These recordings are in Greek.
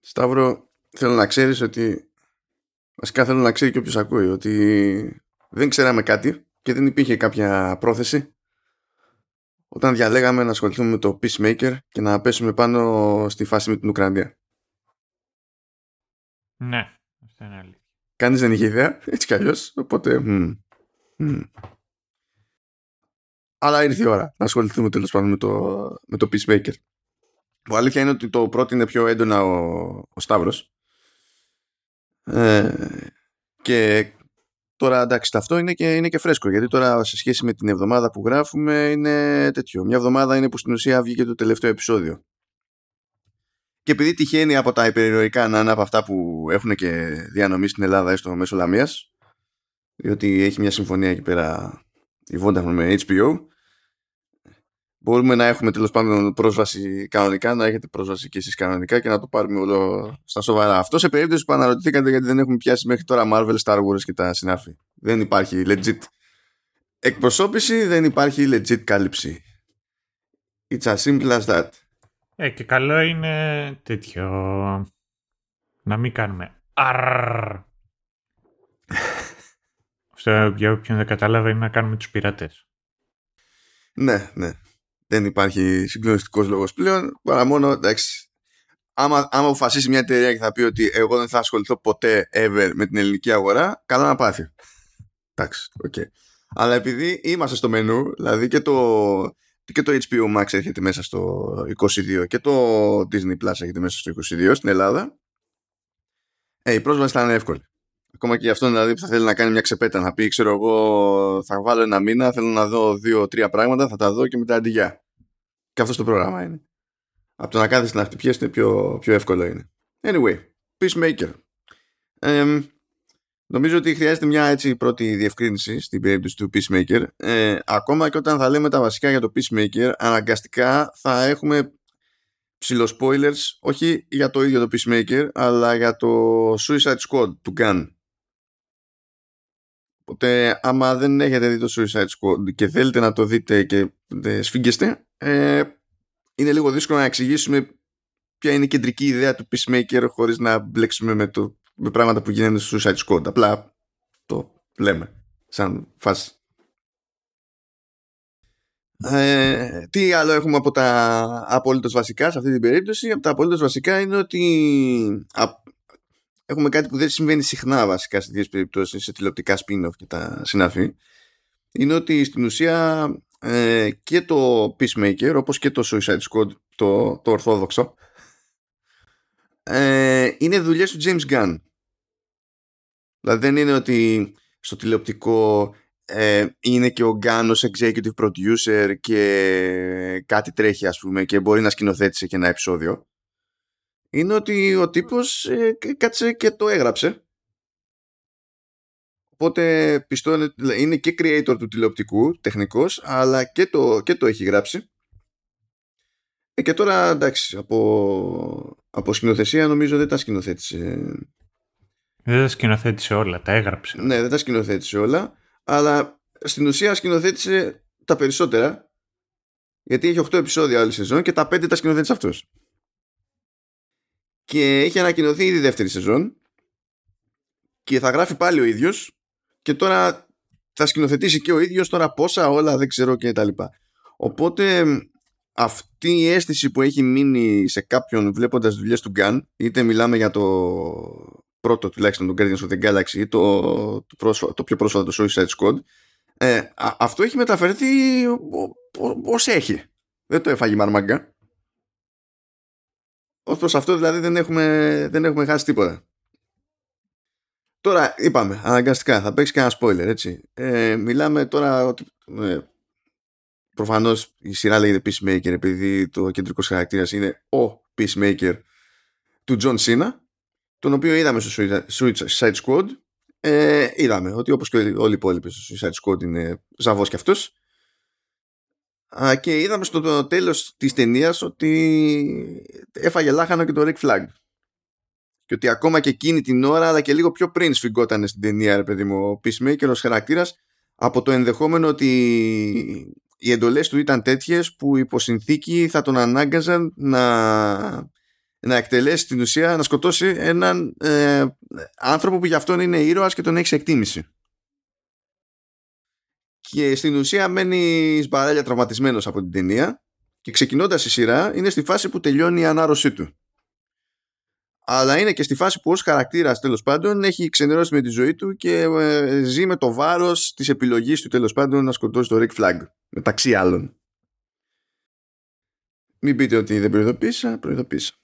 Σταύρο, θέλω να ξέρεις ότι βασικά θέλω να ξέρει και όποιος ακούει ότι δεν ξέραμε κάτι και δεν υπήρχε κάποια πρόθεση όταν διαλέγαμε να ασχοληθούμε με το Peacemaker και να πέσουμε πάνω στη φάση με την Ουκρανία. Ναι, αυτό είναι αλήθεια. Κανείς δεν είχε ιδέα, έτσι κι αλλιώς, οπότε... Αλλά ήρθε η ώρα να ασχοληθούμε τέλος πάντων με το, με το Peacemaker. Η αλήθεια είναι ότι το πρώτο είναι πιο έντονα ο, ο Σταύρος. Ε, και τώρα εντάξει, αυτό είναι και, είναι και φρέσκο. Γιατί τώρα σε σχέση με την εβδομάδα που γράφουμε είναι τέτοιο. Μια εβδομάδα είναι που στην ουσία βγήκε το τελευταίο επεισόδιο. Και επειδή τυχαίνει από τα υπερηρωικά να είναι από αυτά που έχουν και διανομή στην Ελλάδα έστω μέσω Λαμίας, διότι έχει μια συμφωνία εκεί πέρα η Vodafone με HBO, μπορούμε να έχουμε τέλος πάντων πρόσβαση κανονικά, να έχετε πρόσβαση και εσείς κανονικά και να το πάρουμε όλο στα σοβαρά. Αυτό σε περίπτωση που αναρωτηθήκατε γιατί δεν έχουμε πιάσει μέχρι τώρα Marvel, Star Wars και τα συνάφη. Δεν υπάρχει legit εκπροσώπηση, δεν υπάρχει legit κάλυψη. It's as simple as that. Ε, και καλό είναι τέτοιο. Να μην κάνουμε. Αρρρρ. Αυτό για όποιον δεν κατάλαβε είναι να κάνουμε τους πειρατές. Ναι, ναι δεν υπάρχει συγκλονιστικός λόγος πλέον παρά μόνο εντάξει άμα, άμα αποφασίσει μια εταιρεία και θα πει ότι εγώ δεν θα ασχοληθώ ποτέ ever με την ελληνική αγορά καλά να πάθει εντάξει, ok okay. αλλά επειδή είμαστε στο μενού δηλαδή και το, και το HBO Max έρχεται μέσα στο 22 και το Disney Plus έρχεται μέσα στο 22 στην Ελλάδα ε, η πρόσβαση θα είναι εύκολη Ακόμα και αυτό δηλαδή που θα θέλει να κάνει μια ξεπέτα, να πει, ξέρω εγώ, θα βάλω ένα μήνα, θέλω να δω δύο-τρία πράγματα, θα τα δω και μετά αντιγεια. Και αυτό το πρόγραμμα είναι. Από το να κάθεσαι να χτυπιέσαι πιο, πιο εύκολο είναι. Anyway, Peacemaker. Ε, νομίζω ότι χρειάζεται μια έτσι πρώτη διευκρίνηση στην περίπτωση του Peacemaker. Ε, ακόμα και όταν θα λέμε τα βασικά για το Peacemaker, αναγκαστικά θα έχουμε ψηλό spoilers, όχι για το ίδιο το Peacemaker, αλλά για το Suicide Squad του Gun. Οπότε άμα δεν έχετε δει το Suicide Squad και θέλετε να το δείτε και σφίγγεστε, ε, είναι λίγο δύσκολο να εξηγήσουμε ποια είναι η κεντρική ιδέα του Peacemaker χωρίς να μπλέξουμε με, το, με πράγματα που γίνονται στο Suicide Squad. Απλά το λέμε σαν φάση. Ε, τι άλλο έχουμε από τα απολύτως βασικά σε αυτή την περίπτωση; Από τα απολύτως βασικά είναι ότι έχουμε κάτι που δεν συμβαίνει συχνά βασικά σε τέτοιες περιπτώσεις σε τηλεοπτικά spin-off και τα συναφή. Είναι ότι στην ουσία ε, και το Peacemaker όπως και το Suicide Squad το, το ορθόδοξο ε, είναι δουλειές του James Gunn. Δηλαδή δεν είναι ότι στο τηλεοπτικό ε, είναι και ο Gunn ως executive producer και κάτι τρέχει ας πούμε και μπορεί να σκηνοθέτησε και ένα επεισόδιο είναι ότι ο τύπος ε, κάτσε και το έγραψε. Οπότε πιστώ είναι και creator του τηλεοπτικού, τεχνικός, αλλά και το, και το έχει γράψει. Ε, και τώρα εντάξει, από, από σκηνοθεσία νομίζω δεν τα σκηνοθέτησε. Δεν τα σκηνοθέτησε όλα, τα έγραψε. Ναι, δεν τα σκηνοθέτησε όλα, αλλά στην ουσία σκηνοθέτησε τα περισσότερα, γιατί έχει 8 επεισόδια άλλη σεζόν και τα 5 τα σκηνοθέτησε αυτός και έχει ανακοινωθεί ήδη δεύτερη σεζόν και θα γράφει πάλι ο ίδιος και τώρα θα σκηνοθετήσει και ο ίδιος τώρα πόσα όλα δεν ξέρω και τα λοιπά. Οπότε αυτή η αίσθηση που έχει μείνει σε κάποιον βλέποντας δουλειές του Gun είτε μιλάμε για το πρώτο τουλάχιστον τον Guardians of the Galaxy ή το, το, πρόσφα, το πιο πρόσφατο το Suicide Squad ε, αυτό έχει μεταφερθεί ως έχει. Δεν το έφαγε η μαρμάγκα. Ω προς αυτό δηλαδή δεν έχουμε, δεν έχουμε χάσει τίποτα. Τώρα είπαμε, αναγκαστικά, θα παίξει και ένα spoiler, έτσι. Ε, μιλάμε τώρα ότι ε, προφανώς η σειρά λέγεται Peacemaker επειδή το κεντρικός χαρακτήρας είναι ο Peacemaker του John Cena, τον οποίο είδαμε στο Suicide Squad. Ε, είδαμε ότι όπως και όλοι οι υπόλοιποι στο Suicide Squad είναι ζαβός κι αυτός και είδαμε στο τέλος της ταινίας ότι έφαγε λάχανο και το Rick Flag. Και ότι ακόμα και εκείνη την ώρα, αλλά και λίγο πιο πριν σφιγγόταν στην ταινία, ρε παιδί μου, ο Peacemaker ως χαρακτήρας, από το ενδεχόμενο ότι οι εντολές του ήταν τέτοιες που υπό συνθήκη θα τον ανάγκαζαν να να εκτελέσει την ουσία να σκοτώσει έναν ε, άνθρωπο που για αυτόν είναι ήρωας και τον έχει σε εκτίμηση. Και στην ουσία μένει μπαράλια τραυματισμένος από την ταινία και ξεκινώντας η σειρά είναι στη φάση που τελειώνει η ανάρρωσή του. Αλλά είναι και στη φάση που ως χαρακτήρας τέλος πάντων έχει ξενερώσει με τη ζωή του και ε, ζει με το βάρος της επιλογής του τέλος πάντων να σκοτώσει το Rick Flag μεταξύ άλλων. Μην πείτε ότι δεν προειδοποίησα, προειδοποίησα.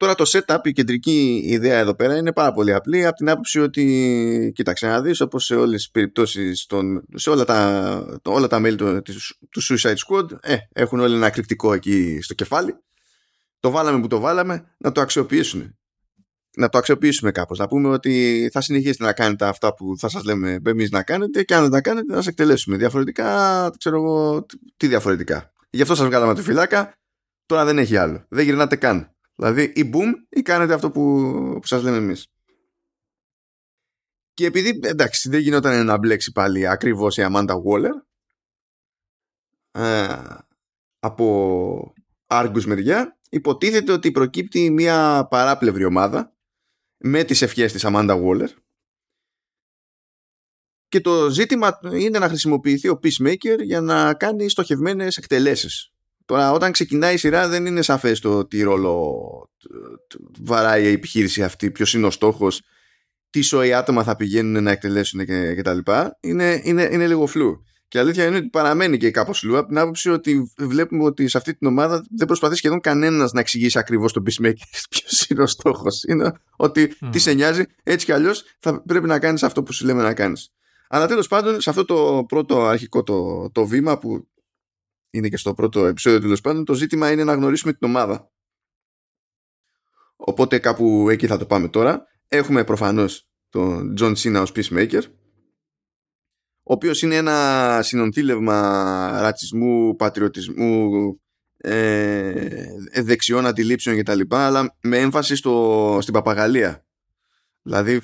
Τώρα το setup, η κεντρική ιδέα εδώ πέρα είναι πάρα πολύ απλή από την άποψη ότι, κοίταξε να δεις, όπως σε όλες τις περιπτώσεις, των, σε όλα τα, όλα τα μέλη του, του Suicide Squad, ε, έχουν όλοι ένα εκρηκτικό εκεί στο κεφάλι. Το βάλαμε που το βάλαμε, να το αξιοποιήσουν. Να το αξιοποιήσουμε κάπως. Να πούμε ότι θα συνεχίσετε να κάνετε αυτά που θα σας λέμε εμείς να κάνετε και αν δεν τα κάνετε να σας εκτελέσουμε. Διαφορετικά, ξέρω εγώ, τι διαφορετικά. Γι' αυτό σας βγάλαμε τη φυλάκα, τώρα δεν έχει άλλο. Δεν γυρνάτε καν. Δηλαδή ή boom ή κάνετε αυτό που, που σας λέμε εμείς. Και επειδή εντάξει δεν γινόταν να μπλέξει πάλι ακριβώς η Amanda Waller ε, από Argus μεριά υποτίθεται ότι προκύπτει μια παράπλευρη ομάδα με τις ευχές της Amanda Waller και το ζήτημα είναι να χρησιμοποιηθεί ο Peacemaker για να κάνει στοχευμένες εκτελέσεις. Τώρα, όταν ξεκινάει η σειρά, δεν είναι σαφές το τι ρόλο βαράει η επιχείρηση αυτή, ποιος είναι ο στόχος, τι σοϊ άτομα θα πηγαίνουν να εκτελέσουν κτλ. Είναι, είναι, είναι λίγο φλού. Και η αλήθεια είναι ότι παραμένει και κάπως φλού από την άποψη ότι βλέπουμε ότι σε αυτή την ομάδα δεν προσπαθεί σχεδόν κανένας να εξηγήσει ακριβώς τον Peacemaker ποιος είναι ο στόχος. Είναι ότι τις σε νοιάζει, έτσι κι αλλιώς θα πρέπει να κάνεις αυτό που σου λέμε να κάνεις. Αλλά τέλος πάντων, σε αυτό το πρώτο αρχικό το, το βήμα που είναι και στο πρώτο επεισόδιο τέλος πάντων, το ζήτημα είναι να γνωρίσουμε την ομάδα. Οπότε κάπου εκεί θα το πάμε τώρα. Έχουμε προφανώς τον John Cena ως Peacemaker, ο οποίος είναι ένα συνονθήλευμα ρατσισμού, πατριωτισμού, ε, δεξιών αντιλήψεων κτλ. Αλλά με έμφαση στο, στην παπαγαλία. Δηλαδή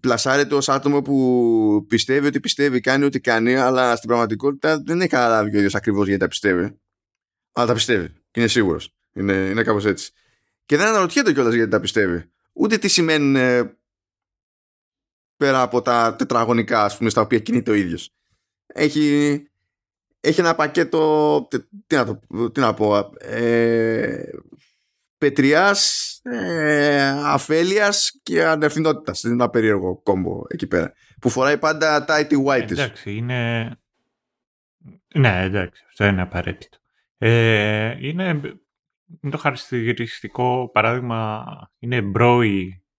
πλασάρεται ως άτομο που πιστεύει ότι πιστεύει, κάνει ό,τι κάνει, αλλά στην πραγματικότητα δεν έχει καταλάβει και ο ίδιος ακριβώς γιατί τα πιστεύει. Αλλά τα πιστεύει και είναι σίγουρος. Είναι, είναι κάπως έτσι. Και δεν αναρωτιέται κιόλας γιατί τα πιστεύει. Ούτε τι σημαίνουν ε, πέρα από τα τετραγωνικά, ας πούμε, στα οποία κινείται ο ίδιος. Έχει, έχει ένα πακέτο, τι να, το, τι να πω, ε, πετριάς, ε, αφέλειας και ανευθυνότητας. Είναι ένα περίεργο combo εκεί πέρα. Που φοράει πάντα tighty whities. Εντάξει, είναι... Ναι, εντάξει, αυτό είναι απαραίτητο. Ε, είναι, είναι το χαρακτηριστικό παράδειγμα, είναι bro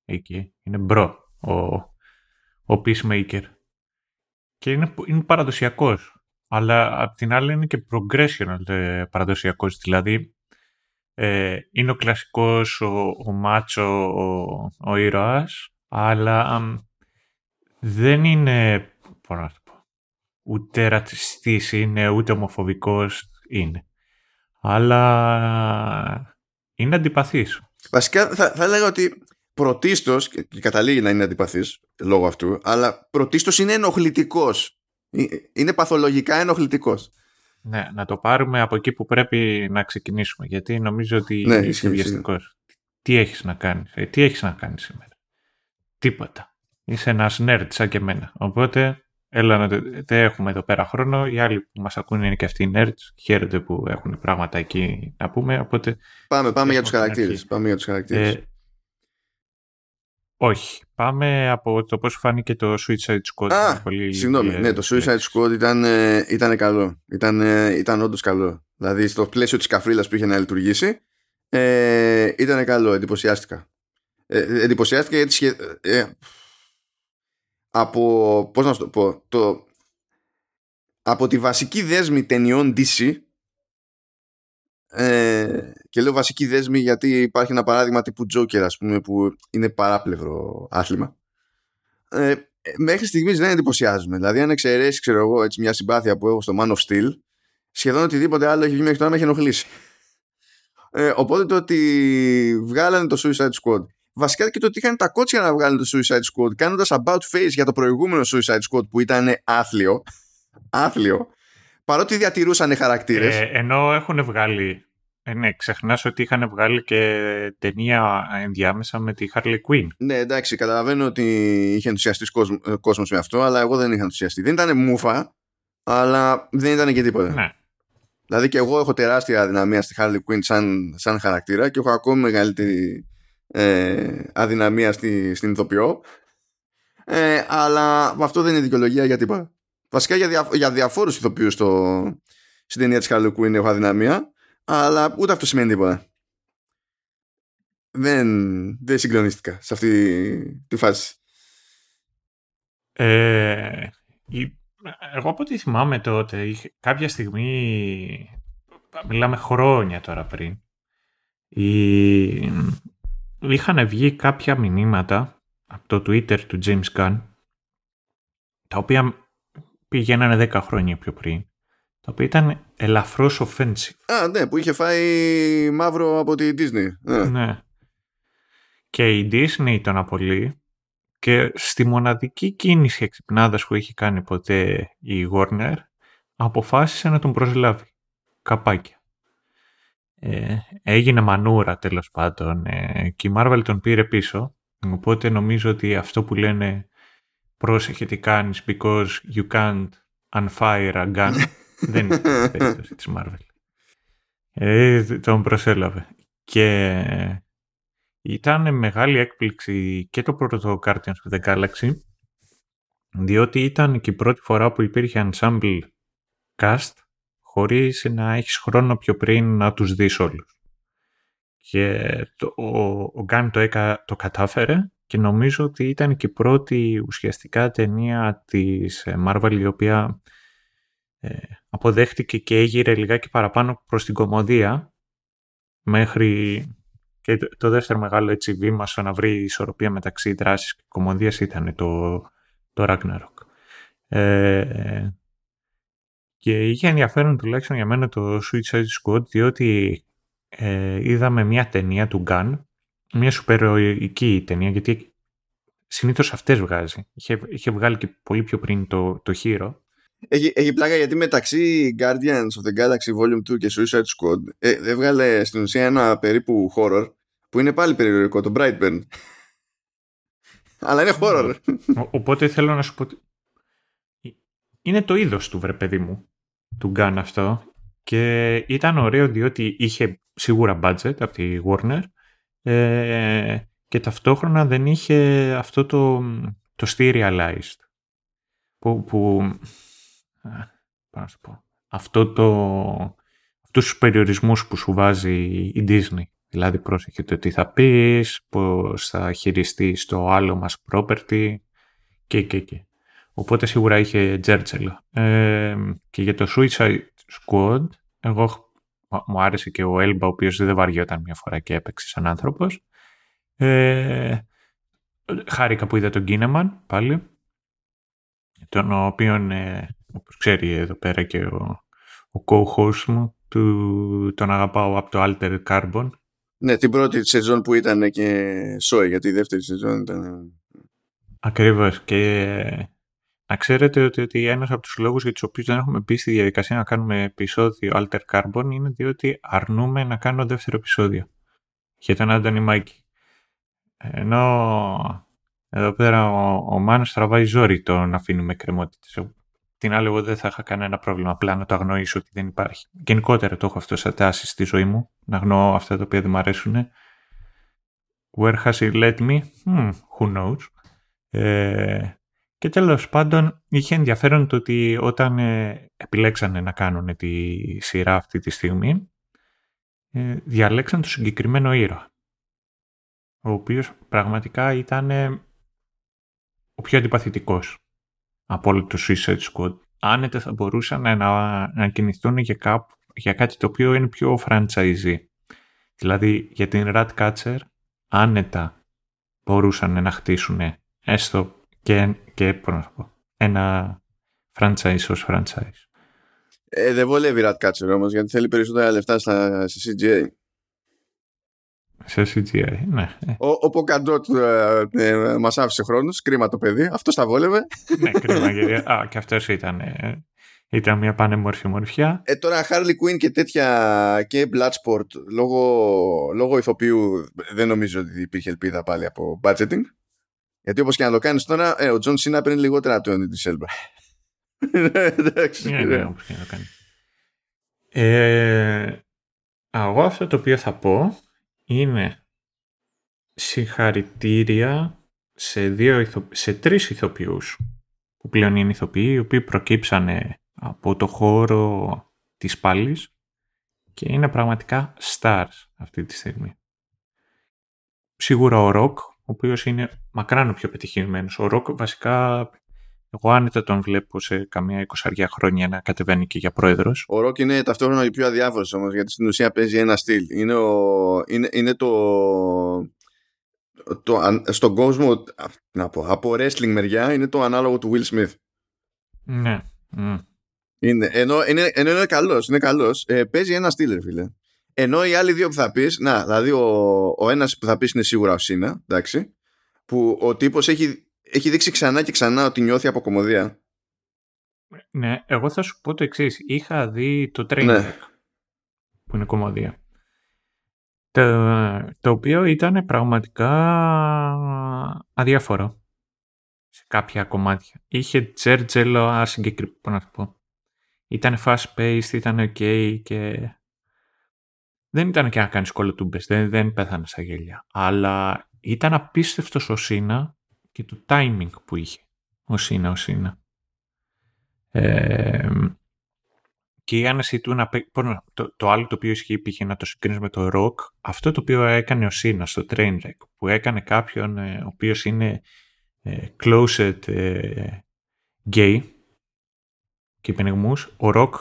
εκεί, είναι bro ο, ο Peacemaker. Και είναι, είναι παραδοσιακός. Αλλά απ' την άλλη είναι και progressional ε, παραδοσιακός. Δηλαδή ε, είναι ο κλασικός, ο, ο μάτσο, ο, ο ήρωας, αλλά δεν είναι, πώς να το πω, ούτε ρατσιστής είναι, ούτε ομοφοβικός είναι. Αλλά είναι αντιπαθής. Βασικά θα, θα έλεγα ότι πρωτίστως, και καταλήγει να είναι αντιπαθής λόγω αυτού, αλλά πρωτίστως είναι ενοχλητικός. Ε, είναι παθολογικά ενοχλητικός. Ναι, να το πάρουμε από εκεί που πρέπει να ξεκινήσουμε. Γιατί νομίζω ότι ναι, είσαι βιαστικός. Τι έχεις να κάνεις, ε, τι έχεις να κάνεις σήμερα; Τίποτα. Είσαι ένας nerd σαν και εμένα. Οπότε, έλα να δεν έχουμε εδώ πέρα χρόνο. Οι άλλοι που μας ακούνε είναι και αυτοί οι nerds. Χαίρονται που έχουν πράγματα εκεί να πούμε. Οπότε, πάμε, πάμε για τους χαρακτήρες. Πάμε για τους χαρακτήρες. Ε, όχι. Πάμε από το πώς φάνηκε το Suicide Squad. Α, πολύ συγγνώμη. Ναι, το Suicide Squad ήταν, ε, ήταν καλό. Ήταν, ε, ήταν όντως καλό. Δηλαδή στο πλαίσιο της καφρίλας που είχε να λειτουργήσει ε, ήταν καλό. Εντυπωσιάστηκα. Ε, εντυπωσιάστηκα γιατί σχε... ε, από, πώς να σου το πω, το, από τη βασική δέσμη ταινιών DC ε, και λέω βασική δέσμη γιατί υπάρχει ένα παράδειγμα τύπου Joker ας πούμε που είναι παράπλευρο άθλημα. Ε, μέχρι στιγμής δεν εντυπωσιάζουμε δηλαδή αν εξαιρέσεις ξέρω εγώ έτσι μια συμπάθεια που έχω στο Man of Steel σχεδόν οτιδήποτε άλλο έχει βγει μέχρι τώρα με έχει ενοχλήσει. Ε, οπότε το ότι βγάλανε το Suicide Squad. Βασικά και το ότι είχαν τα κότσια να βγάλουν το Suicide Squad κάνοντας about face για το προηγούμενο Suicide Squad που ήταν άθλιο άθλιο παρότι διατηρούσαν χαρακτήρες. Ε, ενώ έχουν βγάλει Ε, ναι, ξεχνάς ότι είχαν βγάλει και ταινία ενδιάμεσα με τη Harley Quinn. Ναι, εντάξει, καταλαβαίνω ότι είχε ενθουσιαστείς κόσμο, ε, κόσμος με αυτό, αλλά εγώ δεν είχα ενθουσιαστεί. Δεν ήταν μούφα, αλλά δεν ήταν και τίποτα. Ναι. Δηλαδή και εγώ έχω τεράστια αδυναμία στη Harley Quinn σαν, σαν χαρακτήρα και έχω ακόμη μεγαλύτερη ε, αδυναμία στη, στην ηθοποιό. Ε, αλλά αυτό δεν είναι δικαιολογία για τίποτα. Βασικά για, δια, για διαφόρους ηθοποιούς στο, στην ταινία της Harley Quinn έχω αδυναμία, αλλά ούτε αυτό σημαίνει τίποτα. Δεν, δεν συγκλονίστηκα σε αυτή τη φάση. Ε, η, εγώ από ό,τι θυμάμαι τότε, είχε, κάποια στιγμή, μιλάμε χρόνια τώρα πριν, η, είχαν βγει κάποια μηνύματα από το Twitter του James Gunn, τα οποία πηγαίνανε 10 χρόνια πιο πριν, τα οποία ήταν ελαφρώς offensive. Α, ναι, που είχε φάει μαύρο από τη Disney. Ναι. ναι. Και η Disney τον απολύει και στη μοναδική κίνηση εξυπνάδας που έχει κάνει ποτέ η Warner αποφάσισε να τον προσλάβει. Καπάκια. Ε, έγινε μανούρα τέλος πάντων ε, και η Marvel τον πήρε πίσω οπότε νομίζω ότι αυτό που λένε πρόσεχε τι κάνεις because you can't unfire a gun δεν είναι περίπτωση της Marvel. Ε, τον προσέλαβε. Και ήταν μεγάλη έκπληξη και το πρώτο Guardians of the Galaxy διότι ήταν και η πρώτη φορά που υπήρχε ensemble cast χωρίς να έχεις χρόνο πιο πριν να τους δεις όλους. Και το, ο, ο Γκάν το, έκα, το κατάφερε και νομίζω ότι ήταν και η πρώτη ουσιαστικά ταινία της Marvel η οποία ε, αποδέχτηκε και έγειρε λιγάκι παραπάνω προς την κομμωδία μέχρι και το, δεύτερο μεγάλο έτσι βήμα στο να βρει ισορροπία μεταξύ δράσης και κομμωδίας ήταν το, το Ragnarok. Ε, και είχε ενδιαφέρον τουλάχιστον για μένα το Suicide Squad διότι ε, είδαμε μια ταινία του Gun, μια σουπεροϊκή ταινία γιατί συνήθως αυτές βγάζει. Είχε, είχε βγάλει και πολύ πιο πριν το, το Hero έχει, έχει πλάκα γιατί μεταξύ Guardians of the Galaxy Volume 2 και Suicide Squad ε, έβγαλε στην ουσία ένα περίπου horror που είναι πάλι περιοδικό, το Brightburn. Αλλά είναι horror. οπότε θέλω να σου πω ότι είναι το είδος του βρε παιδί μου του Gun αυτό και ήταν ωραίο διότι είχε σίγουρα budget από τη Warner ε, και ταυτόχρονα δεν είχε αυτό το, το serialized που, που να σου πω, αυτό το, αυτούς τους περιορισμούς που σου βάζει η Disney. Δηλαδή πρόσεχε το τι θα πεις, πώς θα χειριστείς το άλλο μας property και και και. Οπότε σίγουρα είχε τζέρτσελο. Ε, και για το Suicide Squad, εγώ μου άρεσε και ο Elba, ο οποίος δεν βαριόταν μια φορά και έπαιξε σαν άνθρωπος. Ε, χάρηκα που είδα τον Κίνεμαν πάλι, τον οποίο ε, όπως ξέρει εδώ πέρα και ο, ο co-host μου, του, τον αγαπάω από το Alter Carbon. Ναι, την πρώτη σεζόν που ήταν και σόι, γιατί η δεύτερη σεζόν ήταν... Ακριβώς και να ξέρετε ότι, ότι ένας από τους λόγους για τους οποίους δεν έχουμε μπει στη διαδικασία να κάνουμε επεισόδιο Alter Carbon είναι διότι αρνούμε να κάνω δεύτερο επεισόδιο για τον Άντωνη Μάικη. Ενώ εδώ πέρα ο, ο Μάνος τραβάει ζόρι το να αφήνουμε κρεμότητες. Την άλλη, εγώ δεν θα είχα κανένα πρόβλημα απλά να το αγνοήσω ότι δεν υπάρχει. Γενικότερα το έχω αυτό σαν τάση στη ζωή μου, να αγνοώ αυτά τα οποία δεν μου αρέσουν. Where has it led me? Hmm, who knows. Ε, και τέλος πάντων είχε ενδιαφέρον το ότι όταν ε, επιλέξανε να κάνουν τη σειρά αυτή τη στιγμή ε, διαλέξαν το συγκεκριμένο ήρωα ο οποίος πραγματικά ήταν ο πιο αντιπαθητικός από όλο το Suicide Squad. Άνετα θα μπορούσαν να, να κινηθούν για, κάπου, για κάτι το οποίο είναι πιο franchisee. Δηλαδή για την Ratcatcher άνετα μπορούσαν να χτίσουν έστω και, και να πω, ένα franchise ως franchise. Ε, δεν βολεύει Ratcatcher όμως γιατί θέλει περισσότερα λεφτά στα, CGI. Σε CGI, ναι. Ο, ο Polka-Dot ε, ε, μας άφησε χρόνους, κρίμα το παιδί, αυτός τα βόλευε. ναι, κρίμα, γιατί α, και αυτός ήταν... Ε, Ήταν μια πανέμορφη μορφιά. Ε, τώρα Harley Quinn και τέτοια και Bloodsport λόγω, λόγω ηθοποιού δεν νομίζω ότι υπήρχε ελπίδα πάλι από budgeting. Γιατί όπως και να το κάνεις τώρα, ε, ο Τζον Σίνα παίρνει λιγότερα από τον Ίντρις Έλμπα. Εντάξει. Ναι, ναι, όπως και να το κάνει. Ε, εγώ αυτό το οποίο θα πω είναι συγχαρητήρια σε, δύο, σε τρεις ηθοποιούς που πλέον είναι ηθοποιοί, οι οποίοι προκύψανε από το χώρο της πάλης και είναι πραγματικά stars αυτή τη στιγμή. Σίγουρα ο Ροκ, ο οποίος είναι μακράν ο πιο πετυχημένος. Ο Ροκ βασικά, εγώ άνετα τον βλέπω σε καμία εικοσαριά χρόνια να κατεβαίνει και για πρόεδρος. Ο Ροκ είναι ταυτόχρονα η πιο αδιάφορος όμως, γιατί στην ουσία παίζει ένα στυλ. Είναι, ο, είναι, είναι το, το, στον κόσμο, να πω, από wrestling μεριά, είναι το ανάλογο του Will Smith. Ναι. Είναι, ενώ, είναι, ενώ είναι καλός, είναι καλός. Ε, παίζει ένα στυλ, φίλε. Ενώ οι άλλοι δύο που θα πεις, να, δηλαδή ο, ο ένας που θα πεις είναι σίγουρα ο Σίνα, εντάξει, που ο τύπος έχει, έχει δείξει ξανά και ξανά ότι νιώθει από κομμωδία. Ναι, εγώ θα σου πω το εξής. Είχα δει το training ναι. που είναι κομμωδία. Το, το οποίο ήταν πραγματικά αδιάφορο σε κάποια κομμάτια. Είχε τζέρτζελο ασυγκεκριμένο, να το πω. Ήταν fast paced, ήταν ok και δεν ήταν και να κάνεις κολοτούμπες, δεν, δεν πέθανες στα γέλια. Αλλά ήταν απίστευτος ο Σίνα και το timing που είχε ο Σίνα, ο Σίνα. Ε, και η άνεση του να το, το άλλο το οποίο ισχύει πήγε να το συγκρίνεις με το rock, αυτό το οποίο έκανε ο Σίνα στο Trainwreck, που έκανε κάποιον ε, ο οποίος είναι ε, closet ε, gay και υπενεγμούς, ο rock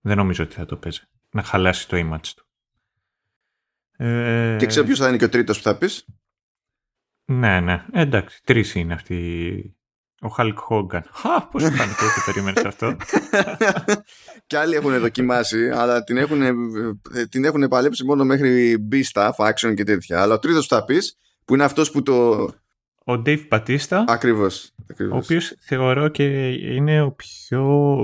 δεν νομίζω ότι θα το παίζει. Να χαλάσει το image του. Ε... Και ξέρω ποιος θα είναι και ο τρίτος που θα πεις. Ναι, ναι. Εντάξει, τρεις είναι αυτοί. Ο Χαλκ Χόγκαν. Χα, πώς φάνηκε ότι περίμενε αυτό; και άλλοι έχουν δοκιμάσει, αλλά την έχουν, την έχουν παλέψει μόνο μέχρι B-Staff, action και τέτοια. Αλλά ο τρίτος που θα πεις, που είναι αυτός που το. Ο Dave Batista. Ακριβώς. Ο οποίος θεωρώ και είναι ο πιο.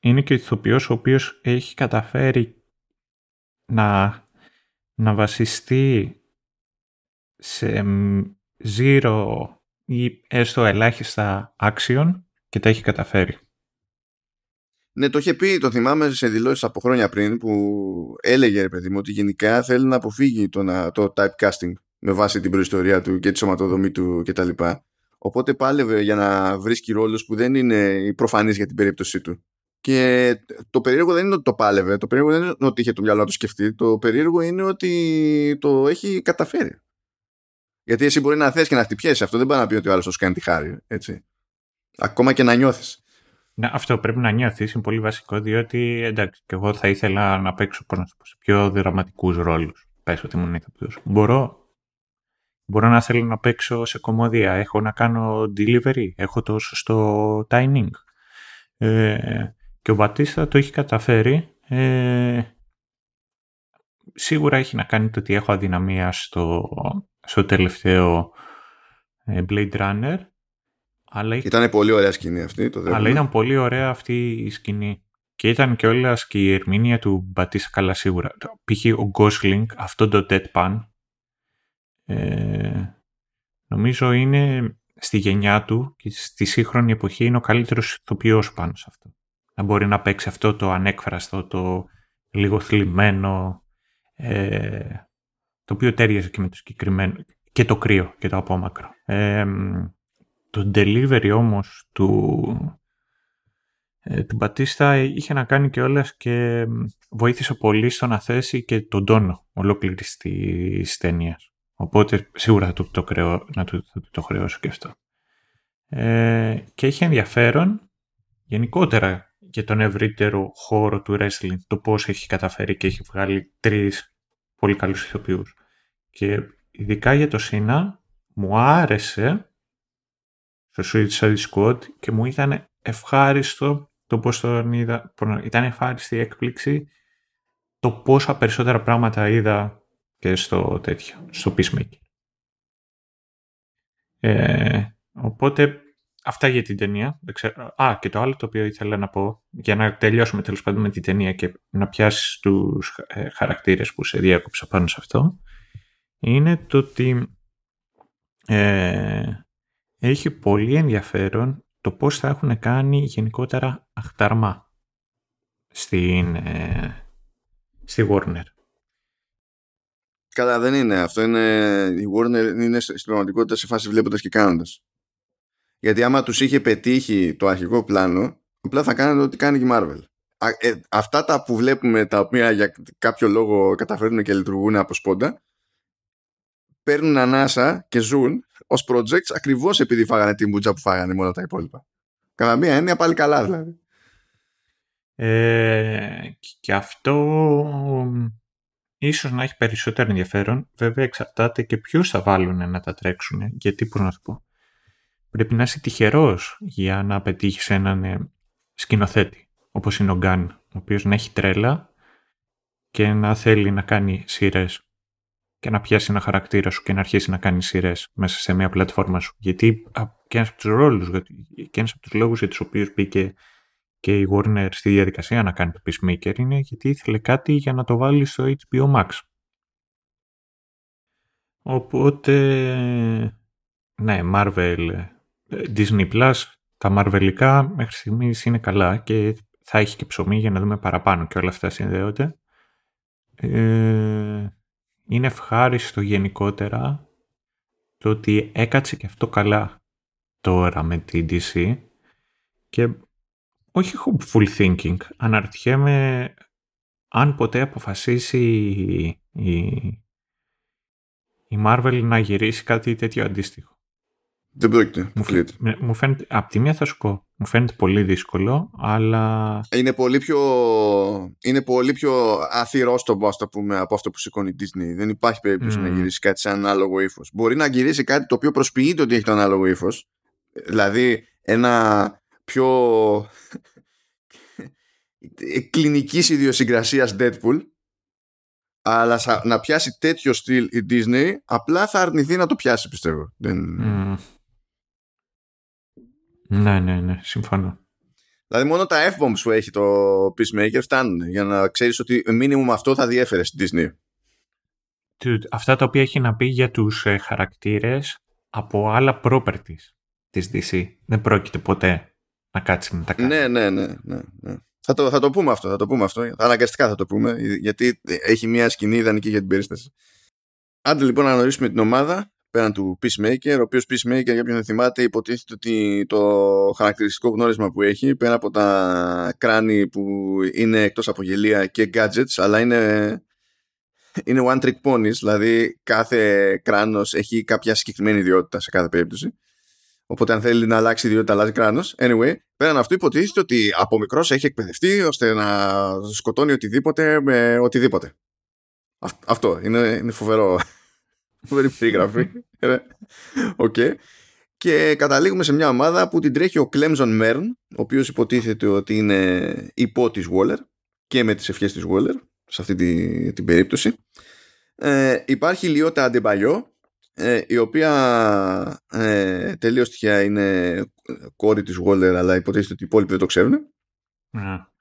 Είναι και ο ηθοποιός ο οποίος έχει καταφέρει να να βασιστεί σε zero ή έστω ελάχιστα action και τα έχει καταφέρει. Ναι, το είχε πει, το θυμάμαι σε δηλώσεις από χρόνια πριν που έλεγε ρε παιδί μου ότι γενικά θέλει να αποφύγει το, το typecasting με βάση την προϊστορία του και τη σωματοδομή του κτλ. Οπότε πάλευε για να βρίσκει ρόλους που δεν είναι προφανείς για την περίπτωσή του. Και το περίεργο δεν είναι ότι το πάλευε, το περίεργο δεν είναι ότι είχε το μυαλό να το σκεφτεί, το περίεργο είναι ότι το έχει καταφέρει. Γιατί εσύ μπορεί να θες και να χτυπιέσαι αυτό, δεν πάει να πει ότι ο άλλος σου κάνει τη χάρη. Έτσι. Ακόμα και να νιώθεις. Ναι, αυτό πρέπει να νιώθεις, είναι πολύ βασικό, διότι εντάξει, και εγώ θα ήθελα να παίξω να σε πιο δραματικούς ρόλους. Πες ότι ήμουν ηθοποιός. Μπορώ. Μπορώ να θέλω να παίξω σε κομμωδία. Έχω να κάνω delivery. Έχω το σωστό timing. Ε, και ο Μπατίστα το έχει καταφέρει. Ε, σίγουρα έχει να κάνει το ότι έχω αδυναμία στο, στο τελευταίο ε, Blade Runner. Αλλά ήταν πολύ ωραία σκηνή αυτή. Το αλλά ήταν πολύ ωραία αυτή η σκηνή. Και ήταν και όλας και η ερμηνεία του Μπατίστα καλά σίγουρα. Π.χ. ο Gosling, αυτό το Deadpan, ε, νομίζω είναι στη γενιά του και στη σύγχρονη εποχή είναι ο καλύτερος ηθοποιός πάνω σε αυτό να μπορεί να παίξει αυτό το ανέκφραστο, το λίγο θλιμμένο, ε, το οποίο τέριαζε και με το συγκεκριμένο, και το κρύο και το απόμακρο. Ε, το delivery όμως του, ε, του Μπατίστα είχε να κάνει και όλες και βοήθησε πολύ στο να θέσει και τον τόνο ολόκληρης της ταινίας. Οπότε σίγουρα θα του το, κρεώ, να του, θα το χρεώσω και αυτό. Ε, και έχει ενδιαφέρον γενικότερα για τον ευρύτερο χώρο του wrestling, το πώς έχει καταφέρει και έχει βγάλει τρεις πολύ καλούς ηθοποιούς. Και ειδικά για το Σίνα μου άρεσε στο Suicide Squad και μου ήταν ευχάριστο το πώς τον είδα, ήταν ευχάριστη η έκπληξη το πόσα περισσότερα πράγματα είδα και στο τέτοιο, στο Peacemaker. Ε, οπότε αυτά για την ταινία. Α, και το άλλο το οποίο ήθελα να πω, για να τελειώσουμε τέλος πάντων με την ταινία και να πιάσεις τους ε, χαρακτήρες που σε διάκοψα πάνω σε αυτό, είναι το ότι ε, έχει πολύ ενδιαφέρον το πώς θα έχουν κάνει γενικότερα αχταρμά στην, ε, στη Warner. Καλά, δεν είναι. Αυτό είναι. Η Warner είναι στην πραγματικότητα σε φάση βλέποντας και κάνοντας. Γιατί άμα τους είχε πετύχει το αρχικό πλάνο, απλά θα κάνανε ό,τι κάνει και η Marvel. Ε, αυτά τα που βλέπουμε τα οποία για κάποιο λόγο καταφέρνουν και λειτουργούν από σπόντα παίρνουν ανάσα και ζουν ως projects ακριβώς επειδή φάγανε την μπουτζα που φάγανε με όλα τα υπόλοιπα. Κατά μία έννοια πάλι καλά δηλαδή. Ε, και αυτό ίσως να έχει περισσότερο ενδιαφέρον. Βέβαια εξαρτάται και ποιους θα βάλουν να τα τρέξουν. Γιατί, πώς να σου πω, πρέπει να είσαι τυχερός για να πετύχεις έναν ε, σκηνοθέτη, όπως είναι ο Γκάν, ο οποίος να έχει τρέλα και να θέλει να κάνει σειρές και να πιάσει ένα χαρακτήρα σου και να αρχίσει να κάνει σειρές μέσα σε μια πλατφόρμα σου. Γιατί και ένας από τους ρόλους και ένας από τους λόγους για τους οποίους μπήκε και η Warner στη διαδικασία να κάνει το Peacemaker είναι γιατί ήθελε κάτι για να το βάλει στο HBO Max. Οπότε, ναι, Marvel, Disney Plus, τα Marvelικά μέχρι στιγμής είναι καλά και θα έχει και ψωμί για να δούμε παραπάνω και όλα αυτά συνδέονται. Ε, είναι ευχάριστο γενικότερα το ότι έκατσε και αυτό καλά τώρα με την DC και όχι hopeful thinking. Αναρωτιέμαι αν ποτέ αποφασίσει η, η Marvel να γυρίσει κάτι τέτοιο αντίστοιχο. Δεν πρόκειται. Μου, μου φαίνεται, απ' τη μία θα σου πω, μου φαίνεται πολύ δύσκολο, αλλά... Είναι πολύ πιο, είναι πολύ πιο αθυρόστομο, ας το πούμε, από αυτό που σηκώνει η Disney. Δεν υπάρχει περίπτωση να γυρίσει κάτι σε ανάλογο ύφος. Μπορεί να γυρίσει κάτι το οποίο προσποιείται ότι έχει το ανάλογο ύφος. Δηλαδή, ένα πιο κλινικής ιδιοσυγκρασίας Deadpool αλλά να πιάσει τέτοιο στυλ η Disney απλά θα αρνηθεί να το πιάσει πιστεύω Δεν... Ναι, ναι, ναι, συμφωνώ. Δηλαδή μόνο τα F-bombs που έχει το Peacemaker φτάνουν για να ξέρεις ότι minimum αυτό θα διέφερε στην Disney. Αυτά τα οποία έχει να πει για τους ε, χαρακτήρες από άλλα properties της DC. Δεν πρόκειται ποτέ να κάτσει να τα κάνει. Ναι, ναι, ναι. ναι, ναι. Θα, το, θα το πούμε αυτό, θα το πούμε αυτό. Αναγκαστικά θα το πούμε, γιατί έχει μια σκηνή ιδανική για την περίσταση. Άντε λοιπόν να γνωρίσουμε την ομάδα πέραν του Peacemaker, ο οποίος Peacemaker, για ποιον δεν θυμάται, υποτίθεται ότι το χαρακτηριστικό γνώρισμα που έχει, πέρα από τα κράνη που είναι εκτός από γελία και gadgets, αλλά είναι, είναι one trick ponies, δηλαδή κάθε κράνος έχει κάποια συγκεκριμένη ιδιότητα σε κάθε περίπτωση. Οπότε αν θέλει να αλλάξει ιδιότητα, αλλάζει κράνος. Anyway, πέραν αυτού υποτίθεται ότι από μικρός έχει εκπαιδευτεί ώστε να σκοτώνει οτιδήποτε με οτιδήποτε. Αυτό είναι, είναι φοβερό Φοβερή περιγραφή. Οκ. Και καταλήγουμε σε μια ομάδα που την τρέχει ο Clemson Murn, ο οποίος υποτίθεται ότι είναι υπό της Waller και με τις ευχές της Waller σε αυτή την, την περίπτωση. Ε, υπάρχει η Λιώτα Αντεμπαλιό, ε, η οποία ε, τελείως τυχαία είναι κόρη της Waller, αλλά υποτίθεται ότι οι υπόλοιποι δεν το ξέρουν.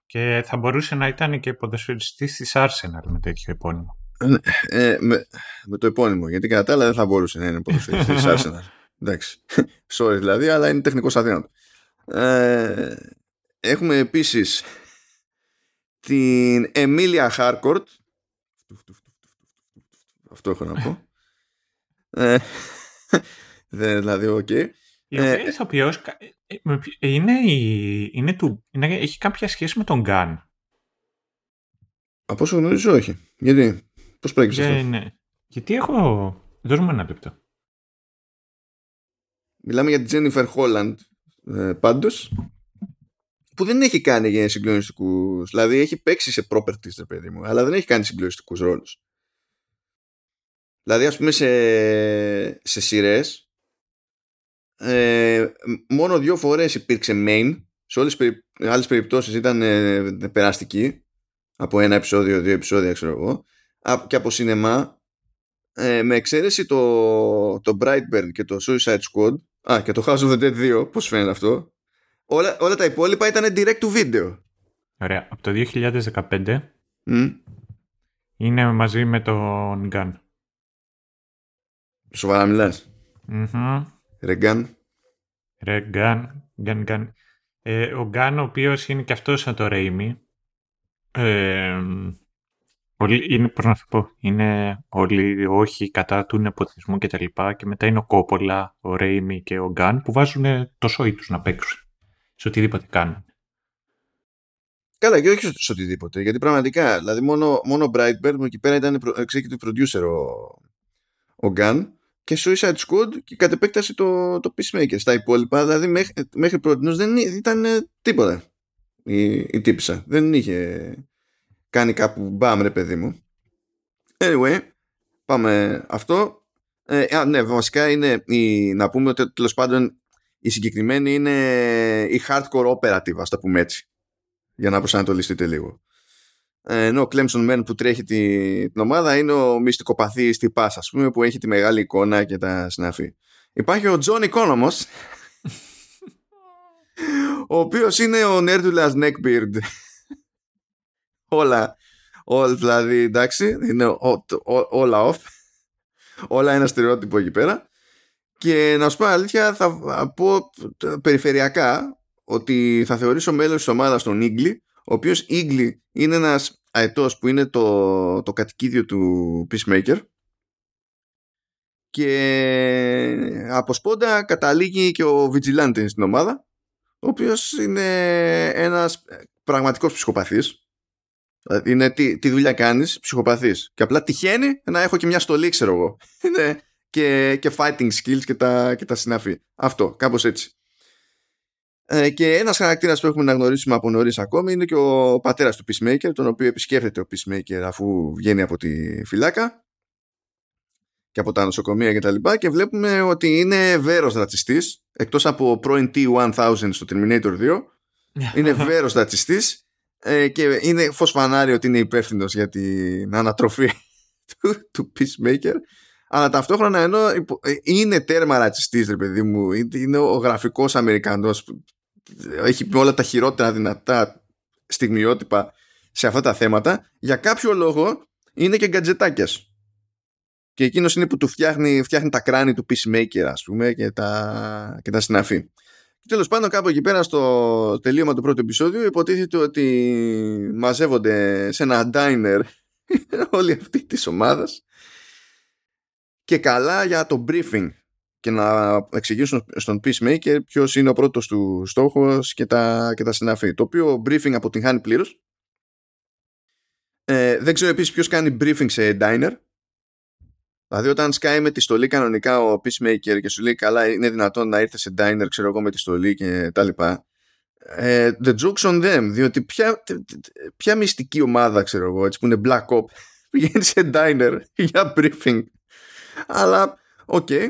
Και θα μπορούσε να ήταν και ποδοσφαιριστής της Arsenal με τέτοιο επώνυμο. Ε, με, με, το επώνυμο. Γιατί κατά τα άλλα δεν θα μπορούσε να είναι ποδοσφαιριστής Arsenal. Εντάξει. Sorry δηλαδή, αλλά είναι τεχνικός αδύνατος. Ε, έχουμε επίσης την Εμίλια Χάρκορτ. Αυτό έχω να πω. ε, δηλαδή, ok. Okay. Η οποία ε, ηθοποιός ε, ε, είναι, είναι του, είναι, έχει κάποια σχέση με τον Gunn. Από όσο γνωρίζω όχι. Γιατί Πώς προέκυψε αυτό; Ναι. Γιατί έχω. Δώσουμε ένα λεπτό. Μιλάμε για την Τζένιφερ Χόλαντ ε, πάντως. Που δεν έχει κάνει για συγκλονιστικούς. Δηλαδή έχει παίξει σε properties, ρε παιδί μου, αλλά δεν έχει κάνει συγκλονιστικούς ρόλους. Δηλαδή, ας πούμε, σε, σε σειρές. Ε, μόνο δύο φορές υπήρξε main σε όλες τις άλλες περιπτώσεις ήταν ε, περαστική από ένα επεισόδιο, δύο επεισόδια ξέρω εγώ και από σινεμά ε, με εξαίρεση το, το Brightburn και το Suicide Squad Α, και το House of the Dead 2, πώς φαίνεται αυτό. Όλα, όλα τα υπόλοιπα ήταν direct to video. Ωραία. Από το 2015 είναι μαζί με τον Gun. Σοβαρά μιλάς. Mm-hmm. Ρε Gun. Ρε Gun. Gun, Gun. Ε, ο Gun, ο οποίος είναι και αυτός σαν το Raimi. Ε, είναι, πώς να σου πω, είναι όλοι όχι κατά του νεποτισμού και τα λοιπά και μετά είναι ο Κόπολα, ο Ρέιμι και ο Γκάν που βάζουν το σόι τους να παίξουν σε οτιδήποτε κάνουν. Καλά, και όχι σε οτιδήποτε. Γιατί πραγματικά, δηλαδή μόνο, μόνο Brightburn εκεί πέρα ήταν executive producer ο, ο Γκάν και Suicide Squad και κατ' επέκταση το, το Peacemaker. Στα υπόλοιπα, δηλαδή μέχρι, μέχρι πρώτη δεν ήταν τίποτα η, η τύπησα. Δεν είχε κάνει κάπου μπαμ ρε παιδί μου. Anyway, πάμε αυτό. Ε, α, ναι, βασικά είναι η, να πούμε ότι τέλος πάντων η συγκεκριμένη είναι η hardcore operative, ας το πούμε έτσι. Για να προσανατολιστείτε λίγο. Ε, ενώ ο Clemson Men που τρέχει τη, την ομάδα είναι ο μυστικοπαθής τυπάς ας πούμε που έχει τη μεγάλη εικόνα και τα συναφή. Υπάρχει ο John Economos ο οποίος είναι ο Nerdula's Neckbeard όλα, όλα δηλαδή εντάξει, είναι όλα off. Όλα ένα στερεότυπο εκεί πέρα. Και να σου πω αλήθεια, θα πω περιφερειακά ότι θα θεωρήσω μέλος της ομάδας τον Ίγκλη, ο οποίος Ίγκλη είναι ένας αετός που είναι το, το κατοικίδιο του Peacemaker και από σπόντα καταλήγει και ο Vigilante στην ομάδα ο οποίος είναι ένας πραγματικός ψυχοπαθής Δηλαδή, είναι τι, τι δουλειά κάνεις, ψυχοπαθής. Και απλά τυχαίνει να έχω και μια στολή, ξέρω εγώ. Είναι και, και fighting skills και τα, και τα συναφή. Αυτό, κάπως έτσι. Ε, και ένας χαρακτήρας που έχουμε να γνωρίσουμε από νωρίς ακόμη είναι και ο πατέρας του Peacemaker, τον οποίο επισκέφτεται ο Peacemaker αφού βγαίνει από τη φυλάκα και από τα νοσοκομεία κτλ. Και, και βλέπουμε ότι είναι βέρος ρατσιστής, εκτός από πρώην T1000 στο Terminator 2. είναι βέρος ρατσιστής ε, και είναι φως φανάρι ότι είναι υπεύθυνος για την ανατροφή του, του Peacemaker. Αλλά ταυτόχρονα ενώ ε, είναι τέρμα ρατσιστής ρε παιδί μου είναι ο γραφικός Αμερικανός που έχει όλα τα χειρότερα δυνατά στιγμιότυπα σε αυτά τα θέματα για κάποιο λόγο είναι και γκατζετάκιας. Και εκείνος είναι που του φτιάχνει, φτιάχνει τα κράνη του Peacemaker ας πούμε και τα, και τα συναφή Τέλος πάντων, κάπου εκεί πέρα στο τελείωμα του πρώτου επεισόδιου, υποτίθεται ότι μαζεύονται σε ένα diner όλοι αυτοί της ομάδας και καλά για το briefing και να εξηγήσουν στον Peacemaker ποιος είναι ο πρώτος του στόχος και τα, και τα συναφή. Το οποίο briefing αποτυγχάνει πλήρως. Ε, δεν ξέρω επίσης ποιος κάνει briefing σε diner Δηλαδή όταν σκάει με τη στολή κανονικά ο Peacemaker και σου λέει καλά είναι δυνατόν να ήρθες σε diner ξέρω εγώ με τη στολή και τα λοιπά ε, the joke's on them διότι ποια, ποια μυστική ομάδα ξέρω εγώ έτσι που είναι black op πηγαίνει σε diner για briefing αλλά ok okay.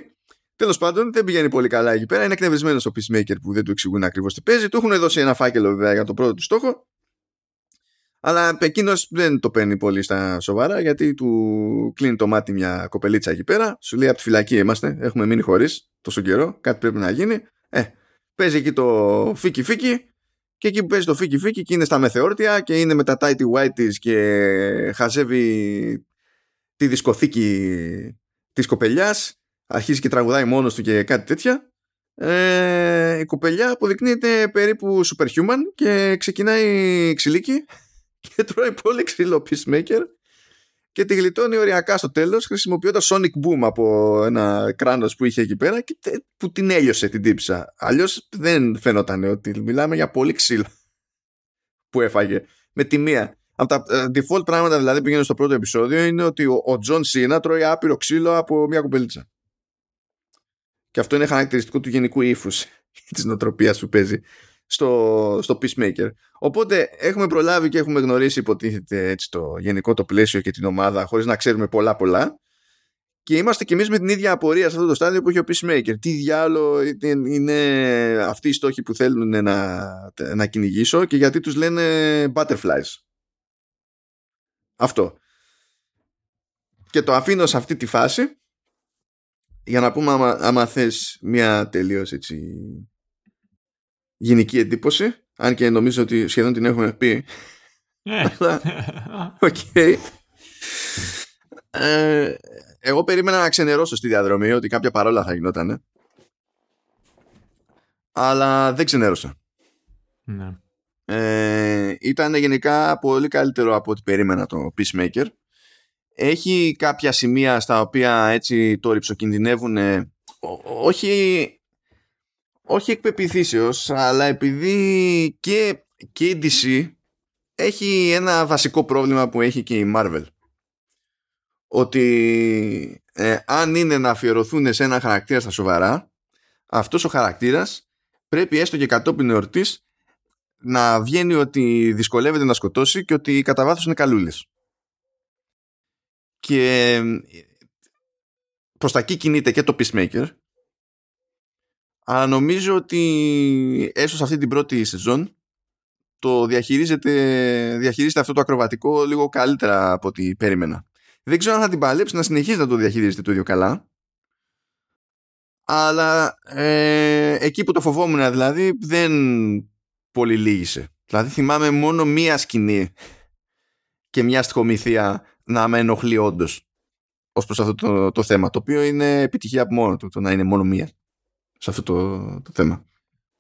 Τέλος πάντων, δεν πηγαίνει πολύ καλά εκεί πέρα. Είναι εκνευρισμένος ο Peacemaker που δεν του εξηγούν ακριβώς τι παίζει. Του έχουν δώσει ένα φάκελο βέβαια για το πρώτο του στόχο αλλά εκείνος δεν το παίρνει πολύ στα σοβαρά γιατί του κλείνει το μάτι μια κοπελίτσα εκεί πέρα. Σου λέει από τη φυλακή είμαστε, έχουμε μείνει χωρίς τόσο καιρό, κάτι πρέπει να γίνει. Ε, παίζει εκεί το φίκι φίκι και εκεί που παίζει το φίκι φίκι και είναι στα μεθεόρτια και είναι με τα tighty white και χαζεύει τη δισκοθήκη της κοπελιάς αρχίζει και τραγουδάει μόνος του και κάτι τέτοια ε, η κοπελιά αποδεικνύεται περίπου superhuman και ξεκινάει ξυλίκι και τρώει πολύ ξύλο Peacemaker και τη γλιτώνει οριακά στο τέλος χρησιμοποιώντας Sonic Boom από ένα κράνος που είχε εκεί πέρα και που την έλειωσε την τύπισσα. Αλλιώς δεν φαίνονταν ότι μιλάμε για πολύ ξύλο που έφαγε με τη μία. Από τα ε, default πράγματα δηλαδή που γίνονται στο πρώτο επεισόδιο είναι ότι ο Τζον Σίνα τρώει άπειρο ξύλο από μια κοπελίτσα. Και αυτό είναι χαρακτηριστικό του γενικού ύφους της νοοτροπίας που παίζει στο, στο Peacemaker. Οπότε έχουμε προλάβει και έχουμε γνωρίσει υποτίθεται έτσι το γενικό το πλαίσιο και την ομάδα χωρίς να ξέρουμε πολλά πολλά και είμαστε κι εμείς με την ίδια απορία σε αυτό το στάδιο που έχει ο Peacemaker. Τι διάλογο είναι αυτοί οι στόχοι που θέλουν να, να κυνηγήσω και γιατί τους λένε butterflies. Αυτό. Και το αφήνω σε αυτή τη φάση για να πούμε άμα, άμα θες μια τελείως έτσι γενική εντύπωση αν και νομίζω ότι σχεδόν την έχουμε πει Ε. Οκ. Ε, εγώ περίμενα να ξενερώσω στη διαδρομή ότι κάποια παρόλα θα γινόταν. Αλλά δεν ξενέρωσα. ναι. Ε, ήταν γενικά πολύ καλύτερο από ό,τι περίμενα το Peacemaker. Έχει κάποια σημεία στα οποία έτσι το ριψοκινδυνεύουν όχι, όχι εκ αλλά επειδή και, και η DC έχει ένα βασικό πρόβλημα που έχει και η Marvel. Ότι ε, αν είναι να αφιερωθούν σε ένα χαρακτήρα στα σοβαρά, αυτός ο χαρακτήρας πρέπει έστω και κατόπιν εορτής να βγαίνει ότι δυσκολεύεται να σκοτώσει και ότι κατά βάθος είναι καλούλες. Και προς τα εκεί κινείται και το Peacemaker αλλά νομίζω ότι έστω σε αυτή την πρώτη σεζόν το διαχειρίζεται, διαχειρίζεται αυτό το ακροβατικό λίγο καλύτερα από ό,τι περίμενα. Δεν ξέρω αν θα την παλέψει να συνεχίζει να το διαχειρίζεται το ίδιο καλά. Αλλά ε, εκεί που το φοβόμουν δηλαδή δεν πολύ λύγησε. Δηλαδή θυμάμαι μόνο μία σκηνή και μια στοιχομηθεία να με ενοχλεί όντως ως προς αυτό το, το θέμα. Το οποίο είναι επιτυχία από μόνο του, το να είναι μόνο μία σε αυτό το, το θέμα.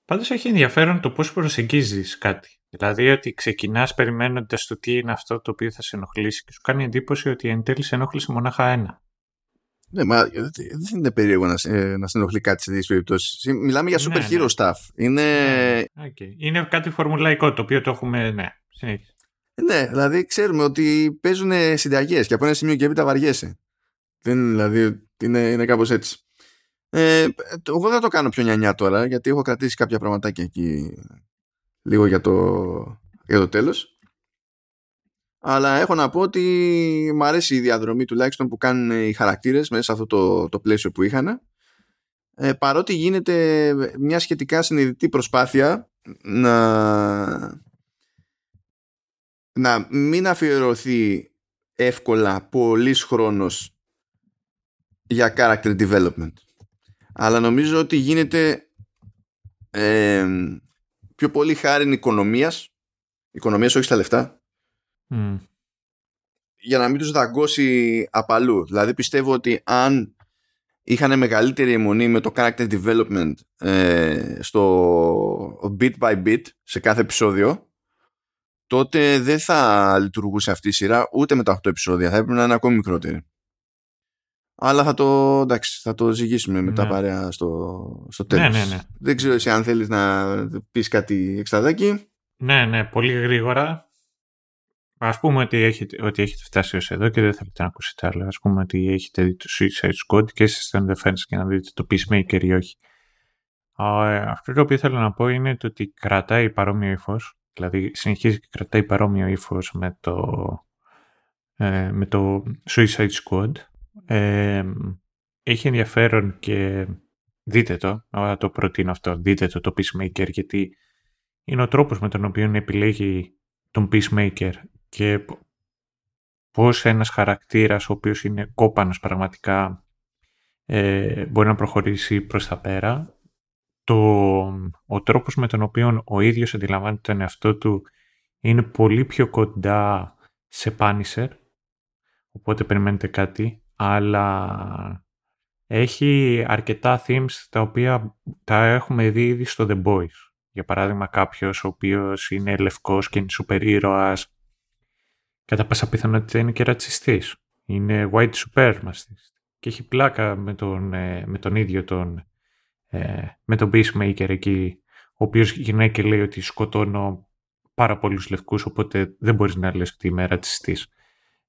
Πάντως έχει ενδιαφέρον το πώς προσεγγίζεις κάτι. Δηλαδή ότι ξεκινάς περιμένοντας το τι είναι αυτό το οποίο θα σε ενοχλήσει και σου κάνει εντύπωση ότι εν τέλει σε ενόχλησε μονάχα ένα. Ναι, μα δεν είναι περίεργο να, ε, να συνενοχλεί κάτι σε τέτοιε περιπτώσεις. Μιλάμε για super Ναι, hero ναι. stuff. Είναι, Okay. Είναι κάτι φορμουλαϊκό το οποίο το έχουμε, ναι, συνέχισε. ναι, δηλαδή ξέρουμε ότι παίζουν συνταγές και από ένα σημείο και έπειτα βαριέσαι. Δεν, δηλαδή είναι, είναι κάπως έτσι. Ε, το- εγώ δεν θα το κάνω πιο νιανιά τώρα γιατί έχω κρατήσει κάποια πραγματάκια εκεί λίγο για το, για το τέλος. Αλλά έχω να πω ότι μου αρέσει η διαδρομή τουλάχιστον που κάνουν οι χαρακτήρες μέσα σε αυτό το, το πλαίσιο που είχαν. Ε, παρότι γίνεται μια σχετικά συνειδητή προσπάθεια να να μην αφιερωθεί εύκολα πολύς χρόνος για character development αλλά νομίζω ότι γίνεται ε, πιο πολύ χάρη οικονομίας οικονομίας όχι στα λεφτά Μμ. για να μην τους δαγκώσει απαλού. Δηλαδή πιστεύω ότι αν είχαν μεγαλύτερη αιμονή με το character development ε, στο bit by bit σε κάθε επεισόδιο τότε δεν θα λειτουργούσε αυτή η σειρά ούτε με τα 8 επεισόδια. Θα έπρεπε να είναι ακόμη μικρότερη. Αλλά θα το, εντάξει, θα το ζυγίσουμε μετά Ναι. παρέα στο, στο Ναι, τέλος. ναι, ναι. Δεν ξέρω εσύ αν θέλεις να πεις κάτι εξτραδάκι. Ναι, ναι, πολύ γρήγορα. Ας πούμε ότι έχετε, ότι έχετε φτάσει ως εδώ και δεν θέλετε να ακούσετε άλλο. Ας πούμε ότι έχετε δει το Suicide Squad και είστε on the fence και να δείτε το Peacemaker ή όχι. Α, ε, αυτό το οποίο θέλω να πω είναι το ότι κρατάει παρόμοιο ύφος. Δηλαδή συνεχίζει και κρατάει παρόμοιο ύφος με το, ε, με το Suicide Squad. Ε, έχει ενδιαφέρον και δείτε το, να το προτείνω αυτό, δείτε το το Peacemaker γιατί είναι ο τρόπος με τον οποίο επιλέγει τον Peacemaker και π- πώς ένας χαρακτήρας ο οποίος είναι κόπανος πραγματικά ε, μπορεί να προχωρήσει προς τα πέρα. Το, ο τρόπος με τον οποίο ο ίδιος αντιλαμβάνεται τον εαυτό του είναι πολύ πιο κοντά σε Punisher. Οπότε περιμένετε κάτι αλλά έχει αρκετά themes τα οποία τα έχουμε δει ήδη στο The Boys. Για παράδειγμα κάποιος ο οποίος είναι λευκός και είναι σούπερ ήρωας κατά πάσα πιθανότητα είναι και ρατσιστής. Είναι white supremacist. Και έχει πλάκα με τον, ε, με τον ίδιο τον, ε, με τον Peacemaker εκεί, ο οποίος γυρνάει και λέει ότι σκοτώνω πάρα πολλούς λευκούς, οπότε δεν μπορείς να λες ότι είμαι ρατσιστής.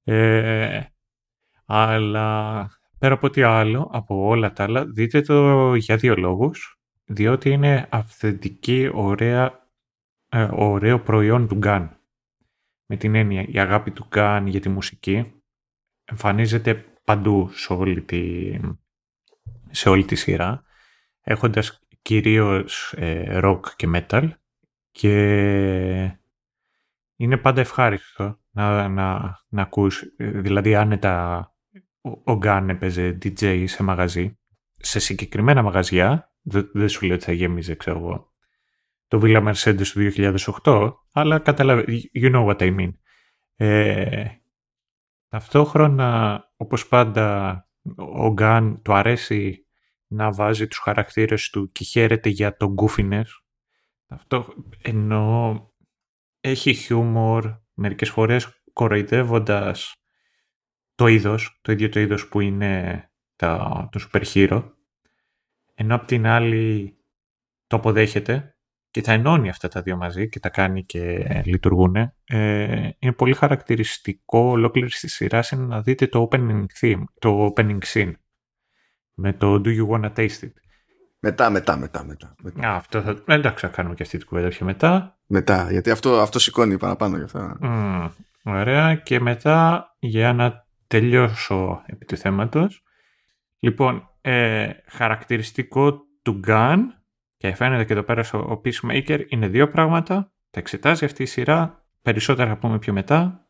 Ε, αλλά πέρα από ό,τι άλλο, από όλα τα άλλα, δείτε το για δύο λόγους. Διότι είναι αυθεντική, ωραία, ε, ωραίο προϊόν του Γκάν. Με την έννοια, η αγάπη του Γκάν για τη μουσική εμφανίζεται παντού σε όλη τη, σε όλη τη σειρά, έχοντας κυρίως ε, rock και metal και είναι πάντα ευχάριστο να, να, να ακούς, ε, δηλαδή άνετα ο, ο Γκάν έπαιζε DJ σε μαγαζί σε συγκεκριμένα μαγαζιά, δεν, σου λέω ότι θα γέμιζε, ξέρω εγώ, το Villa Mercedes του 2008, αλλά καταλαβαίνω, you know what I mean. Ε, ταυτόχρονα, όπως πάντα, ο Γκάν του αρέσει να βάζει τους χαρακτήρες του και χαίρεται για το goofiness. Αυτό ενώ έχει χιούμορ μερικές φορές κοροϊδεύοντας το είδος, το ίδιο το είδος που είναι τα, το super hero, ενώ απ' την άλλη το αποδέχεται και τα ενώνει αυτά τα δύο μαζί και τα κάνει και λειτουργούν. Ε, είναι πολύ χαρακτηριστικό ολόκληρη τη σειρά είναι να δείτε το opening theme, το opening scene με το Do you wanna taste it. Μετά, μετά, μετά. μετά. μετά. Α, αυτό θα... Εντάξει, θα κάνουμε και αυτή την κουβέντα πιο μετά. Μετά, γιατί αυτό, αυτό σηκώνει παραπάνω γι' αυτό. Mm, ωραία. Και μετά, για να τελειώσω επί του θέματος. Λοιπόν, ε, χαρακτηριστικό του Gun, και φαίνεται και εδώ πέρα ο Peacemaker, είναι δύο πράγματα. Τα εξετάζει αυτή η σειρά, περισσότερα θα πούμε πιο μετά.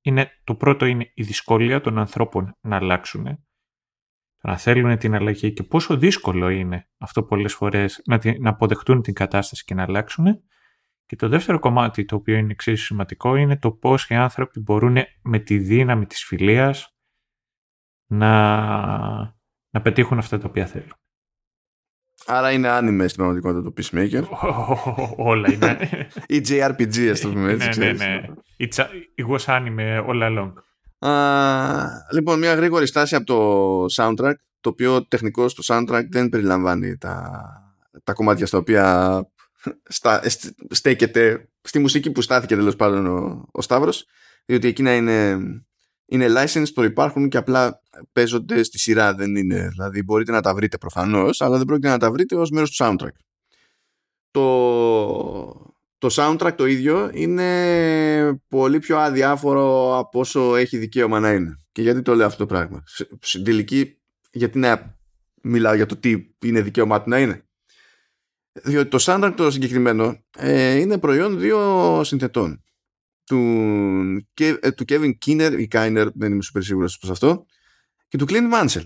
Είναι, το πρώτο είναι η δυσκολία των ανθρώπων να αλλάξουν να θέλουν την αλλαγή και πόσο δύσκολο είναι αυτό πολλές φορές να, να αποδεχτούν την κατάσταση και να αλλάξουν. Και το δεύτερο κομμάτι το οποίο είναι εξίσου σημαντικό είναι το πώς οι άνθρωποι μπορούν με τη δύναμη της φιλίας να, να πετύχουν αυτά τα οποία θέλουν. Άρα είναι άνιμες στην πραγματικότητα το Peacemaker. Όλα είναι. Ή JRPG, ας το πούμε έτσι. Ναι, ναι, ναι. It was anime all along λοιπόν, μια γρήγορη στάση από το soundtrack, το οποίο τεχνικό το soundtrack δεν περιλαμβάνει τα, τα κομμάτια στα οποία στα, στέκεται στη μουσική που στάθηκε τέλος πάντων ο, ο Σταύρος, διότι εκείνα είναι, είναι license, το υπάρχουν και απλά παίζονται στη σειρά, δεν είναι. Δηλαδή μπορείτε να τα βρείτε προφανώς, αλλά δεν πρόκειται να τα βρείτε ως μέρος του soundtrack. Το, το soundtrack το ίδιο είναι πολύ πιο αδιάφορο από όσο έχει δικαίωμα να είναι. Και γιατί το λέω αυτό το πράγμα; Στην τελική, γιατί να μιλάω για το τι είναι δικαίωμά του να είναι; Διότι το soundtrack το συγκεκριμένο ε, είναι προϊόν δύο συνθετών. Του, ε, του Kevin Kiner ή Kiner, δεν είμαι super σίγουρος προς αυτό, και του Clint Mansell.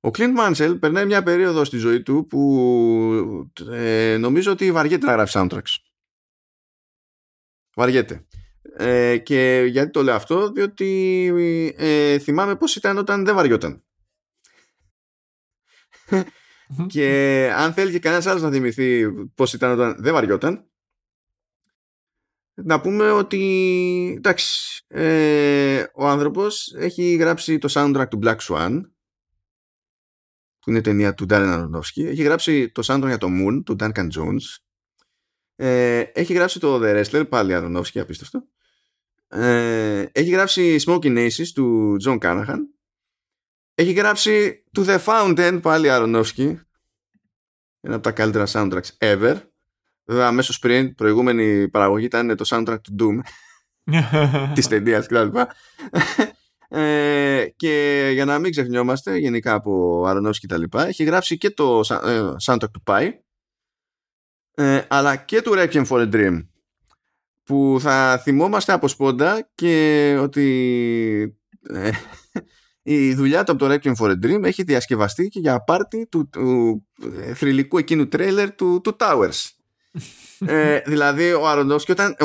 Ο Clint Mansell περνάει μια περίοδο στη ζωή του που ε, νομίζω ότι βαριέται να γράφει soundtracks. Βαριέται. Ε, και γιατί το λέω αυτό, διότι ε, θυμάμαι πώς ήταν όταν δεν βαριόταν. Και αν θέλει και κανένας άλλος να θυμηθεί πώς ήταν όταν δεν βαριόταν, να πούμε ότι εντάξει, ε, ο άνθρωπος έχει γράψει το soundtrack του Black Swan που είναι ταινία του Ντάρεν Aronofsky. Έχει γράψει το soundtrack για το Moon, του Duncan Jones. Ε, έχει γράψει το The Wrestler, πάλι Aronofsky, απίστευτο. Ε, έχει γράψει Smoking Aces του John Canahan. Έχει γράψει To The Fountain, πάλι Aronofsky. Ένα από τα καλύτερα soundtracks ever. Βέβαια, αμέσως πριν, προηγούμενη παραγωγή ήταν το soundtrack του Doom. της ταινίας κτλ. Ε, και για να μην ξεχνιόμαστε γενικά από Αρονόφσκι και τα λοιπά έχει γράψει και το ε, soundtrack του Pi ε, αλλά και του Requiem for a Dream που θα θυμόμαστε από σπόντα και ότι ε, η δουλειά του από το Requiem for a Dream έχει διασκευαστεί και για πάρτι του, του, ε, θρηλυκού εκείνου τρέιλερ του, του Towers ε, δηλαδή ο Αρονόφσκι όταν,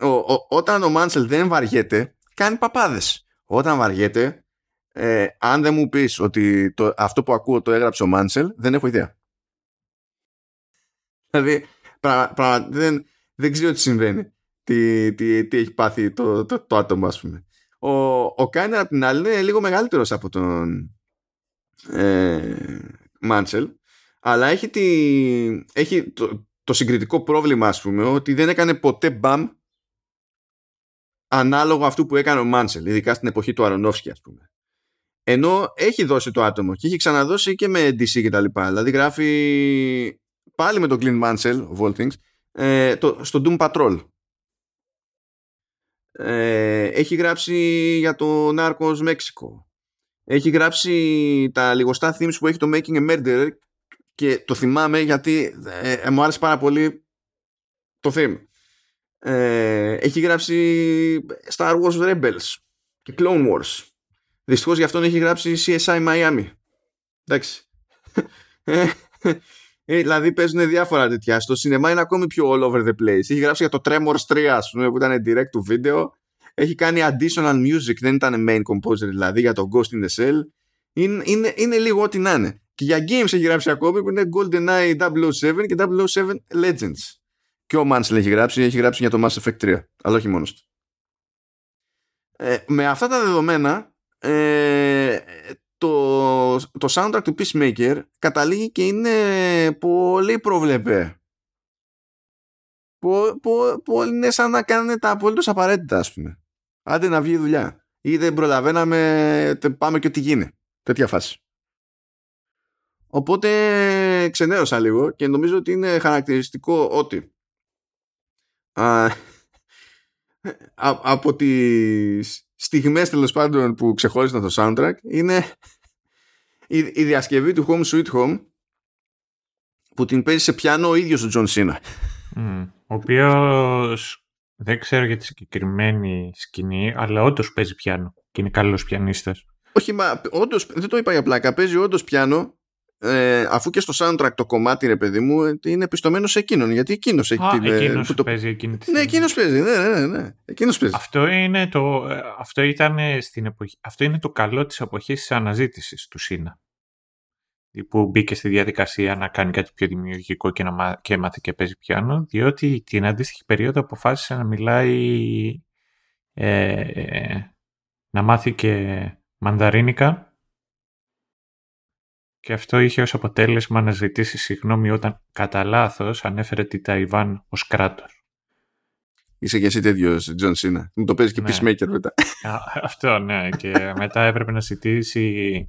ο, ο, όταν ο Μάνσελ δεν βαριέται κάνει παπάδες όταν βαριέται, ε, αν δεν μου πεις ότι το, αυτό που ακούω το έγραψε ο Μάνσελ, δεν έχω ιδέα. Δηλαδή, πρα, δεν, δεν ξέρω τι συμβαίνει. Τι, τι, τι έχει πάθει το, το, το, άτομο, ας πούμε. Ο, ο Κάινερ, απ' την άλλη, είναι λίγο μεγαλύτερος από τον ε, Μάνσελ, αλλά έχει, τη, έχει το, το συγκριτικό πρόβλημα, ας πούμε, ότι δεν έκανε ποτέ μπαμ ανάλογο αυτού που έκανε ο Μάνσελ, ειδικά στην εποχή του Αρονόφσκι, ας πούμε. Ενώ έχει δώσει το άτομο και έχει ξαναδώσει και με DC και τα λοιπά. Δηλαδή γράφει πάλι με τον Clint Mansell, Voltings, ε, το, στο Doom Patrol. Ε, έχει γράψει για το Narcos Mexico. Έχει γράψει τα λιγοστά themes που έχει το Making a Murderer και το θυμάμαι γιατί ε, ε μου άρεσε πάρα πολύ το theme. Ε, έχει γράψει Star Wars Rebels και Clone Wars. Δυστυχώς γι' αυτόν έχει γράψει CSI Miami. Εντάξει. Ε, ε, δηλαδή παίζουν διάφορα τέτοια. Στο σινεμά είναι ακόμη πιο all over the place. Έχει γράψει για το Tremors 3, ας πούμε, που ήταν direct to video. Έχει κάνει additional music, δεν ήταν main composer δηλαδή, για το Ghost in the Shell. Είναι, είναι, είναι λίγο ό,τι να είναι. Και για games έχει γράψει ακόμη που είναι GoldenEye 007 και 007 Legends. Και ο Mansell έχει γράψει, έχει γράψει για το Mass Effect 3. Αλλά όχι μόνος του. Ε, με αυτά τα δεδομένα, ε, το, το soundtrack του Peacemaker καταλήγει και είναι πολύ προβλεπέ. Πολύ είναι σαν να κάνουν τα απολύτως απαραίτητα, ας πούμε. Άντε να βγει η δουλειά. Ή δεν προλαβαίναμε, πάμε και ό,τι γίνει. Τέτοια φάση. Οπότε ξενέρωσα λίγο και νομίζω ότι είναι χαρακτηριστικό ότι α, από τις στιγμές τέλος πάντων που ξεχώρισαν το soundtrack είναι η, η διασκευή του Home Sweet Home που την παίζει σε πιάνο ο ίδιος ο Τζον Σίνα. ο οποίος δεν ξέρω για τη συγκεκριμένη σκηνή, αλλά όντως παίζει πιάνο και είναι καλός πιανίστας. Όχι, μα όντως, δεν το είπα για πλάκα, παίζει όντως πιάνο ε, αφού και στο soundtrack το κομμάτι ρε παιδί μου είναι πιστωμένο σε εκείνον γιατί εκείνος έχει Α, την ε, εκείνος το... παίζει εκείνη τη Ναι, εκείνος παίζει, ναι, ναι, ναι, εκείνος παίζει. Αυτό είναι το, ε, αυτό ήταν στην εποχή, αυτό είναι το καλό της εποχής της αναζήτησης του Σίνα. Που μπήκε στη διαδικασία να κάνει κάτι πιο δημιουργικό και, να, και έμαθε και παίζει πιάνο, διότι την αντίστοιχη περίοδο αποφάσισε να μιλάει ε, να μάθει και μανδαρίνικα και αυτό είχε ως αποτέλεσμα να ζητήσει συγγνώμη όταν κατά λάθος ανέφερε τη Ταϊβάν ως κράτος. Είσαι και εσύ τέτοιος Τζον Σίνα. Μου το παίζει και ναι. peacemaker μετά. αυτό ναι. Και μετά έπρεπε να ζητήσει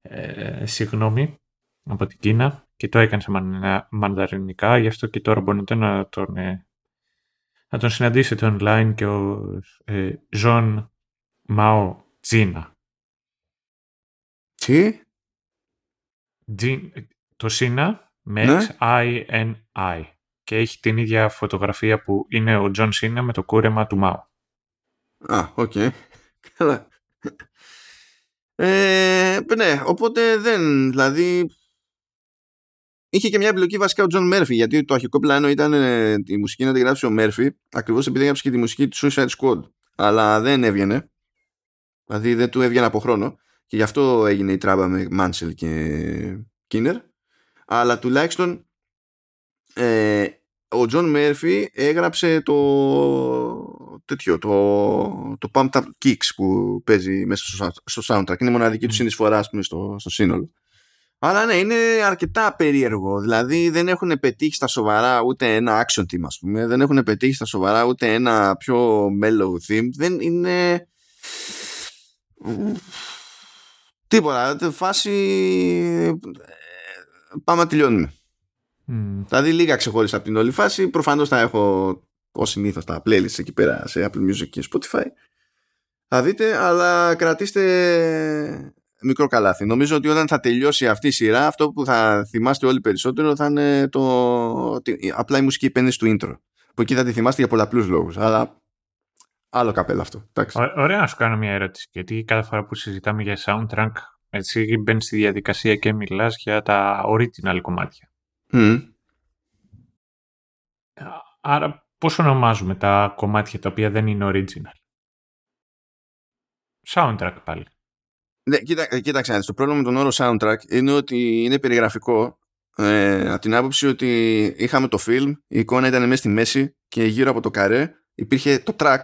ε, συγγνώμη από την Κίνα και το έκανε σε μανδαρινικά. Γι' αυτό και τώρα μπορείτε να τον, ε, να τον συναντήσετε online και ο ε, Ζων Μαο Τζίνα. Τι; Το Σίνα με ναι. I-N-I και έχει την ίδια φωτογραφία που είναι ο Τζον Σίνα με το κούρεμα του Μάο. Α, οκ. Καλά. Ε, ναι, οπότε δεν, δηλαδή είχε και μια επιλογή βασικά ο Τζον Μέρφυ γιατί το αρχικό πλάνο ήταν ε, τη μουσική να τη γράψει ο Μέρφυ ακριβώς επειδή έγραψε και τη μουσική του Suicide Squad αλλά δεν έβγαινε δηλαδή δεν του έβγαινε από χρόνο και γι' αυτό έγινε η τράμπα με Μάνσελ και Κίνερ αλλά τουλάχιστον ε, ο Τζον Μέρφυ έγραψε το τέτοιο το, το Pumped Up Kicks που παίζει μέσα στο, soundtrack είναι η μοναδική του συνεισφορά στο, στο σύνολο αλλά ναι, είναι αρκετά περίεργο. Δηλαδή δεν έχουν πετύχει στα σοβαρά ούτε ένα action theme, ας πούμε. Δεν έχουν πετύχει στα σοβαρά ούτε ένα πιο mellow theme. Δεν είναι Τίποτα. Φάση. Πάμε να τελειώνουμε. Mm. Δηλαδή λίγα ξεχώρισα από την όλη φάση. Προφανώς θα έχω ως συνήθως τα playlists εκεί πέρα σε Apple Music και Spotify. Θα δείτε, αλλά κρατήστε μικρό καλάθι. Νομίζω ότι όταν θα τελειώσει αυτή η σειρά, αυτό που θα θυμάστε όλοι περισσότερο θα είναι το... απλά η μουσική επένδυση του intro. Που εκεί θα τη θυμάστε για πολλαπλούς λόγους. Αλλά Άλλο καπέλο αυτό. ωραία να σου κάνω μια ερώτηση. Γιατί κάθε φορά που συζητάμε για soundtrack, έτσι μπαίνεις στη διαδικασία και μιλάς για τα original κομμάτια. Άρα πώς ονομάζουμε τα κομμάτια τα οποία δεν είναι original; Soundtrack πάλι. Ναι, κοίτα, κοίταξε, το πρόβλημα με τον όρο soundtrack είναι ότι είναι περιγραφικό ε, από την άποψη ότι είχαμε το film, η εικόνα ήταν μέσα στη μέση και γύρω από το καρέ υπήρχε το track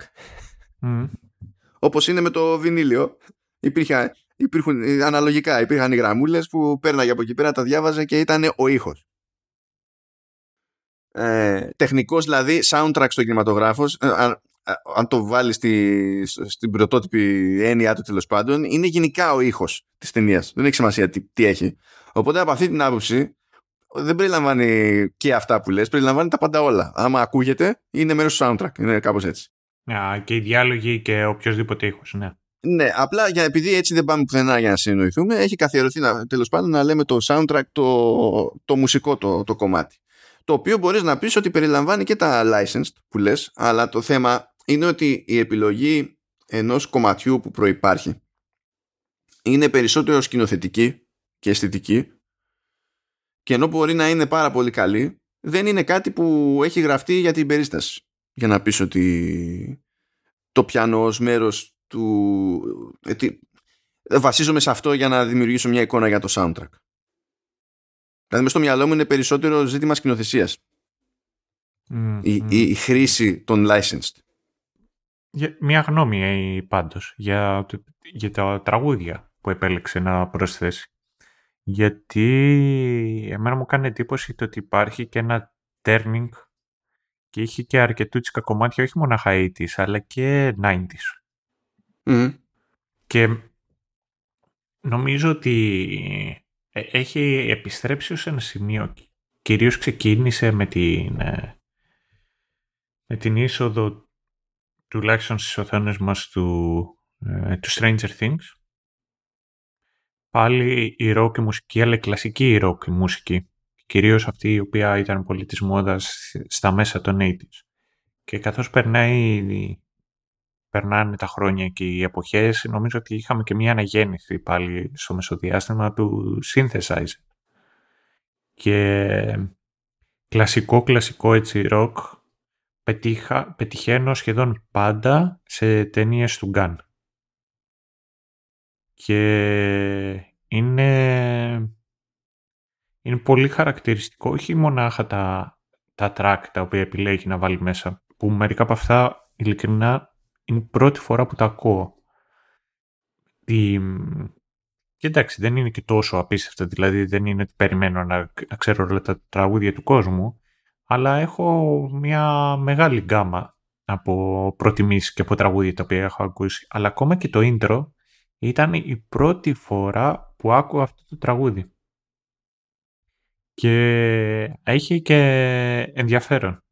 Mm. Όπως είναι με το βινίλιο. Υπήρχε, υπήρχαν, αναλογικά υπήρχαν οι γραμμούλες που πέρναγε από εκεί πέρα, τα διάβαζε και ήταν ο ήχος. Ε, τεχνικός δηλαδή, soundtrack στο κινηματογράφος, ε, αν, το βάλεις στη, στην πρωτότυπη έννοια του τέλος πάντων, είναι γενικά ο ήχος της ταινίας. Δεν έχει σημασία τι, τι έχει. Οπότε από αυτή την άποψη, δεν περιλαμβάνει και αυτά που λες, περιλαμβάνει τα πάντα όλα. Άμα ακούγεται, είναι μέρος του soundtrack. Είναι κάπως έτσι και οι διάλογοι και οποιοδήποτε ήχος, ναι. Ναι, απλά για, επειδή έτσι δεν πάμε πουθενά για να συνεννοηθούμε, έχει καθιερωθεί τέλος πάντων να λέμε το soundtrack, το, το μουσικό το, το κομμάτι. Το οποίο μπορείς να πεις ότι περιλαμβάνει και τα licensed που λες, αλλά το θέμα είναι ότι η επιλογή ενός κομματιού που προπάρχει είναι περισσότερο σκηνοθετική και αισθητική και ενώ μπορεί να είναι πάρα πολύ καλή δεν είναι κάτι που έχει γραφτεί για την περίσταση για να πεις ότι το πιάνω ως μέρος του... Ε, βασίζομαι σε αυτό για να δημιουργήσω μια εικόνα για το soundtrack. Δηλαδή, στο μυαλό μου είναι περισσότερο ζήτημα σκηνοθεσίας. η, η, χρήση των licensed. Για, μια γνώμη ε, πάντως για, για τα τραγούδια που επέλεξε να προσθέσει. Γιατί εμένα μου κάνει εντύπωση το ότι υπάρχει και ένα turning και είχε και αρκετούτσικα κομμάτια όχι μόνο 80's αλλά και 90's. Mm. Και νομίζω ότι ε, έχει επιστρέψει ως ένα σημείο. Κυρίως ξεκίνησε με την, ε, με την είσοδο τουλάχιστον στις οθόνες μας του, ε, του Stranger Things. Πάλι η rock μουσική, αλλά η κλασική rock μουσική. Κυρίως αυτή η οποία ήταν πολύ της μόδας στα μέσα των 80's. Και καθώς περνάει περνάνε τα χρόνια και οι εποχές, νομίζω ότι είχαμε και μια αναγέννηση πάλι στο μεσοδιάστημα του synthesizer. Και κλασικό, κλασικό έτσι rock πετύχα, πετυχαίνω σχεδόν πάντα σε ταινίες του Gun. Και είναι, είναι πολύ χαρακτηριστικό, όχι μονάχα τα, τα track τα οποία επιλέγει να βάλει μέσα, που μερικά από αυτά ειλικρινά είναι η πρώτη φορά που τα ακούω. Η... Και εντάξει, δεν είναι και τόσο απίστευτα, δηλαδή δεν είναι ότι περιμένω να, ξέρω όλα τα τραγούδια του κόσμου, αλλά έχω μια μεγάλη γκάμα από προτιμήσεις και από τραγούδια τα οποία έχω ακούσει. Αλλά ακόμα και το intro ήταν η πρώτη φορά που άκουγα αυτό το τραγούδι. Και έχει και ενδιαφέρον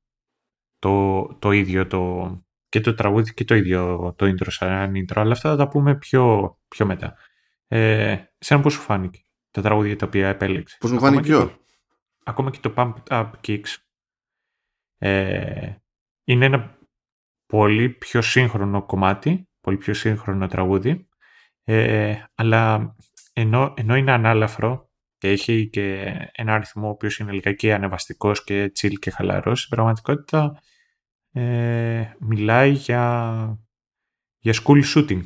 το, το ίδιο το, και το τραγούδι και το ίδιο το intro σαν intro, αλλά αυτά θα τα πούμε πιο, πιο μετά. Ε, σαν πώς σου φάνηκε τα τραγούδια τα οποία επέλεξες; Πώς μου φάνηκε πιο; ακόμα και το Pump Up Kicks ε, είναι ένα πολύ πιο σύγχρονο κομμάτι, πολύ πιο σύγχρονο τραγούδι, ε, αλλά ενώ, ενώ είναι ανάλαφρο και έχει και ένα αριθμό ο οποίος είναι λιγάκι ανεβαστικός και chill και χαλαρός, στην πραγματικότητα ε, μιλάει για, για school shooting.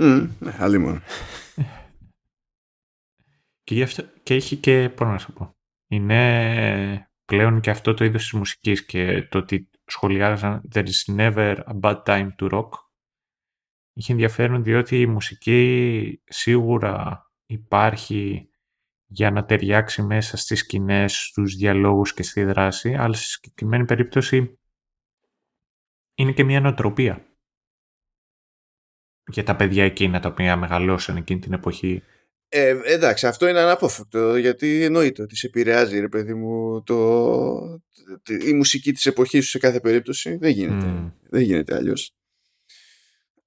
Mm, ναι, μόνο. και, αυτό, και έχει και, πώς να σου πω, είναι πλέον και αυτό το είδος της μουσικής και το ότι σχολιάζαν «There is never a bad time to rock» είχε ενδιαφέρον διότι η μουσική σίγουρα υπάρχει για να ταιριάξει μέσα στις σκηνές, στους διαλόγους και στη δράση, αλλά στη συγκεκριμένη περίπτωση είναι και μια νοοτροπία για τα παιδιά εκείνα τα οποία μεγαλώσαν εκείνη την εποχή. Ε, εντάξει, αυτό είναι αναπόφευκτο γιατί εννοείται ότι σε επηρεάζει ρε παιδί μου το, η μουσική της εποχής σου σε κάθε περίπτωση. Δεν γίνεται, δεν γίνεται αλλιώς.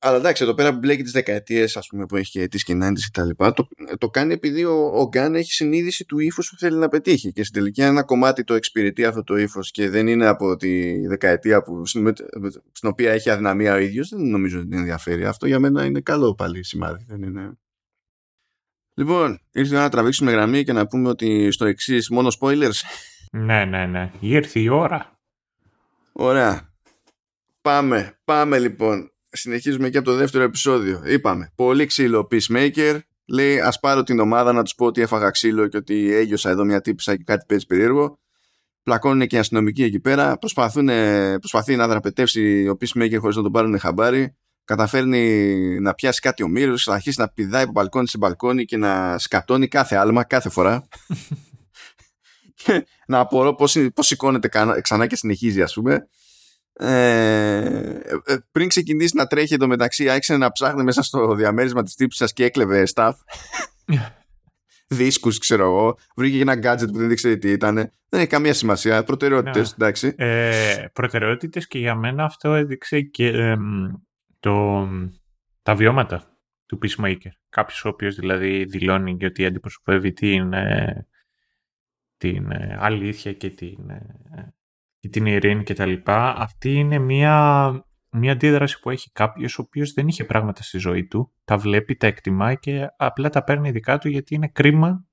Αλλά εντάξει, εδώ πέρα που μπλέκει τις δεκαετίες που έχει και τη και τα λοιπά, το, το κάνει επειδή ο, ο Γκάν έχει συνείδηση του ύφους που θέλει να πετύχει. Και στην τελική, ένα κομμάτι το εξυπηρετεί αυτό το ύφος και δεν είναι από τη δεκαετία που, στην, στην οποία έχει αδυναμία ο ίδιος, δεν νομίζω ότι την ενδιαφέρει. Αυτό για μένα είναι καλό πάλι σημάδι. Δεν είναι... Λοιπόν, ήρθε να τραβήξουμε γραμμή και να πούμε ότι στο εξής μόνο spoilers. Ναι, ναι, ναι. Ήρθε η ώρα. Ωραία. Πάμε, πάμε λοιπόν συνεχίζουμε και από το δεύτερο επεισόδιο. Είπαμε, πολύ ξύλο Peacemaker. Λέει, ας πάρω την ομάδα να τους πω ότι έφαγα ξύλο και ότι έγιωσα εδώ μια τύπησα και κάτι παίζει περίεργο. Πλακώνουν και οι αστυνομικοί εκεί πέρα. Προσπαθούν, προσπαθεί να δραπετεύσει ο Peacemaker χωρίς να τον πάρουν χαμπάρι. Καταφέρνει να πιάσει κάτι ο Μύρο, θα αρχίσει να πηδάει από μπαλκόνι σε μπαλκόνι και να σκατώνει κάθε άλμα κάθε φορά. να απορώ πώς σηκώνεται ξανά και συνεχίζει, ας πούμε. Ε, ε, πριν ξεκινήσει να τρέχει εντωμεταξύ άρχισε να ψάχνει μέσα στο διαμέρισμα της τύπης σας και έκλεβε staff. Δίσκους ξέρω εγώ. Βρήκε ένα gadget που δεν ήξερε τι ήταν. Δεν έχει καμία σημασία. Προτεραιότητες ναι. εντάξει. Ε, προτεραιότητες και για μένα αυτό έδειξε και το, τα βιώματα του Peacemaker. Κάποιος ο οποίος δηλαδή δηλώνει και ότι αντιπροσωπεύει την, την αλήθεια και την και την ειρήνη και τα λοιπά, αυτή είναι μια μια αντίδραση που έχει κάποιος ο οποίος δεν είχε πράγματα στη ζωή του, τα βλέπει, τα εκτιμάει και απλά τα παίρνει δικά του γιατί είναι κρίμα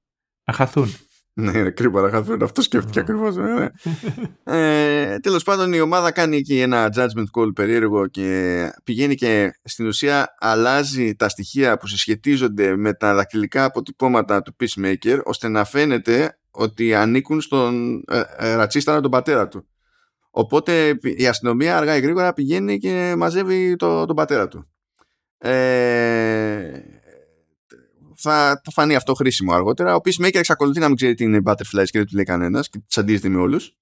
να χαθούν. Ναι, είναι κρίμα να χαθούν. Αυτό σκέφτηκε ακριβώς. Ναι, ναι. ε, Τέλος πάντων, η ομάδα κάνει εκεί ένα judgment call περίεργο και πηγαίνει και στην ουσία αλλάζει τα στοιχεία που συσχετίζονται με τα δακτυλικά αποτυπώματα του Peacemaker ώστε να φαίνεται ότι ανήκουν στον ε, ε, ρατσίσταρα τον πατέρα του. Οπότε η αστυνομία αργά ή γρήγορα πηγαίνει και μαζεύει το, τον πατέρα του. Ε, θα, θα φανεί αυτό χρήσιμο αργότερα. Ο Peacemaker εξακολουθεί να μην ξέρει τι είναι Butterflies και δεν του λέει κανένας και τσαντίζεται με όλους.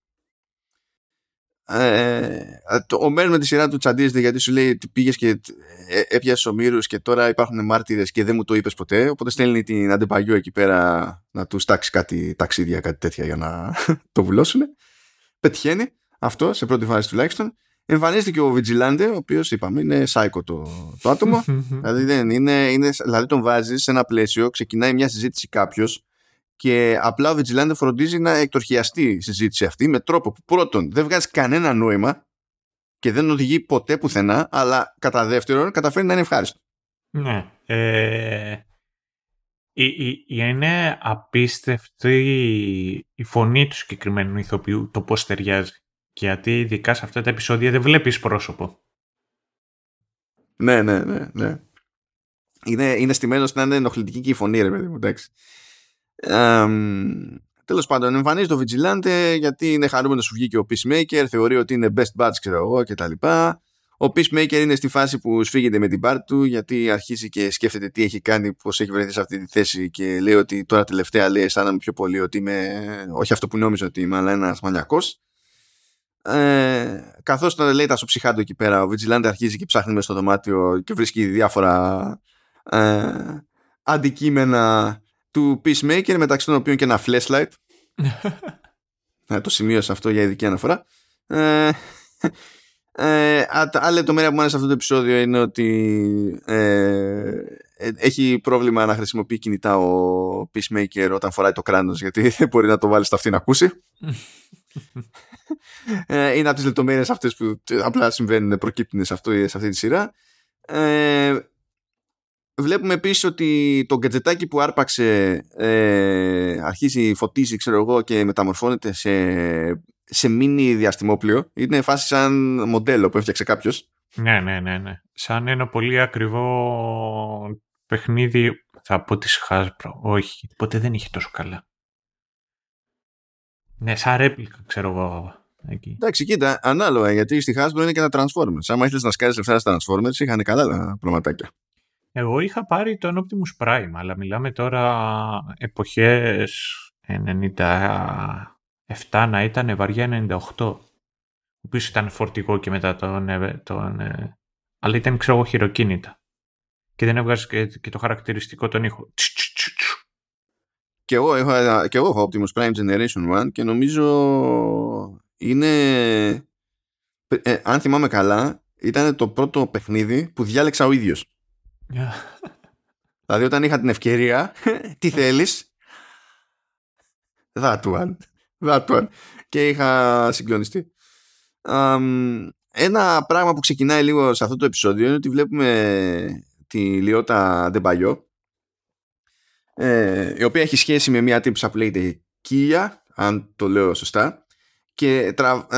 Ε, ο Μέρ με τη σειρά του τσαντίζεται γιατί σου λέει ότι πήγες και ε, έπιασες ομήρους και τώρα υπάρχουν μάρτυρες και δεν μου το είπες ποτέ. Οπότε στέλνει την Αντεπαγιό εκεί πέρα να τους τάξει κάτι ταξίδια, κάτι τέτοια για να το βουλώσουν. Πετυχαίνει αυτό σε πρώτη φάση τουλάχιστον. Εμφανίστηκε και ο Vigilante, ο οποίος είπαμε είναι σάικο το, το άτομο. δηλαδή, δεν είναι, είναι, δηλαδή τον βάζει σε ένα πλαίσιο, ξεκινάει μια συζήτηση κάποιος και απλά ο Vigilante φροντίζει να εκτορχιαστεί η συζήτηση αυτή με τρόπο που πρώτον δεν βγάζει κανένα νόημα και δεν οδηγεί ποτέ πουθενά, αλλά κατά δεύτερον καταφέρει να είναι ευχάριστο. Ναι. Ε, είναι απίστευτη η φωνή του συγκεκριμένου ηθοποιού, το πώς ταιριάζει. Γιατί ειδικά σε αυτά τα επεισόδια δεν βλέπεις πρόσωπο. Ναι, ναι, ναι, ναι. Είναι, είναι στημένος να είναι ενοχλητική και η φωνή, ρε παιδί μου, εντάξει. Τέλος πάντων, εμφανίζει το Vigilante γιατί είναι χαρούμενος που βγήκε ο Peacemaker, θεωρεί ότι είναι best buds, ξέρω εγώ κτλ. Ο Peacemaker είναι στη φάση που σφίγγεται με την πάρτη του γιατί αρχίζει και σκέφτεται τι έχει κάνει, πώς έχει βρεθεί σε αυτή τη θέση και λέει ότι τώρα τελευταία λέει αισθάνομαι πιο πολύ ότι είμαι, όχι αυτό που νόμιζα ότι είμαι, αλλά ένας μανιακό. Ε, καθώς τον λέει τα στο ψυχάντο εκεί πέρα ο Vigilante αρχίζει και ψάχνει μέσα στο δωμάτιο και βρίσκει διάφορα ε, αντικείμενα του Peacemaker μεταξύ των οποίων και ένα flashlight. Ε, το σημείωσα αυτό για ειδική αναφορά. Ε, ε, άλλη λεπτομέρεια που μου άρεσε αυτό το επεισόδιο είναι ότι ε, ε, έχει πρόβλημα να χρησιμοποιεί κινητά ο Peacemaker όταν φοράει το κράνος γιατί δεν μπορεί να το βάλει στα αυτή να ακούσει ε, είναι από τις λεπτομέρειες αυτές που απλά συμβαίνουν, προκύπτουν σε, αυτό, σε αυτή τη σειρά. Ε, βλέπουμε επίσης ότι το γκατζετάκι που άρπαξε ε, αρχίζει, φωτίζει ξέρω εγώ και μεταμορφώνεται σε, σε μίνι διαστημόπλιο. Είναι φάση σαν μοντέλο που έφτιαξε κάποιος. Ναι, ναι, ναι, ναι. Σαν ένα πολύ ακριβό παιχνίδι θα πω της Hasbro. Όχι, ποτέ δεν είχε τόσο καλά. Ναι, σαν ρέπλικα, ξέρω εγώ. Εκεί. Εντάξει, κοίτα, ανάλογα γιατί στη Hasbro είναι και τα Transformers. Αν ήθελες να σκάσεις λεφτά στα Transformers, είχαν καλά πραγματάκια. Εγώ είχα πάρει τον Optimus Prime, αλλά μιλάμε τώρα εποχές 97 να ήταν βαριά 98. Ο οποίος ήταν φορτηγό και μετά τον, ε, τον ε, αλλά ήταν ξέρω εγώ χειροκίνητα. Και δεν έβγαζε και, και το χαρακτηριστικό τον ήχο. Και εγώ έχω, και εγώ έχω Optimus Prime Generation 1 και νομίζω είναι ε, αν θυμάμαι καλά ήταν το πρώτο παιχνίδι που διάλεξα ο ίδιος. Δηλαδή όταν είχα την ευκαιρία τι θέλεις; That one. That one. Και είχα συγκλονιστεί. Ένα πράγμα που ξεκινάει λίγο σε αυτό το επεισόδιο είναι ότι βλέπουμε τη Λιώτα Ντεμπαγιό ε, η οποία έχει σχέση με μια τύπησα που λέγεται Κία αν το λέω σωστά και τρα... Ε,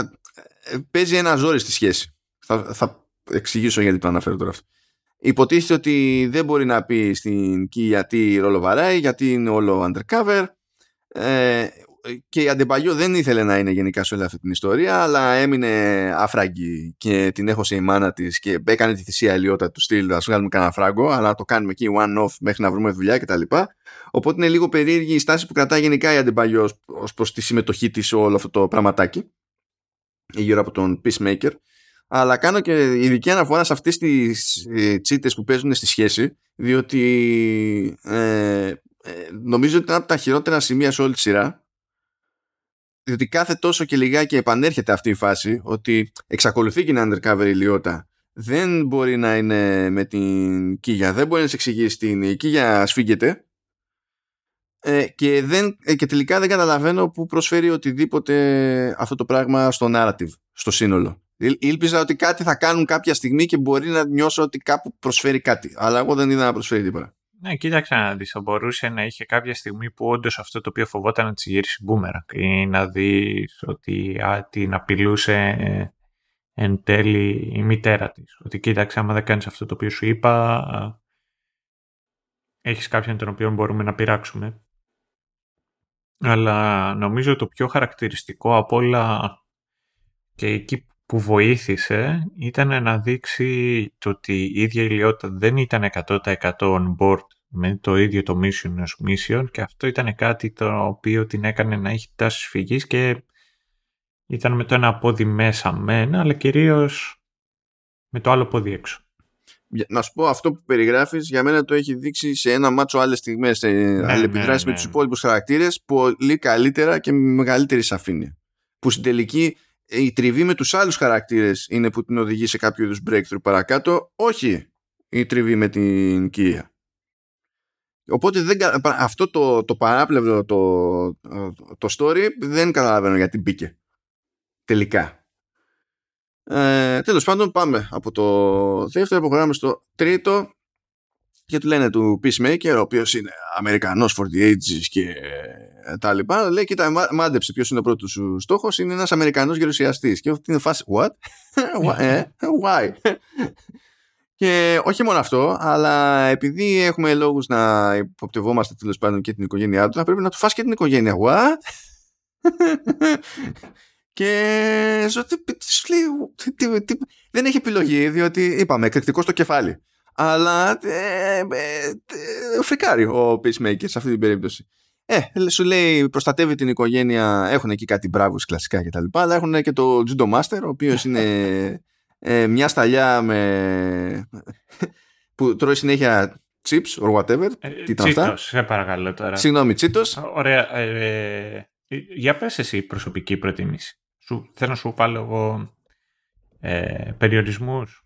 ε, παίζει ένα ζόρι στη σχέση. Θα, θα εξηγήσω γιατί το αναφέρω τώρα αυτό. Υποτίθεται ότι δεν μπορεί να πει στην Κι γιατί ρόλο βαράει, γιατί είναι όλο undercover. Ε, και η Αντεμπαγιό δεν ήθελε να είναι γενικά σε όλη αυτή την ιστορία, αλλά έμεινε αφράγκη και την έχωσε η μάνα της και έκανε τη θυσία ελιότα του στυλ. Α βγάλουμε κανένα φράγκο, αλλά το κάνουμε εκεί one-off μέχρι να βρούμε δουλειά κτλ. Οπότε είναι λίγο περίεργη η στάση που κρατά γενικά η Αντεμπαγιό ως προς τη συμμετοχή της σε όλο αυτό το πραγματάκι γύρω από τον Peacemaker. Αλλά κάνω και ειδική αναφορά σε αυτές τις ε, τσίτες που παίζουν στη σχέση διότι ε, ε, νομίζω ότι είναι από τα χειρότερα σημεία σε όλη τη σειρά διότι κάθε τόσο και λιγάκι επανέρχεται αυτή η φάση ότι εξακολουθεί και είναι undercover η Λιώτα δεν μπορεί να είναι με την Κίγια δεν μπορεί να σε εξηγήσει την η Κίγια σφίγγεται ε, και, δεν, ε, και τελικά δεν καταλαβαίνω που προσφέρει οτιδήποτε αυτό το πράγμα στο narrative, στο σύνολο. Ήλπιζα ότι κάτι θα κάνουν κάποια στιγμή και μπορεί να νιώσω ότι κάπου προσφέρει κάτι. Αλλά εγώ δεν είδα να προσφέρει τίποτα. Ναι, κοίταξε να δεις. Θα μπορούσε να είχε κάποια στιγμή που όντως αυτό το οποίο φοβόταν να της γυρίσει μπούμερα ή να δεις ότι α, την απειλούσε ε, εν τέλει η μητέρα της. Ότι κοίταξε, άμα δεν κάνεις αυτό το οποίο σου είπα, έχεις κάποιον τον οποίο μπορούμε να πειράξουμε. Αλλά νομίζω το πιο χαρακτηριστικό από όλα και εκεί που βοήθησε ήταν να δείξει το ότι η ίδια η Λιώτα δεν ήταν 100% on board με το ίδιο το mission ως mission και αυτό ήταν κάτι το οποίο την έκανε να έχει τάσεις φυγής και ήταν με το ένα πόδι μέσα μένα αλλά κυρίως με το άλλο πόδι έξω. Να σου πω αυτό που περιγράφεις για μένα το έχει δείξει σε ένα μάτσο άλλες στιγμές σε ναι, αλληλεπιδράσεις ναι, με ναι. τους υπόλοιπους χαρακτήρες πολύ καλύτερα και με μεγαλύτερη σαφήνεια. Που στην τελική η τριβή με τους άλλους χαρακτήρες είναι που την οδηγεί σε κάποιο είδους breakthrough παρακάτω, όχι η τριβή με την κυρία. Οπότε δεν, αυτό το, το παράπλευρο το, το story δεν καταλαβαίνω γιατί μπήκε. Τελικά. Ε, τέλος πάντων πάμε από το δεύτερο προχωράμε στο τρίτο και του λένε του Peacemaker ο οποίος είναι Αμερικανός for the ages και τα λοιπά λέει κοίτα μάντεψε ποιος είναι ο πρώτος σου στόχος είναι ένας Αμερικανός γερουσιαστής και αυτή είναι φάση what? Ε, why? και όχι μόνο αυτό αλλά επειδή έχουμε λόγους να υποπτευόμαστε τέλος πάντων και την οικογένειά του θα πρέπει να του φας και την οικογένεια what? και δεν έχει επιλογή διότι είπαμε εκρηκτικό στο κεφάλι αλλά ε, ε, ε, φρικάρει ο Peacemaker σε αυτή την περίπτωση. Ε, σου λέει προστατεύει την οικογένεια, έχουν εκεί κάτι μπράβους κλασικά κτλ. Αλλά έχουν και το Judo Master, ο οποίος είναι ε, μια σταλιά με... που τρώει συνέχεια chips or whatever. Ε, Τι ήταν αυτά. σε παρακαλώ τώρα. Συγγνώμη, τσίτος. Ωραία. Ε, για πες εσύ προσωπική προτίμηση. Σου, θέλω να σου βάλω εγώ ε, περιορισμούς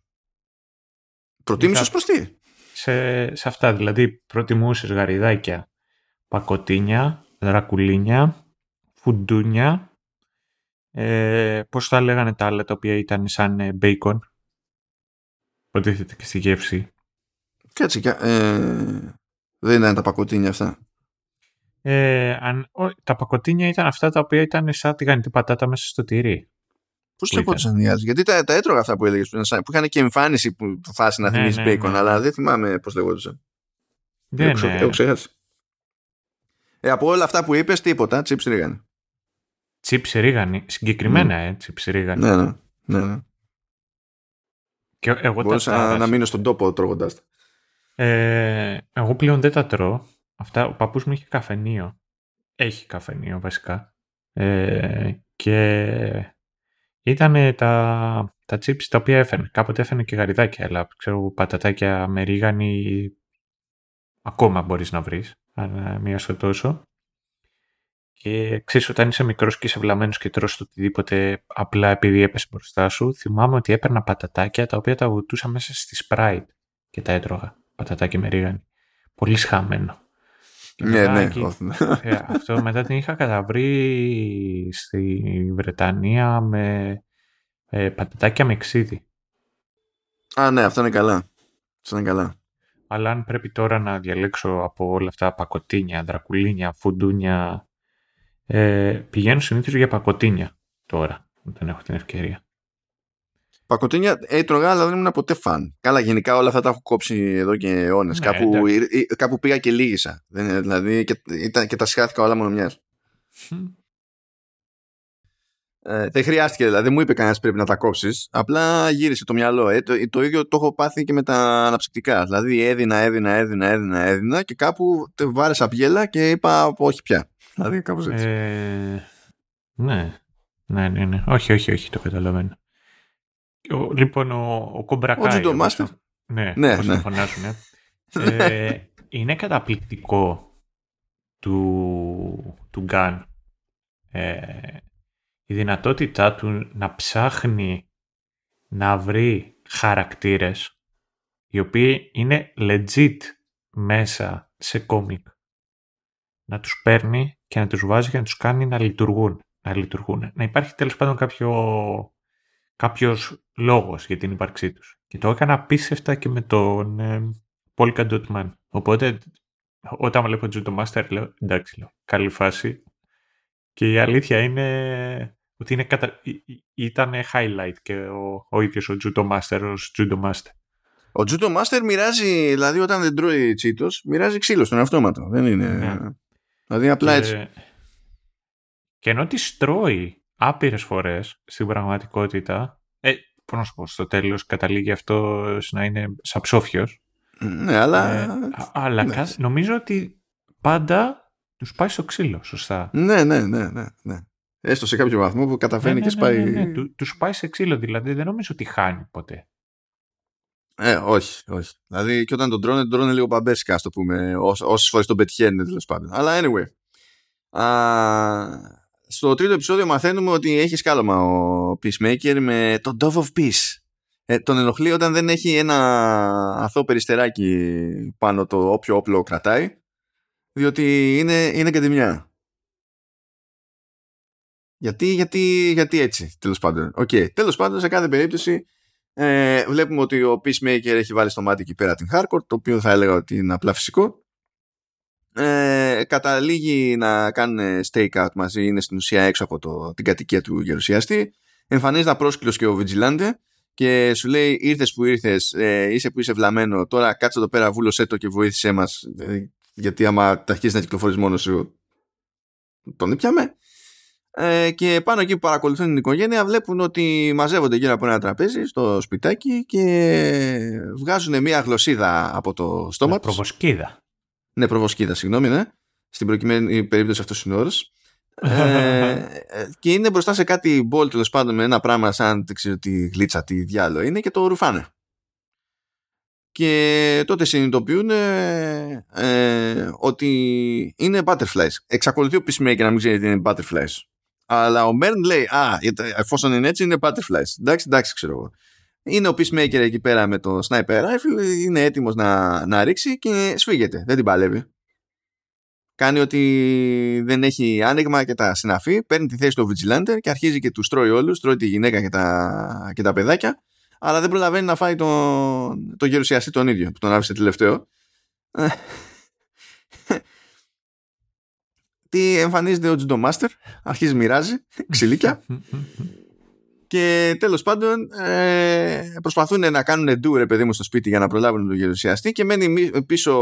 Προτίμησες προς τι; Σε, σε αυτά, δηλαδή προτιμούσες γαριδάκια, πακοτίνια, δρακουλίνια, φουντούνια, ε, πώς θα λέγανε τα άλλα τα οποία ήταν σαν μπέικον. Ε, Προτίθεται και στη γεύση. Κάτσε, ε, δεν ήταν τα πακοτίνια αυτά. Ε, αν, τα πακοτίνια ήταν αυτά τα οποία ήταν σαν τηγανιτή πατάτα μέσα στο τυρί. Πώς λεγόταν οι Γιατί τα, τα έτρωγα αυτά που έλεγες που, που είχαν και εμφάνιση που το φάση να ναι, θυμίζεις ναι, μπέικον, ναι. αλλά δεν θυμάμαι πώς λεγόταν. Δεν έχω, έχω ξεχάσει. Ε, από όλα αυτά που είπες, τίποτα. Τσίπς ρίγανη. Τσίπς ρίγανη. Συγκεκριμένα, mm. ε, τσίπς ρίγανη. Ναι, ναι. ναι, ναι. Και εγώ Μπορούσα τα να μείνω στον τόπο τρώγοντα τα. Ε, εγώ πλέον δεν τα τρώω. Αυτά, ο παππούς μου είχε καφενείο. Έχει καφενείο βασικά. Ε, και ήταν τα, τα chips τα οποία έφερνε. Κάποτε έφερνε και γαριδάκια, αλλά ξέρω πατατάκια με ρίγανη ακόμα μπορείς να βρεις, μία στο τόσο. Και ξέρεις, όταν είσαι μικρός και είσαι βλαμμένος και τρως το οτιδήποτε απλά επειδή έπεσε μπροστά σου, θυμάμαι ότι έπαιρνα πατατάκια τα οποία τα βουτούσα μέσα στη Sprite και τα έτρωγα. Πατατάκια με ρίγανη. Πολύ σχαμένο. Ναι, ναι. Ε, αυτό μετά την είχα καταβρει στη Βρετανία με ε, πατατάκια με ξύδι. Α, ναι, αυτό είναι καλά. Αυτό είναι καλά. Αλλά αν πρέπει τώρα να διαλέξω από όλα αυτά πακοτίνια, δρακουλίνια, φουντούνια, ε, πηγαίνω συνήθως για πακοτίνια τώρα, όταν έχω την ευκαιρία. Πακοτίνια έτρωγα, αλλά δεν ήμουν ποτέ φαν. Καλά, γενικά όλα αυτά τα έχω κόψει εδώ και αιώνες. Ναι, κάπου, κάπου πήγα και λίγησα. Δεν, δηλαδή και, ήταν, και τα σχάθηκα όλα μόνο μιας. Ε, δεν χρειάστηκε δηλαδή, μου είπε κανένας πρέπει να τα κόψεις. Απλά γύρισε το μυαλό. Ε, το, το, ίδιο το έχω πάθει και με τα αναψυκτικά. Δηλαδή έδινα, έδινα, έδινα, έδινα, έδινα και κάπου βάρεσα πιέλα και είπα όχι πια. Δηλαδή κάπως έτσι. Ε, ναι. Ναι, ναι, ναι. Όχι, όχι, όχι, το καταλαβαίνω. Ο, λοιπόν, ο, ο Κομπρακάι. Ο Μάστερ. Ναι, ναι, ναι. φωνάζουν. ε, είναι καταπληκτικό του, του Γκάν ε, η δυνατότητά του να ψάχνει να βρει χαρακτήρες οι οποίοι είναι legit μέσα σε κόμικ. Να τους παίρνει και να τους βάζει και να τους κάνει να λειτουργούν. Να, λειτουργούν. να υπάρχει τέλος πάντων κάποιο κάποιος λόγος για την ύπαρξή τους. Και το έκανα απίστευτα και με τον ε, Polka Dot Man. Οπότε όταν βλέπω Judo Master λέω εντάξει λέω, καλή φάση. Και η αλήθεια είναι ότι είναι κατα... ήταν highlight και ο, ο ίδιος ο Judo Master ως Judo Master. Ο Judo Master μοιράζει, δηλαδή όταν δεν τρώει τσίτος, μοιράζει ξύλο στον αυτόματο. Δεν είναι... Ναι. Δηλαδή απλά και... έτσι. Και ενώ της τρώει άπειρες φορές στην πραγματικότητα, ε, πώς να σου πω, στο τέλος καταλήγει αυτό να είναι σαψόφιος. Ναι, αλλά... Ε, αλλά ναι. νομίζω ότι πάντα τους πάει στο ξύλο, σωστά. Ναι, ναι, ναι, ναι. ναι. Έστω σε κάποιο βαθμό που καταφέρνει ναι, και ναι, σπάει... Ναι, ναι, ναι. Τους πάει σε ξύλο, δηλαδή δεν νομίζω ότι χάνει ποτέ. Ε, όχι, όχι. Δηλαδή και όταν τον τρώνε, τον τρώνε λίγο παμπέσικα, ας το πούμε, όσες φορές τον πετυχαίνουν τέλος πάντων. Αλλά anyway. Α, στο τρίτο επεισόδιο μαθαίνουμε ότι έχει σκάλωμα ο Peacemaker με το Dove of Peace. Ε, τον ενοχλεί όταν δεν έχει ένα αθώο περιστεράκι πάνω το όποιο όπλο κρατάει διότι είναι, είναι κατημιά. Γιατί, γιατί, γιατί έτσι, τέλος πάντων. Okay. Τέλος πάντων, σε κάθε περίπτωση ε, βλέπουμε ότι ο Peacemaker έχει βάλει στο μάτι εκεί πέρα την Hardcore, το οποίο θα έλεγα ότι είναι απλά φυσικό. Ε, καταλήγει να κάνουν stake out μαζί, είναι στην ουσία έξω από το, την κατοικία του γερουσιαστή. Εμφανίζεται απρόσκυλος και ο Vigilante και σου λέει ήρθες που ήρθες, ε, είσαι που είσαι βλαμμένο, τώρα κάτσε εδώ πέρα, βούλωσέ το και βοήθησέ μας, ε, γιατί άμα τα αρχίσεις να κυκλοφορείς μόνος σου, τον ήπιαμε. Ε, και πάνω εκεί που παρακολουθούν την οικογένεια βλέπουν ότι μαζεύονται γύρω από ένα τραπέζι στο σπιτάκι και βγάζουν μια γλωσσίδα από το στόμα τους. Προβοσκίδα. Ναι, προβοσκίδα, συγγνώμη, ναι. Στην προκειμένη περίπτωση αυτός είναι όρος. ε, και είναι μπροστά σε κάτι μπολ τέλος πάντων με ένα πράγμα σαν δεν ξέρω τι γλίτσα, τι διάλογο είναι και το ρουφάνε. Και τότε συνειδητοποιούν ε, ε, ότι είναι butterflies. Εξακολουθεί ο Peacemaker να μην ξέρει ότι είναι butterflies. Αλλά ο Μέρν λέει, Α, εφόσον είναι έτσι, είναι butterflies. Εντάξει, εντάξει, ξέρω εγώ. Είναι ο Peacemaker εκεί πέρα με το sniper rifle, είναι έτοιμος να, να ρίξει και σφίγγεται. Δεν την παλεύει. Κάνει ότι δεν έχει άνοιγμα και τα συναφή, παίρνει τη θέση του Vigilante και αρχίζει και τους τρώει όλους, τρώει τη γυναίκα και τα, και τα παιδάκια, αλλά δεν προλαβαίνει να φάει τον, το γερουσιαστή τον ίδιο που τον άφησε τελευταίο τι εμφανίζεται ο Judo Master, αρχίζει μοιράζει ξυλίκια και τέλος πάντων ε, προσπαθούν να κάνουν ντου ρε παιδί μου στο σπίτι για να προλάβουν τον γερουσιαστή και μένει πίσω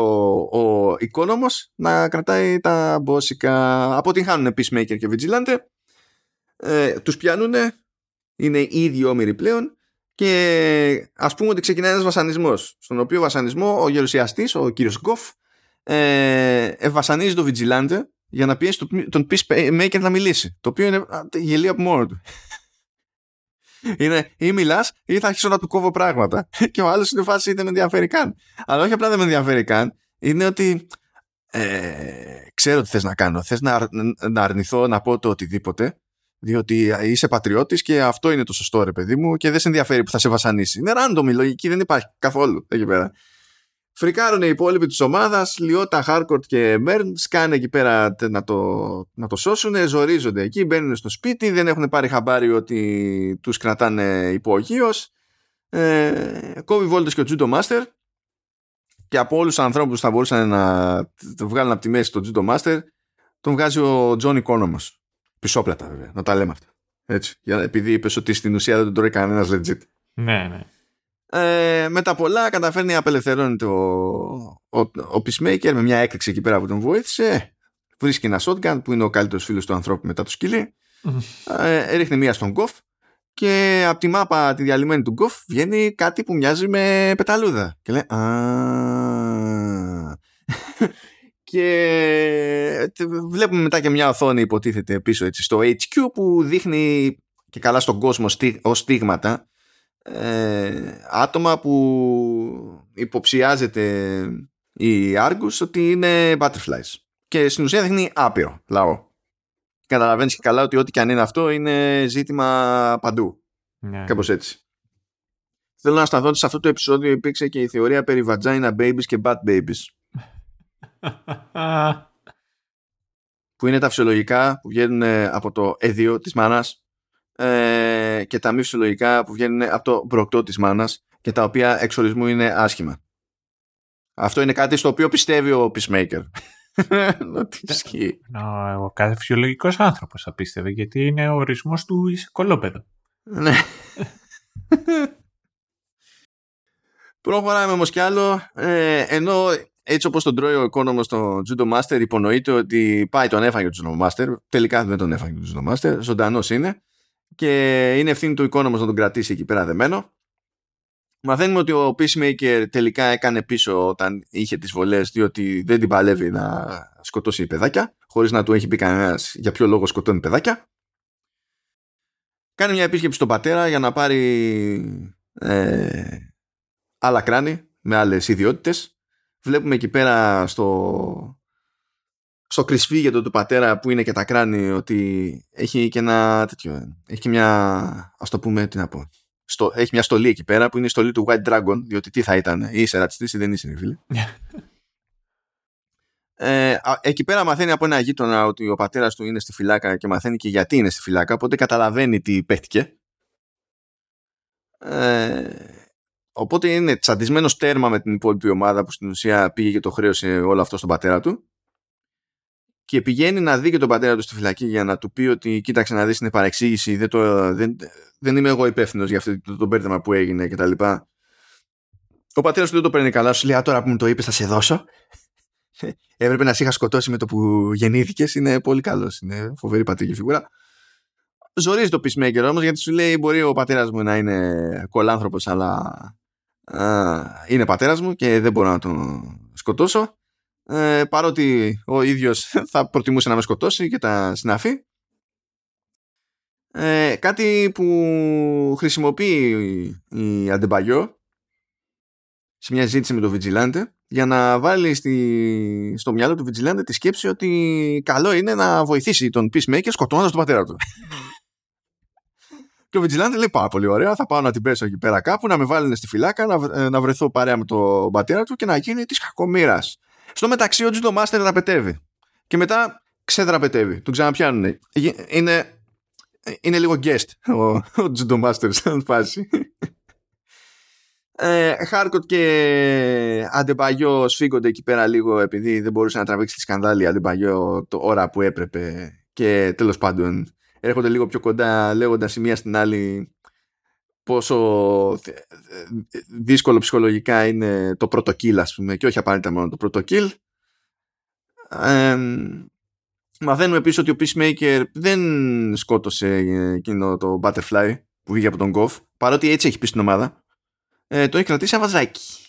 ο, ο οικόνομος να κρατάει τα μπόσικα αποτυγχάνουν Peacemaker και Vigilante ε, τους πιάνουν είναι ήδη όμοιροι πλέον και ας πούμε ότι ξεκινάει ένας βασανισμός στον οποίο βασανισμό ο γερουσιαστής, ο κύριος Γκοφ ε, βασανίζει τον Vigilante για να πιέσει τον Peacemaker να μιλήσει. Το οποίο είναι γελίο από μόνο του. Είναι ή μιλάς ή θα αρχίσω να του κόβω πράγματα. Και ο άλλος είναι φάση δεν με ενδιαφέρει καν. Αλλά όχι απλά δεν με ενδιαφέρει καν, είναι ότι ε, ξέρω τι θες να κάνω. Θες να, να αρνηθώ να πω το οτιδήποτε, διότι είσαι πατριώτης και αυτό είναι το σωστό, ρε παιδί μου, και δεν σε ενδιαφέρει που θα σε βασανίσει. Είναι random η λογική, δεν υπάρχει καθόλου εκεί πέρα. Φρικάρουν οι υπόλοιποι της ομάδας, Λιότα, Χάρκορτ και Μέρν, σκάνε εκεί πέρα να το, να το σώσουν, ζορίζονται εκεί, μπαίνουν στο σπίτι, δεν έχουν πάρει χαμπάρι ότι τους κρατάνε υπόγειο. Ε, κόβει βόλτες και ο Τζούντο Μάστερ και από όλους τους ανθρώπους που θα μπορούσαν να το βγάλουν από τη μέση τον Τζούντο Μάστερ, τον βγάζει ο Τζον Οικόνομος. Πισόπλατα βέβαια, να τα λέμε αυτά. Έτσι, επειδή είπε ότι στην ουσία δεν τον τρώει κανένας legit. Ναι, ναι. Ε, με τα πολλά καταφέρνει να απελευθερώνεται ο, ο, ο Peacemaker με μια έκρηξη εκεί πέρα που τον βοήθησε. Βρίσκει ένα shotgun που είναι ο καλύτερος φίλος του ανθρώπου μετά το σκυλί. ε, ρίχνει μία στον γκοφ και από τη μάπα τη διαλυμένη του γκοφ βγαίνει κάτι που μοιάζει με πεταλούδα. Και λέει Α. και βλέπουμε μετά και μια οθόνη υποτίθεται πίσω έτσι στο HQ που δείχνει και καλά στον κόσμο ως στίγματα ε, άτομα που υποψιάζεται η Argus ότι είναι butterflies. Και στην ουσία δείχνει άπειρο λαό. Καταλαβαίνεις και καλά ότι ό,τι και αν είναι αυτό είναι ζήτημα παντού. Ναι. Κάπως έτσι. Θέλω να σταθώ ότι σε αυτό το επεισόδιο υπήρξε και η θεωρία περί vagina babies και bad babies. που είναι τα φυσιολογικά που βγαίνουν από το έδιο της μάνας ε, και τα μη φυσιολογικά που βγαίνουν από το μπροκτό της μάνας και τα οποία εξορισμού είναι άσχημα. Αυτό είναι κάτι στο οποίο πιστεύει ο Peacemaker. Ότι ισχύει. Ο κάθε φυσιολογικός άνθρωπος θα πίστευε, γιατί είναι ο ορισμός του είσαι κολόπεδο. Ναι. Προχωράμε όμως κι άλλο. Ε, ενώ έτσι όπως τον τρώει ο οικόνομος στο Judo Master, υπονοείται ότι πάει τον έφαγε ο Judo Master. Τελικά δεν τον έφαγε ο Judo Master. Ζωντανός είναι. Και είναι ευθύνη του οικόνομο να τον κρατήσει εκεί πέρα δεμένο. Μαθαίνουμε ότι ο Peacemaker τελικά έκανε πίσω όταν είχε τις βολές διότι δεν την παλεύει να σκοτώσει παιδάκια χωρίς να του έχει πει κανένας για ποιο λόγο σκοτώνει παιδάκια. Κάνει μια επίσκεψη στον πατέρα για να πάρει ε, άλλα κράνη με άλλες ιδιότητες. Βλέπουμε εκεί πέρα στο, στο κρυσφύγετο του πατέρα που είναι και τα κράνη ότι έχει και ένα τέτοιο, έχει και μια, ας το πούμε, τι να πω, στο, έχει μια στολή εκεί πέρα που είναι η στολή του White Dragon, διότι τι θα ήταν, ή είσαι ρατσιστής ή δεν είσαι, φίλε. ε, εκεί πέρα μαθαίνει από ένα γείτονα ότι ο πατέρας του είναι στη φυλάκα και μαθαίνει και γιατί είναι στη φυλάκα, οπότε καταλαβαίνει τι παίχτηκε. Ε, οπότε είναι τσαντισμένος τέρμα με την υπόλοιπη ομάδα που στην ουσία πήγε και το χρέωσε όλο αυτό στον πατέρα του και πηγαίνει να δει και τον πατέρα του στη φυλακή για να του πει ότι κοίταξε να δεις είναι παρεξήγηση δεν, το, δεν, δεν είμαι εγώ υπεύθυνος για αυτό το, το μπέρδεμα που έγινε και τα λοιπά. Ο πατέρας του δεν το παίρνει καλά, σου λέει τώρα που μου το είπες θα σε δώσω. Έπρεπε να σε είχα σκοτώσει με το που γεννήθηκες. Είναι πολύ καλός. Είναι φοβερή πατρική φιγούρα. Ζορίζει το peacemaker όμως γιατί σου λέει μπορεί ο πατέρας μου να είναι κολάνθρωπος, αλλά α, είναι πατέρας μου και δεν μπορώ να τον σκοτώσω ε, παρότι ο ίδιος θα προτιμούσε να με σκοτώσει και τα συναφή ε, κάτι που χρησιμοποιεί η Αντεμπαγιό σε μια ζήτηση με τον Βιτζιλάντε για να βάλει στη, στο μυαλό του Βιτζιλάντε τη σκέψη ότι καλό είναι να βοηθήσει τον Peacemaker σκοτώνοντας τον πατέρα του. Και ο Βιτζιλάντε λέει πάρα πολύ ωραία. Θα πάω να την πέσω εκεί πέρα κάπου, να με βάλουν στη φυλάκα, να, ε, να βρεθώ παρέα με τον πατέρα του και να γίνει της κακομήρα. Στο μεταξύ ο Judo Master δραπετεύει. Και μετά ξεδραπετεύει. Τον ξαναπιάνουν. Είναι, είναι λίγο guest ο, ο Judo Master σαν φάση. Ε, Χάρκοτ και Αντεμπαγιό σφίγγονται εκεί πέρα λίγο επειδή δεν μπορούσε να τραβήξει τη σκανδάλη Αντεμπαγιό το ώρα που έπρεπε και τέλος πάντων έρχονται λίγο πιο κοντά λέγοντας η μία στην άλλη πόσο δύσκολο ψυχολογικά είναι το πρώτο kill ας πούμε και όχι απαραίτητα μόνο το πρώτο kill. Ε, μαθαίνουμε επίσης ότι ο Peacemaker δεν σκότωσε εκείνο το Butterfly που βγήκε από τον Goff παρότι έτσι έχει πει στην ομάδα. Ε, το έχει κρατήσει αβαζάκι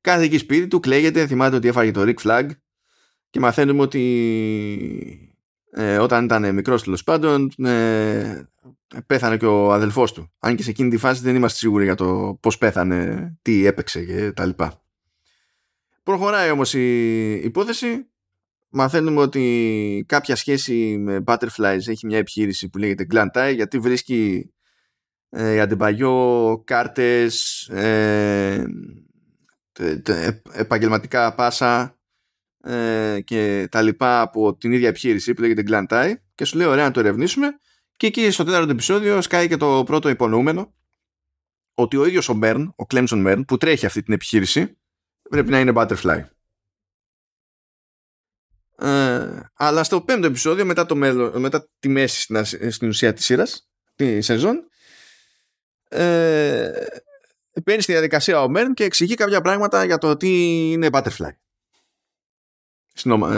κάθε εκεί σπίτι του κλαίγεται θυμάται ότι έφαγε το Rick Flag και μαθαίνουμε ότι ε, όταν ήταν μικρός τέλος πάντων ε, πέθανε και ο αδελφός του. Αν και σε εκείνη τη φάση δεν είμαστε σίγουροι για το πώς πέθανε, τι έπαιξε και τα λοιπά. Προχωράει όμως η υπόθεση. Μαθαίνουμε ότι κάποια σχέση με Butterflies έχει μια επιχείρηση που λέγεται Glantai γιατί βρίσκει ε, αντιπαγιό κάρτες, ε, επαγγελματικά πάσα ε, και τα λοιπά από την ίδια επιχείρηση που λέγεται Glantai και σου λέει ωραία να το ερευνήσουμε. Και εκεί στο τέταρτο επεισόδιο σκάει και το πρώτο υπονοούμενο ότι ο ίδιος ο Μπέρν, ο Clemson Bern που τρέχει αυτή την επιχείρηση πρέπει να είναι Butterfly. Ε, αλλά στο πέμπτο επεισόδιο μετά, το μέλλον, μετά τη μέση στην, στην ουσία της σειράς τη σεζόν ε, παίρνει στη διαδικασία ο Μερν και εξηγεί κάποια πράγματα για το τι είναι Butterfly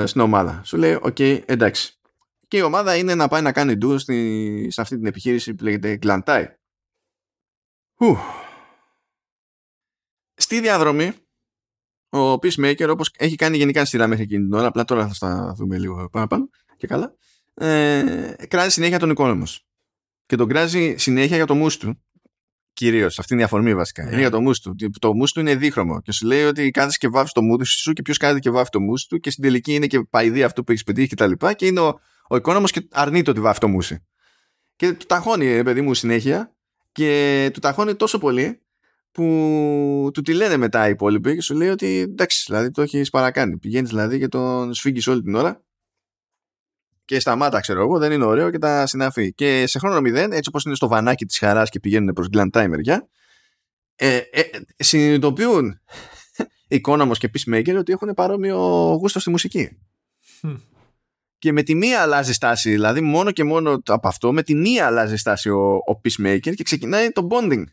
στην, ομάδα. Σου λέει, οκ, εντάξει και η ομάδα είναι να πάει να κάνει ντου σε αυτή την επιχείρηση που λέγεται Glantai. Στη διαδρομή, ο Peacemaker, όπως έχει κάνει γενικά στη σειρά μέχρι εκείνη την ώρα, απλά τώρα θα στα δούμε λίγο παραπάνω και καλά, ε, κράζει συνέχεια τον οικόνομος. Και τον κράζει συνέχεια για το μους του. Κυρίως, αυτή είναι η αφορμή βασικά. Είναι για το μους του. Το μους του είναι δίχρωμο. Και σου λέει ότι κάθεσαι και βάφεις το μους σου και ποιος κάθεται και βάφει το μους του. Και στην τελική είναι και παϊδί αυτό που έχεις πετύχει κτλ. Και, και είναι ο, ο οικόνομος και αρνείται ότι βάφει το μουσι. Και του ταχώνει, παιδί μου, συνέχεια και του ταχώνει τόσο πολύ που του τη λένε μετά οι υπόλοιποι και σου λέει ότι εντάξει, δηλαδή το έχεις παρακάνει. Πηγαίνεις δηλαδή και τον σφίγγεις όλη την ώρα. Και σταμάτα, ξέρω εγώ, δεν είναι ωραίο και τα συναφή. Και σε χρόνο μηδέν, έτσι όπως είναι στο βανάκι της χαράς και πηγαίνουν προς Glen μεριά, ε, ε, συνειδητοποιούν Economos και Peacemaker ότι έχουν παρόμοιο γούστο στη μουσική. Και με τη μία αλλάζει στάση, δηλαδή μόνο και μόνο από αυτό, με τη μία αλλάζει στάση ο, ο Peacemaker και ξεκινάει το bonding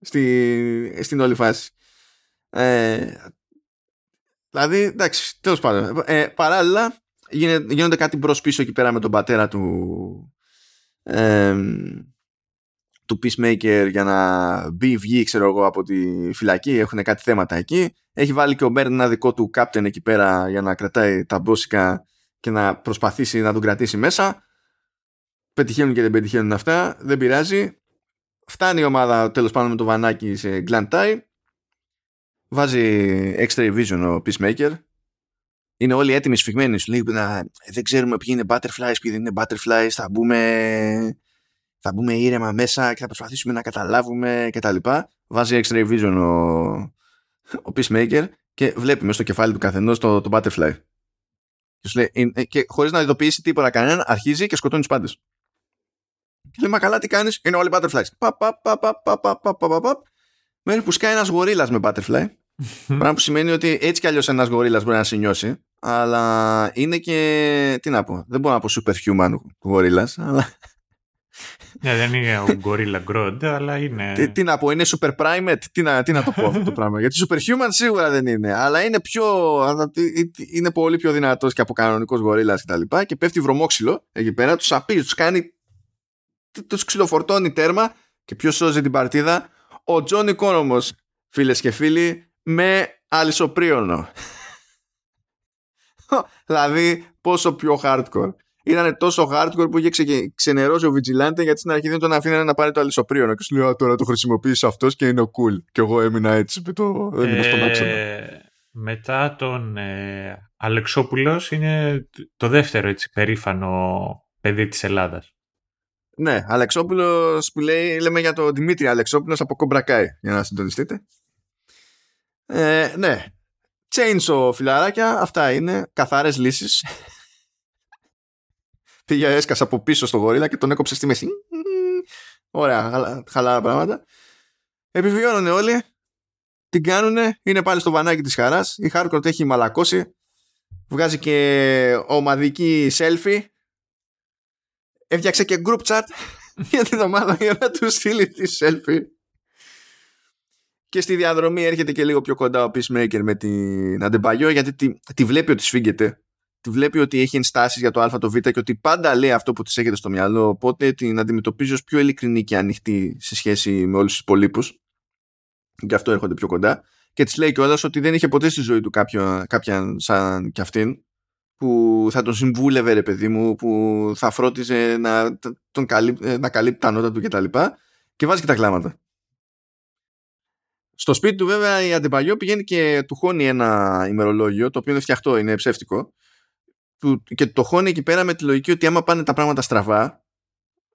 στη, στην όλη φάση. Ε, δηλαδή, εντάξει, τέλος πάντων. Ε, παράλληλα, γίνονται κάτι μπρος πίσω εκεί πέρα με τον πατέρα του. Ε, του Peacemaker για να μπει βγει ξέρω εγώ από τη φυλακή. Έχουν κάτι θέματα εκεί. Έχει βάλει και ο Μπέρν ένα δικό του captain εκεί πέρα για να κρατάει τα μπόσικα και να προσπαθήσει να τον κρατήσει μέσα. Πετυχαίνουν και δεν πετυχαίνουν αυτά. Δεν πειράζει. Φτάνει η ομάδα τέλος πάντων με το βανάκι σε Glantai βάζει extra vision ο Peacemaker είναι όλοι έτοιμοι σφιγμένοι σου λέει δεν ξέρουμε ποιοι είναι butterflies ποιοι δεν είναι butterflies θα μπούμε θα μπούμε ήρεμα μέσα και θα προσπαθήσουμε να καταλάβουμε κτλ. Βάζει extra vision ο, ο Peacemaker και βλέπει μέσα στο κεφάλι του καθενός το, το butterfly. Και, λέει, και χωρίς να ειδοποιήσει τίποτα κανέναν, αρχίζει και σκοτώνει τους πάντες. Και λέει, μα καλά τι κάνεις, είναι όλοι butterflies. Πα, πα, πα, πα, πα, πα, πα, πα, πα, Μέχρι που σκάει ένας γορίλας με butterfly. πράγμα που σημαίνει ότι έτσι κι αλλιώς ένας γορίλας μπορεί να σε νιώσει. Αλλά είναι και, τι να πω, δεν μπορώ να πω superhuman γορίλας, αλλά ναι, δεν είναι ο Gorilla Grodd, αλλά είναι. Τι, τι, να πω, είναι super primate, τι να, τι να το πω αυτό το πράγμα. Γιατί superhuman σίγουρα δεν είναι, αλλά είναι πιο. είναι πολύ πιο δυνατός και από κανονικό γορίλας κτλ. Και, τα λοιπά, και πέφτει βρωμόξυλο εκεί πέρα, τους απειλεί, τους κάνει. τους ξυλοφορτώνει τέρμα και ποιος σώζει την παρτίδα; Ο Τζόνι Κόνομος, φίλες και φίλοι, με αλυσοπρίωνο. δηλαδή, πόσο πιο hardcore ήταν τόσο hardcore που είχε ξε... ξενερώσει ο Vigilante γιατί στην αρχή δεν τον αφήνανε να πάρει το αλυσοπρίωνο. Και σου λέει τώρα το χρησιμοποιήσει αυτός και είναι cool. Και εγώ έμεινα έτσι. Με το... έμεινα στον ε, μετά τον ε, Αλεξόπουλος είναι το δεύτερο έτσι περήφανο παιδί της Ελλάδας. Ναι, Αλεξόπουλος που λέει, λέμε για τον Δημήτρη Αλεξόπουλος από Κομπρακάι, για να συντονιστείτε. Ε, ναι, Chainsaw φιλαράκια, αυτά είναι καθαρές λύσεις. Πήγε έσκασα από πίσω στο γορίλα και τον έκοψε στη μέση. Ωραία, χαλάρα πράγματα. Επιβιώνουν όλοι. Την κάνουνε. Είναι πάλι στο βανάκι της χαράς. Η Hardcore έχει μαλακώσει. Βγάζει και ομαδική selfie. Έφτιαξε και group chat για την ομάδα για να του στείλει τη selfie. Και στη διαδρομή έρχεται και λίγο πιο κοντά ο Peacemaker με την Αντεμπαγιό γιατί τη, τη βλέπει ότι σφίγγεται. Τη βλέπει ότι έχει ενστάσεις για το α, το β και ότι πάντα λέει αυτό που της έχετε στο μυαλό οπότε την αντιμετωπίζει ως πιο ειλικρινή και ανοιχτή σε σχέση με όλους τους υπολείπους. Και αυτό έρχονται πιο κοντά. Και της λέει κιόλας ότι δεν είχε ποτέ στη ζωή του κάποιον, κάποιαν σαν κι αυτήν που θα τον συμβούλευε ρε παιδί μου που θα φρόντιζε να, τον καλύπ, να καλύπτει τα νότα του κτλ. Και, και βάζει και τα κλάματα στο σπίτι του βέβαια η Αντιπαγιό πηγαίνει και του χώνει ένα ημερολόγιο το οποίο είναι φτιαχτό, είναι ψεύτικο και το χώνει εκεί πέρα με τη λογική ότι άμα πάνε τα πράγματα στραβά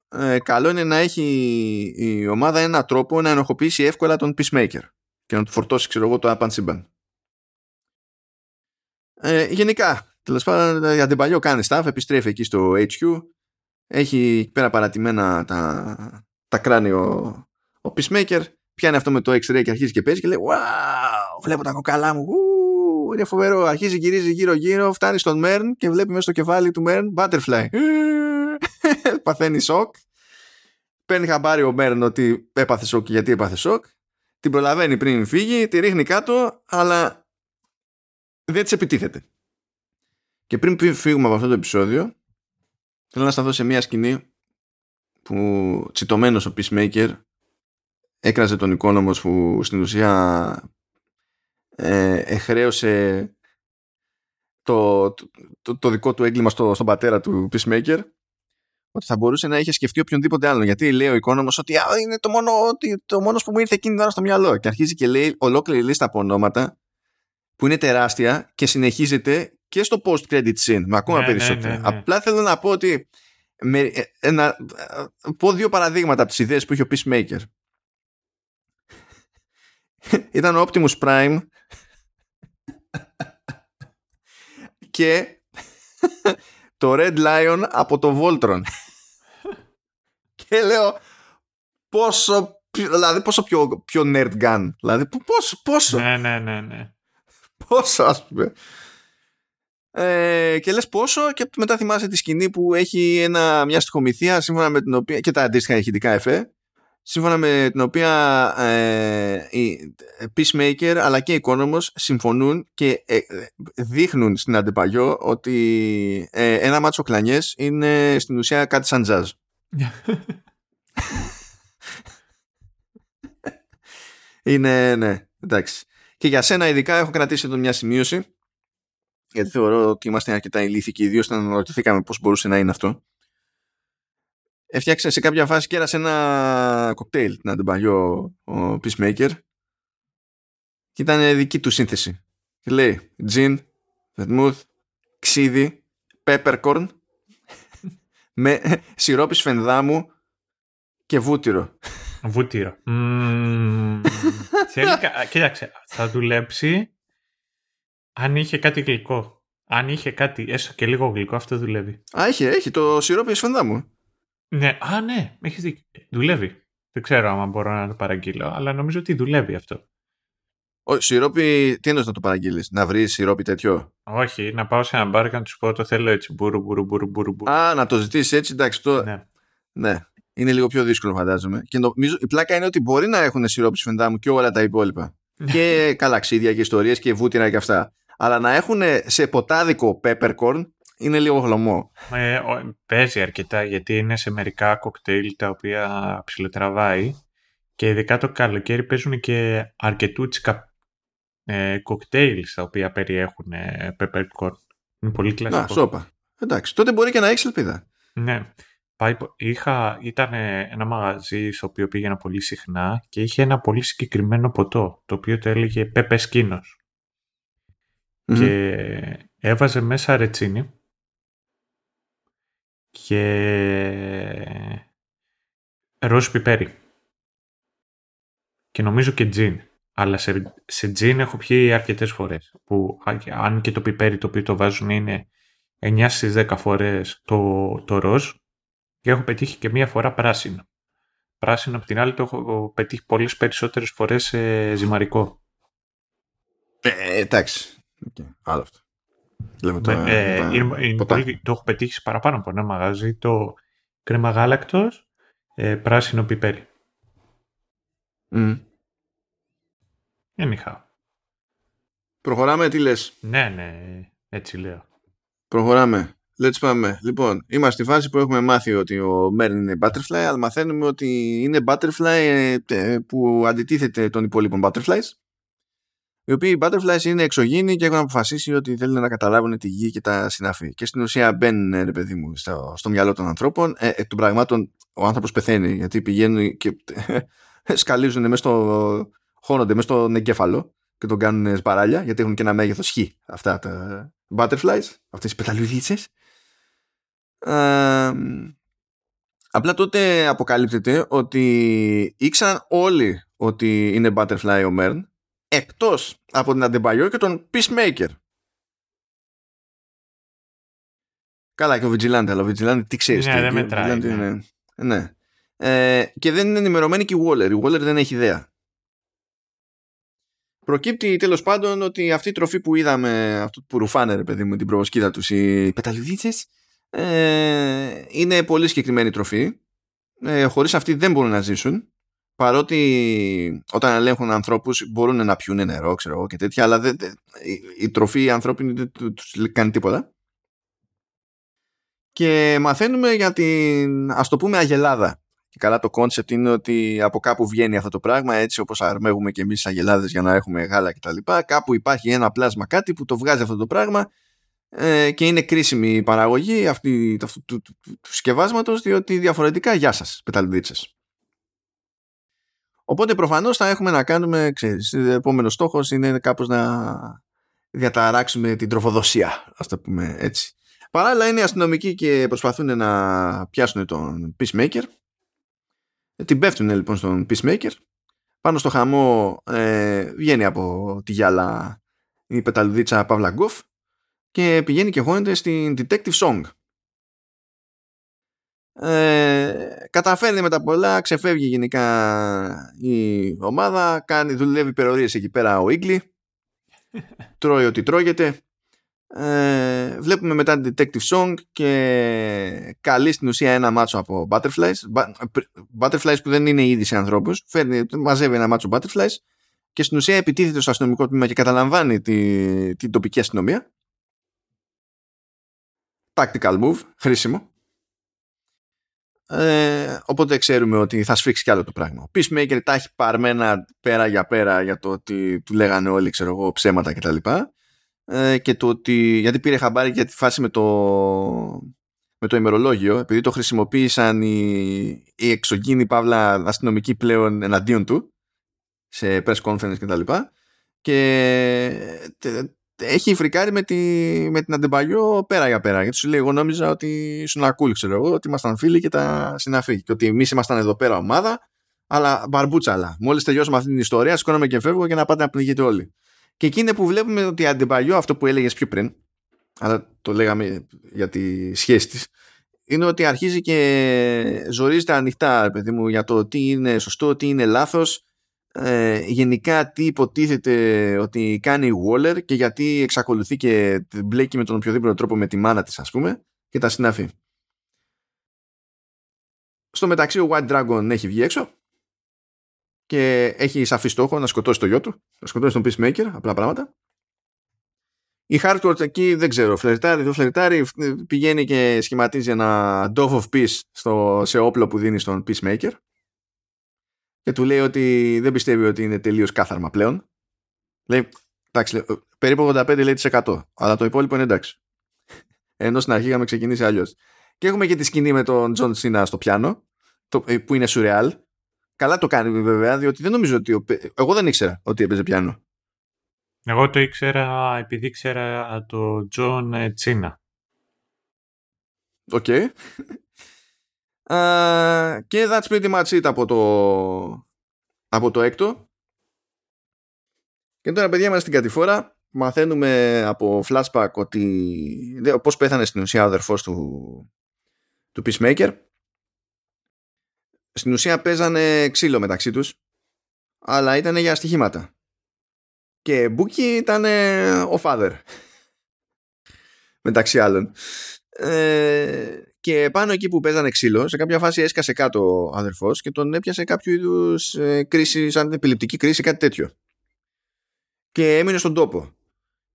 ε, καλό είναι να έχει η ομάδα ένα τρόπο να ενοχοποιήσει εύκολα τον Peacemaker και να του φορτώσει ξέρω εγώ το άπαν σύμπαν. Ε, γενικά, τέλος πάντων, η Αντιπαλιό κάνει staff, επιστρέφει εκεί στο HQ, έχει εκεί πέρα παρατημένα τα, τα κράνη ο, ο Peacemaker, πιάνει αυτό με το X-ray και αρχίζει και παίζει και λέει Wow, βλέπω τα κοκαλά μου, είναι φοβερό. Αρχίζει, γυρίζει γύρω-γύρω, φτάνει στον Μέρν και βλέπει μέσα στο κεφάλι του Μέρν butterfly. Παθαίνει σοκ. Παίρνει χαμπάρι ο Μέρν ότι έπαθε σοκ γιατί έπαθε σοκ. Την προλαβαίνει πριν φύγει, τη ρίχνει κάτω, αλλά δεν της επιτίθεται. Και πριν φύγουμε από αυτό το επεισόδιο, θέλω να σταθώ σε μια σκηνή που τσιτωμένος ο Peacemaker έκραζε τον οικόνομος που στην ουσία ε, εχρέωσε το, το, το, δικό του έγκλημα στο, στον πατέρα του Peacemaker ότι θα μπορούσε να είχε σκεφτεί οποιονδήποτε άλλο. Γιατί λέει ο οικόνομος ότι Α, είναι το μόνο, το μόνος που μου ήρθε εκείνη την ώρα στο μυαλό. Και αρχίζει και λέει ολόκληρη λίστα από ονόματα που είναι τεράστια και συνεχίζεται και στο post-credit scene με ακόμα ναι, περισσότερα. Ναι, ναι, ναι, Απλά θέλω να πω ότι. Με, ε, να, πω δύο παραδείγματα από τις ιδέες που είχε ο Peacemaker. Ήταν ο Optimus Prime και το Red Lion από το Voltron. και λέω πόσο, δηλαδή πόσο πιο, πιο nerd gun. Δηλαδή πόσο, πόσο. Ναι, ναι, ναι, ναι. Πόσο ας πούμε. Ε, και λες πόσο και μετά θυμάσαι τη σκηνή που έχει ένα, μια στοιχομηθεία σύμφωνα με την οποία και τα αντίστοιχα ηχητικά εφέ σύμφωνα με την οποία ε, η Peacemaker αλλά και η Economos συμφωνούν και ε, δείχνουν στην αντιπαγιό ότι ε, ένα μάτσο κλανιές είναι στην ουσία κάτι σαν jazz. είναι, ναι, εντάξει. Και για σένα ειδικά έχω κρατήσει εδώ μια σημείωση γιατί θεωρώ ότι είμαστε αρκετά ηλίθικοι ιδίως όταν αναρωτηθήκαμε πώς μπορούσε να είναι αυτό έφτιαξε σε κάποια φάση και σε ένα κοκτέιλ την αντιπαγιό ο Peacemaker και ήταν δική του σύνθεση. Και λέει τζιν, βετμούθ, ξύδι, peppercorn με σιρόπι σφενδάμου και βούτυρο. Βούτυρο. Mm, κοίταξε, θα δουλέψει αν είχε κάτι γλυκό. Αν είχε κάτι, έστω και λίγο γλυκό, αυτό δουλεύει. Α, έχει, έχει το σιρόπι σφενδάμου. Ναι, α, ναι, έχεις δίκιο. Δουλεύει. Δεν ξέρω αν μπορώ να το παραγγείλω, αλλά νομίζω ότι δουλεύει αυτό. Ο σιρόπι, τι εννοείς να το παραγγείλεις, να βρεις σιρόπι τέτοιο; Όχι, να πάω σε ένα μπαρ και να τους πω το θέλω έτσι. Μπουρου, μπουρου, μπουρου, μπουρου, μπουρου. Α, να το ζητήσεις έτσι, εντάξει. Το... Ναι. ναι. Είναι λίγο πιο δύσκολο, φαντάζομαι. Και νομίζω η πλάκα είναι ότι μπορεί να έχουν σιρόπι μου και όλα τα υπόλοιπα. και καλά, ξύδια και ιστορίες και βούτυρα και αυτά. Αλλά να έχουν σε ποτάδικο peppercorn είναι λίγο γλωμό. Ε, παίζει αρκετά γιατί είναι σε μερικά κοκτέιλ τα οποία ψιλοτραβάει και ειδικά το καλοκαίρι παίζουν και αρκετούτσικα ε, κοκτέιλς τα οποία περιέχουν ε, peppercorn. Είναι πολύ κλασικό. Να, σώπα. Εντάξει, τότε μπορεί και να έχεις ελπίδα. Ναι. είχα, ήταν ένα μαγαζί στο οποίο πήγαινα πολύ συχνά και είχε ένα πολύ συγκεκριμένο ποτό το οποίο το έλεγε Πέπε Και έβαζε μέσα ρετσίνη και ροζ πιπέρι. Και νομίζω και τζιν. Αλλά σε, σε τζιν έχω πιει αρκετές φορές. Που αν και το πιπέρι το οποίο το βάζουν είναι 9 στις 10 φορές το, το ροζ και έχω πετύχει και μία φορά πράσινο. Πράσινο απ' την άλλη το έχω πετύχει πολλές περισσότερες φορές σε ζυμαρικό. Ε, εντάξει. Okay. Άλλο αυτό. Λέμε το, ε, είναι, το έχω πετύχει σε παραπάνω από ένα μαγαζί το κρέμα γάλακτος, ε, πράσινο πιπέρι. Mm. Anyhow. Προχωράμε, τι λες; Ναι, ναι, έτσι λέω. Προχωράμε. Let's πάμε. Λοιπόν, είμαστε στη φάση που έχουμε μάθει ότι ο Μέρν είναι butterfly, αλλά μαθαίνουμε ότι είναι butterfly ε, που αντιτίθεται των υπόλοιπων butterflies οι οποίοι οι butterflies είναι εξωγήινοι και έχουν αποφασίσει ότι θέλουν να καταλάβουν τη γη και τα συναφή. Και στην ουσία μπαίνουν, ρε παιδί μου, στο, στο μυαλό των ανθρώπων. Ε, εκ των πραγμάτων ο άνθρωπος πεθαίνει γιατί πηγαίνουν και σκαλίζουν μέσα στο, χώνονται μέσα στον εγκέφαλο και τον κάνουν σπαράλια γιατί έχουν και ένα μέγεθος χ αυτά τα butterflies, αυτές οι πεταλουδίτσες. Ε, απλά τότε αποκαλύπτεται ότι ήξεραν όλοι ότι είναι butterfly ο Μέρν εκτός από την Αντεμπαγιό και τον Peacemaker. Καλά και ο Vigilante, αλλά ο Vigilante τι ξέρεις. Ναι, δεν μετράει. Ναι. ναι. Ε, και δεν είναι ενημερωμένη και η Waller. Η Waller δεν έχει ιδέα. Προκύπτει τέλος πάντων ότι αυτή η τροφή που είδαμε, αυτό που ρουφάνε ρε παιδί μου την προβοσκίδα τους, οι πεταλιδίτσες, ε, είναι πολύ συγκεκριμένη τροφή. Ε, χωρίς αυτή δεν μπορούν να ζήσουν παρότι όταν ελέγχουν ανθρώπους μπορούν να πιούν νερό ξέρω, και τέτοια αλλά δεν, η, τροφή ανθρώπινη δεν τους κάνει τίποτα. Και μαθαίνουμε για την ας το πούμε αγελάδα. Και καλά το κόνσεπτ είναι ότι από κάπου βγαίνει αυτό το πράγμα έτσι όπως αρμέγουμε και εμείς αγελάδες για να έχουμε γάλα και τα λοιπά κάπου υπάρχει ένα πλάσμα κάτι που το βγάζει αυτό το πράγμα ε, και είναι κρίσιμη η παραγωγή αυτή, αυτού του, του, του, του σκευάσματος διότι διαφορετικά γεια σας πεταλουδίτσες Οπότε προφανώς θα έχουμε να κάνουμε, ξέρεις, ο επόμενος στόχος είναι κάπως να διαταράξουμε την τροφοδοσία, ας το πούμε έτσι. Παράλληλα είναι αστυνομικοί και προσπαθούν να πιάσουν τον Peacemaker. Ε, την πέφτουν λοιπόν στον Peacemaker. Πάνω στο χαμό ε, βγαίνει από τη γυάλα η πεταλουδίτσα Παύλα Γκοφ και πηγαίνει και χώνεται στην Detective Song. Ε, καταφέρνει με τα πολλά, ξεφεύγει γενικά η ομάδα, κάνει, δουλεύει υπερορίες εκεί πέρα ο Ίγκλη, τρώει ό,τι τρώγεται. Ε, βλέπουμε μετά την Detective Song και καλεί στην ουσία ένα μάτσο από Butterflies. Butterflies που δεν είναι ήδη σε ανθρώπους. Φέρνει, μαζεύει ένα μάτσο Butterflies και στην ουσία επιτίθεται στο αστυνομικό τμήμα και καταλαμβάνει τη, την τοπική αστυνομία. Tactical move, χρήσιμο ε, οπότε ξέρουμε ότι θα σφίξει κι άλλο το πράγμα. Ο Peacemaker τα έχει παρμένα πέρα για πέρα για το ότι του λέγανε όλοι ξέρω εγώ, ψέματα κτλ. Ε, και το ότι γιατί πήρε χαμπάρι για τη φάση με το, με το ημερολόγιο επειδή το χρησιμοποίησαν οι, οι εξωγήινοι παύλα αστυνομικοί πλέον εναντίον του σε press conference κτλ. Και, και έχει φρικάρει με, τη, με την Αντεμπαγιό πέρα για πέρα. Γιατί σου λέει: Εγώ νόμιζα ότι ήσουν ακούλ, ξέρω εγώ, ότι ήμασταν φίλοι και τα συναφή. Και ότι εμείς ήμασταν εδώ πέρα ομάδα, αλλά μπαρμπούτσαλα. Μόλις τελειώσουμε αυτή την ιστορία, σηκώνομαι και φεύγω για να πάτε να πνιγείτε όλοι. Και εκεί είναι που βλέπουμε ότι η Αντεμπαγιό, αυτό που έλεγες πιο πριν, αλλά το λέγαμε για τη σχέση της, είναι ότι αρχίζει και ζορίζεται ανοιχτά, παιδί μου, για το τι είναι σωστό, τι είναι λάθος ε, γενικά τι υποτίθεται ότι κάνει η Waller και γιατί εξακολουθεί και μπλέκει με τον οποιοδήποτε τρόπο με τη μάνα της ας πούμε και τα συνάφη. Στο μεταξύ ο White Dragon έχει βγει έξω και έχει σαφή στόχο να σκοτώσει το γιο του, να σκοτώσει τον Peacemaker, απλά πράγματα. Η Hardcore εκεί δεν ξέρω, φλερτάρει, δεν φλερτάρει, πηγαίνει και σχηματίζει ένα Dove of Peace στο, σε όπλο που δίνει στον Peacemaker και του λέει ότι δεν πιστεύει ότι είναι τελείως κάθαρμα πλέον. Λέει, εντάξει, περίπου 85% αλλά το υπόλοιπο είναι εντάξει. Ενώ στην αρχή είχαμε ξεκινήσει αλλιώς. Και έχουμε και τη σκηνή με τον Τζον Σίνα στο πιάνο, το, ε, που είναι σουρεάλ. Καλά το κάνει βέβαια, διότι δεν νομίζω ότι. Εγώ δεν ήξερα ότι έπαιζε πιάνο. Εγώ το ήξερα επειδή ήξερα το Τζον Σίνα. Οκ και that's pretty much it από το, από το έκτο. Και τώρα παιδιά είμαστε στην κατηφόρα. Μαθαίνουμε από flashback ότι πώς πέθανε στην ουσία ο αδερφός του, του Peacemaker. Στην ουσία παίζανε ξύλο μεταξύ τους αλλά ήταν για στοιχήματα. Και Μπούκι ήταν ο father. μεταξύ άλλων. Ε, και πάνω εκεί που παίζανε ξύλο, σε κάποια φάση έσκασε κάτω ο αδερφός και τον έπιασε κάποιο είδους ε, κρίση, σαν επιληπτική κρίση, κάτι τέτοιο. Και έμεινε στον τόπο.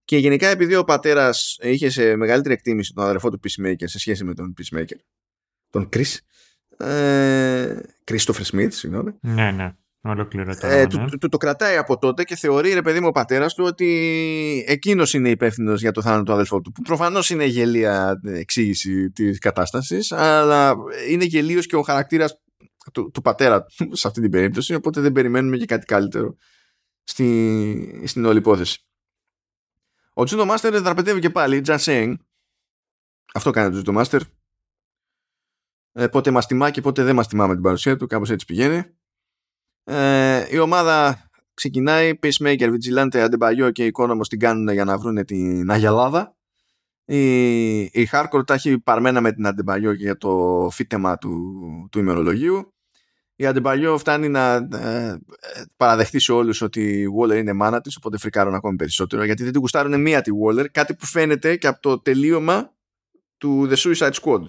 Και γενικά επειδή ο πατέρας είχε σε μεγαλύτερη εκτίμηση τον αδερφό του Peacemaker σε σχέση με τον Peacemaker, τον Chris, ε, Christopher Smith, συγγνώμη. Ναι, ναι. Ολόκληρο το, ε, ναι. το, το, κρατάει από τότε και θεωρεί ρε παιδί μου ο πατέρας του ότι εκείνος είναι υπεύθυνος για το θάνατο του αδελφού του. Που προφανώς είναι γελία εξήγηση της κατάστασης, αλλά είναι γελίος και ο χαρακτήρας του, του πατέρα του σε αυτή την περίπτωση. Οπότε δεν περιμένουμε και κάτι καλύτερο στη, στην όλη υπόθεση. Ο Τζούντο Μάστερ δραπετεύει και πάλι, just saying. Αυτό κάνει το Τζούντο Μάστερ. Ε, πότε μας τιμά και πότε δεν μας τιμά με την παρουσία του, κάπως έτσι πηγαίνει. Ε, η ομάδα ξεκινάει, Peacemaker, Vigilante, Adebayo και η Economos την κάνουν για να βρουν την Αγιαλάδα. Η, η Hardcore τα έχει παρμένα με την Adebayo για το φύτεμα του, του ημερολογίου. Η Adebayo φτάνει να ε, παραδεχτεί σε όλους ότι η Waller είναι μάνα της, οπότε φρικάρουν ακόμη περισσότερο, γιατί δεν την γουστάρουν μία τη Waller, κάτι που φαίνεται και από το τελείωμα του The Suicide Squad.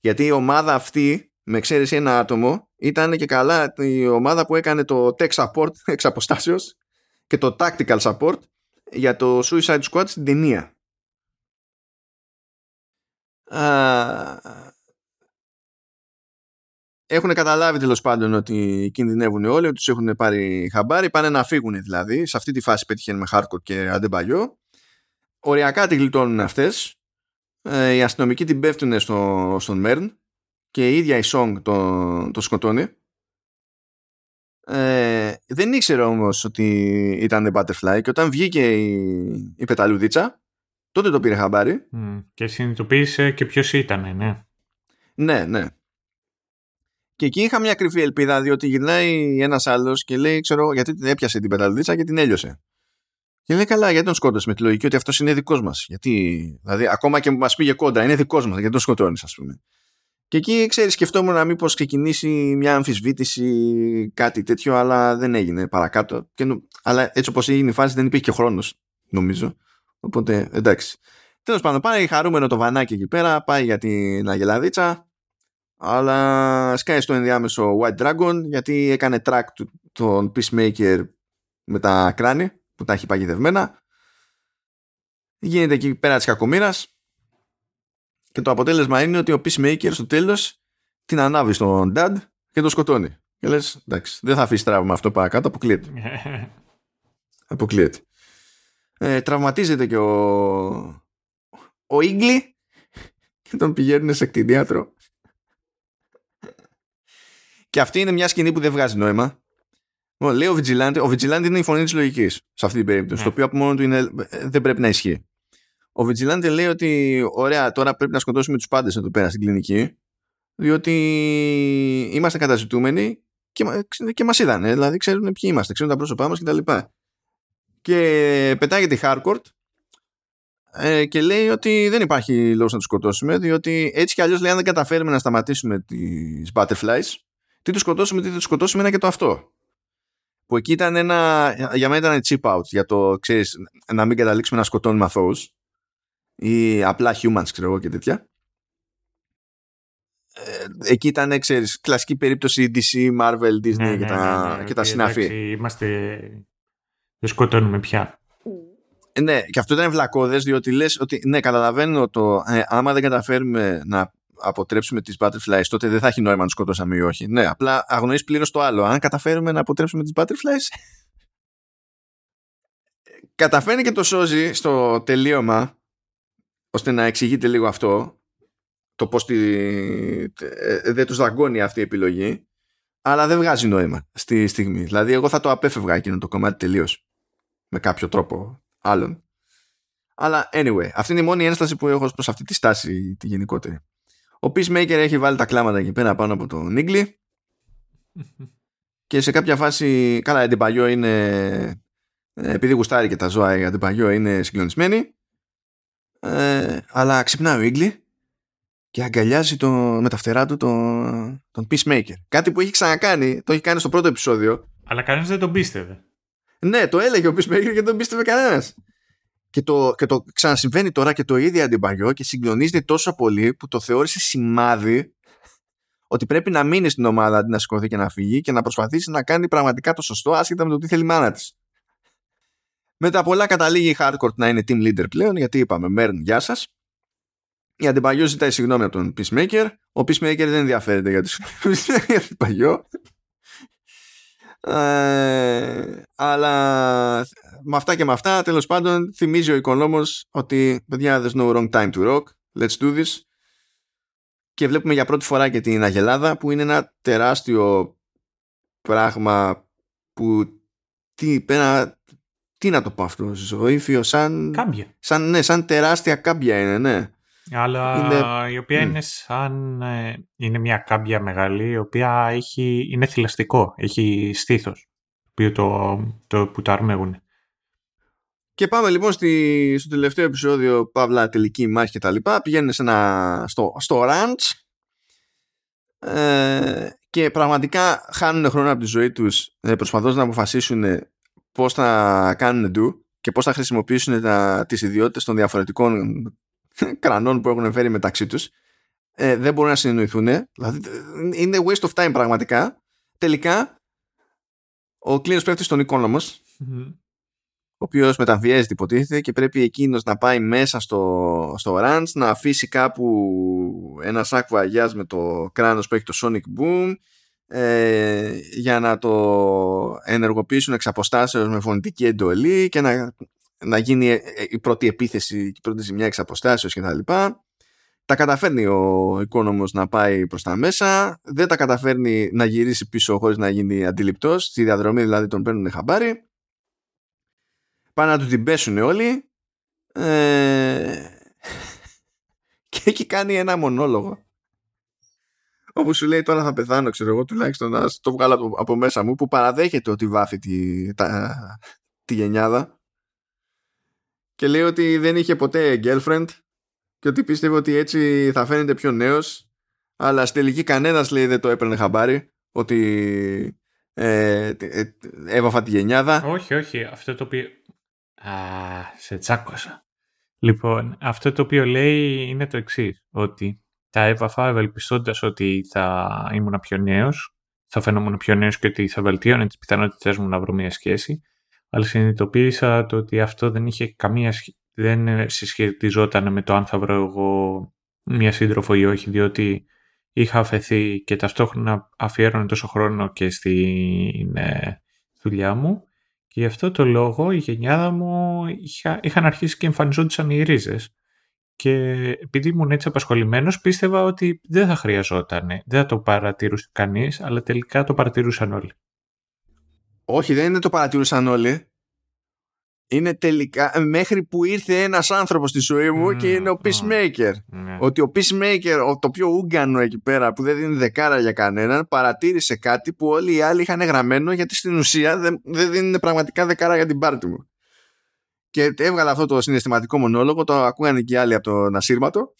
Γιατί η ομάδα αυτή με εξαίρεση ένα άτομο, ήταν και καλά η ομάδα που έκανε το tech support εξ αποστάσεως και το tactical support για το Suicide Squad στην ταινία. Έχουν καταλάβει τέλος πάντων ότι κινδυνεύουν όλοι, ότι τους έχουν πάρει χαμπάρι, πάνε να φύγουν δηλαδή. Σε αυτή τη φάση πέτυχε με Hardcore και Αντεμπαγιό. Οριακά τη γλιτώνουν αυτές. Ε, οι αστυνομικοί την πέφτουν στο, στον Μέρν και η ίδια η Song τον, το σκοτώνει. Ε, δεν ήξερε όμως ότι ήταν Butterfly και όταν βγήκε η, η πεταλουδίτσα τότε το πήρε χαμπάρι. και συνειδητοποίησε και ποιος ήταν, ναι. Ναι, ναι. Και εκεί είχα μια κρυφή ελπίδα διότι γυρνάει ένας άλλος και λέει ξέρω γιατί την έπιασε την πεταλουδίτσα και την έλειωσε. Και λέει καλά, γιατί τον σκότωσες με τη λογική ότι αυτός είναι δικός μας. Γιατί, δηλαδή, ακόμα και μας πήγε κόντρα, είναι δικός μας, γιατί τον σκοτώνεις, ας πούμε. Και εκεί, ξέρεις, σκεφτόμουν να μήπως ξεκινήσει μια αμφισβήτηση, κάτι τέτοιο, αλλά δεν έγινε παρακάτω. Και, αλλά έτσι όπως έγινε η φάση, δεν υπήρχε και χρόνος, νομίζω. Οπότε, εντάξει. Τέλος πάντων, πάει χαρούμενο το βανάκι εκεί πέρα, πάει για την Αγελαδίτσα, αλλά σκάει στο ενδιάμεσο White Dragon γιατί έκανε track τον Peacemaker με τα κράνη που τα έχει παγιδευμένα. Γίνεται εκεί πέρα της κακομήρας και το αποτέλεσμα είναι ότι ο Peacemaker στο τέλος την ανάβει στον Dad και το σκοτώνει. Και λες, εντάξει, δεν θα αφήσει τραύμα αυτό παρακάτω, αποκλείεται. αποκλείεται. Ε, τραυματίζεται και ο, ο Ίγκλι και τον πηγαίνουν σε κτηνίατρο. και αυτή είναι μια σκηνή που δεν βγάζει νόημα λέει ο Vigilante, ο Vigilante είναι η φωνή της λογικής σε αυτή την περίπτωση. Το οποίο από μόνο του είναι, δεν πρέπει να ισχύει. Ο Vigilante λέει ότι ωραία, τώρα πρέπει να σκοτώσουμε τους πάντες εδώ πέρα στην κλινική, διότι είμαστε καταζητούμενοι και, και μας είδανε. Δηλαδή ξέρουν ποιοι είμαστε, ξέρουν τα πρόσωπά μας κτλ. Και, και πετάγεται η Harcourt ε, και λέει ότι δεν υπάρχει λόγος να τους σκοτώσουμε, διότι έτσι κι αλλιώς λέει αν δεν καταφέρουμε να σταματήσουμε τις butterflies, τι τους σκοτώσουμε, τι τους σκοτώσουμε είναι και το αυτό που εκεί ήταν ένα, για μένα ήταν chip out για το, ξέρεις, να μην καταλήξουμε να σκοτώνουμε αθώους ή απλά humans, ξέρω εγώ και τέτοια. Ε, εκεί ήταν, ξέρεις, κλασική περίπτωση DC, Marvel, Disney ναι, και, ναι, τα, ναι, ναι, και τα συναφή. είμαστε... Δεν σκοτώνουμε πια. Ε, ναι, και αυτό ήταν βλακώδες διότι λες ότι ναι, καταλαβαίνω το ε, άμα δεν καταφέρουμε να αποτρέψουμε τις butterflies, τότε δεν θα έχει νόημα να σκοτώσαμε ή όχι. Ναι, απλά αγνοείς πλήρως το άλλο. Αν καταφέρουμε να αποτρέψουμε τις butterflies, καταφέρνει και το σώζει στο τελείωμα, ώστε να εξηγείται λίγο αυτό, το πώς τη, ε, δεν τους δαγκώνει αυτή η επιλογή, αλλά δεν βγάζει νόημα στη στιγμή. Δηλαδή, εγώ θα το απέφευγα εκείνο το κομμάτι τελείως με κάποιο τρόπο άλλον. Αλλά anyway, αυτή είναι η μόνη ένσταση που έχω προς αυτή τη στάση τη γενικότερη. Ο Peacemaker έχει βάλει τα κλάματα εκεί πέρα πάνω από τον Νίγκλι και σε κάποια φάση, καλά, η Αντιπαγιό είναι, επειδή γουστάρει και τα ζώα, η Αντιπαγιό είναι συγκλονισμένη, ε, αλλά ξυπνάει ο Ίγκλι και αγκαλιάζει το, με τα φτερά του τον, τον Peacemaker. Κάτι που έχει ξανακάνει, το έχει κάνει στο πρώτο επεισόδιο. Αλλά κανείς δεν τον πίστευε. Ναι, το έλεγε ο Peacemaker και δεν τον πίστευε κανένας και το, και το ξανασυμβαίνει τώρα και το ίδιο αντιπαγιό και συγκλονίζεται τόσο πολύ που το θεώρησε σημάδι ότι πρέπει να μείνει στην ομάδα αντί να σηκωθεί και να φύγει και να προσπαθήσει να κάνει πραγματικά το σωστό άσχετα με το τι θέλει η μάνα τη. Μετά πολλά καταλήγει η Hardcore να είναι team leader πλέον γιατί είπαμε Μέρν γεια σας. Η Αντιπαγιό ζητάει συγγνώμη από τον Peacemaker. Ο Peacemaker δεν ενδιαφέρεται για, τους... για Αντιπαγιό. Ε, αλλά με αυτά και με αυτά τέλος πάντων θυμίζει ο οικονόμος ότι παιδιά there's no wrong time to rock let's do this και βλέπουμε για πρώτη φορά και την Αγελάδα που είναι ένα τεράστιο πράγμα που τι, πέρα, τι να το πω αυτό ζωήφιο σαν κάμπια. σαν, ναι, σαν τεράστια κάμπια είναι ναι. Αλλά είναι... η οποία είναι σαν ε, είναι μια κάμπια μεγάλη η οποία έχει, είναι θηλαστικό έχει στήθος το, το, που το αρμέγουν και πάμε λοιπόν στη, στο τελευταίο επεισόδιο, Παύλα, τελική μάχη και τα λοιπά. Πηγαίνουν σε ένα, στο, στο ranch ε, και πραγματικά χάνουν χρόνο από τη ζωή τους ε, προσπαθώντας να αποφασίσουν πώς θα κάνουν do και πώς θα χρησιμοποιήσουν τα, τις ιδιότητες των διαφορετικών κρανών που έχουν φέρει μεταξύ τους. Ε, δεν μπορούν να συνεννοηθούν. Δηλαδή, είναι waste of time πραγματικά. Τελικά, ο κλίνος πέφτει στον οικονομος ο οποίος μεταβιέζεται υποτίθεται και πρέπει εκείνος να πάει μέσα στο, στο ranch να αφήσει κάπου ένα σάκο αγιάς με το κράνος που έχει το Sonic Boom ε, για να το ενεργοποιήσουν εξ αποστάσεως με φωνητική εντολή και να, να γίνει ε, η πρώτη επίθεση και η πρώτη ζημιά εξ αποστάσεως και τα λοιπά. Τα καταφέρνει ο οικόνομος να πάει προς τα μέσα, δεν τα καταφέρνει να γυρίσει πίσω χωρίς να γίνει αντιληπτός, στη διαδρομή δηλαδή τον παίρνουν χαμπάρι. Πάνε να του την πέσουν όλοι. Ε... και έχει κάνει ένα μονόλογο όπου σου λέει τώρα θα πεθάνω ξέρω εγώ τουλάχιστον να το βγάλω από, από μέσα μου που παραδέχεται ότι βάφει τη, τα, τη γενιάδα και λέει ότι δεν είχε ποτέ girlfriend και ότι πίστευε ότι έτσι θα φαίνεται πιο νέος αλλά στη τελική κανένας λέει δεν το έπαιρνε χαμπάρι ότι ε, ε, έβαφα τη γενιάδα. Όχι, όχι. Αυτό το οποίο... Α, σε τσάκωσα. Λοιπόν, αυτό το οποίο λέει είναι το εξής ότι τα έβαφα ευελπιστώντας ότι θα ήμουν πιο νέος, θα φαινόμουν πιο νέος και ότι θα βελτίωνε τις πιθανότητές μου να βρω μια σχέση. Αλλά συνειδητοποίησα το ότι αυτό δεν είχε καμία δεν συσχετιζόταν με το αν θα βρω εγώ μια σύντροφο ή όχι, διότι είχα αφαιθεί και ταυτόχρονα αφιέρωνε τόσο χρόνο και στην ε, δουλειά μου και γι' αυτό το λόγο η γενιάδα μου είχα, είχαν αρχίσει και εμφανιζόντουσαν οι ρίζες και επειδή ήμουν έτσι απασχολημένος, πίστευα ότι δεν θα χρειαζόταν, δεν θα το παρατηρούσε κανείς αλλά τελικά το παρατηρούσαν όλοι. Όχι, δεν είναι το παρατηρούσαν όλοι είναι τελικά μέχρι που ήρθε ένας άνθρωπος στη ζωή μου και είναι ο Peacemaker. Ναι. Ότι ο Peacemaker, το πιο ούγκανο εκεί πέρα που δεν δίνει δεκάρα για κανέναν, παρατήρησε κάτι που όλοι οι άλλοι είχαν γραμμένο γιατί στην ουσία δεν, δεν δίνουν πραγματικά δεκάρα για την πάρτη μου. Και έβγαλε αυτό το συναισθηματικό μονόλογο, το ακούγανε και οι άλλοι από τον ασύρματο.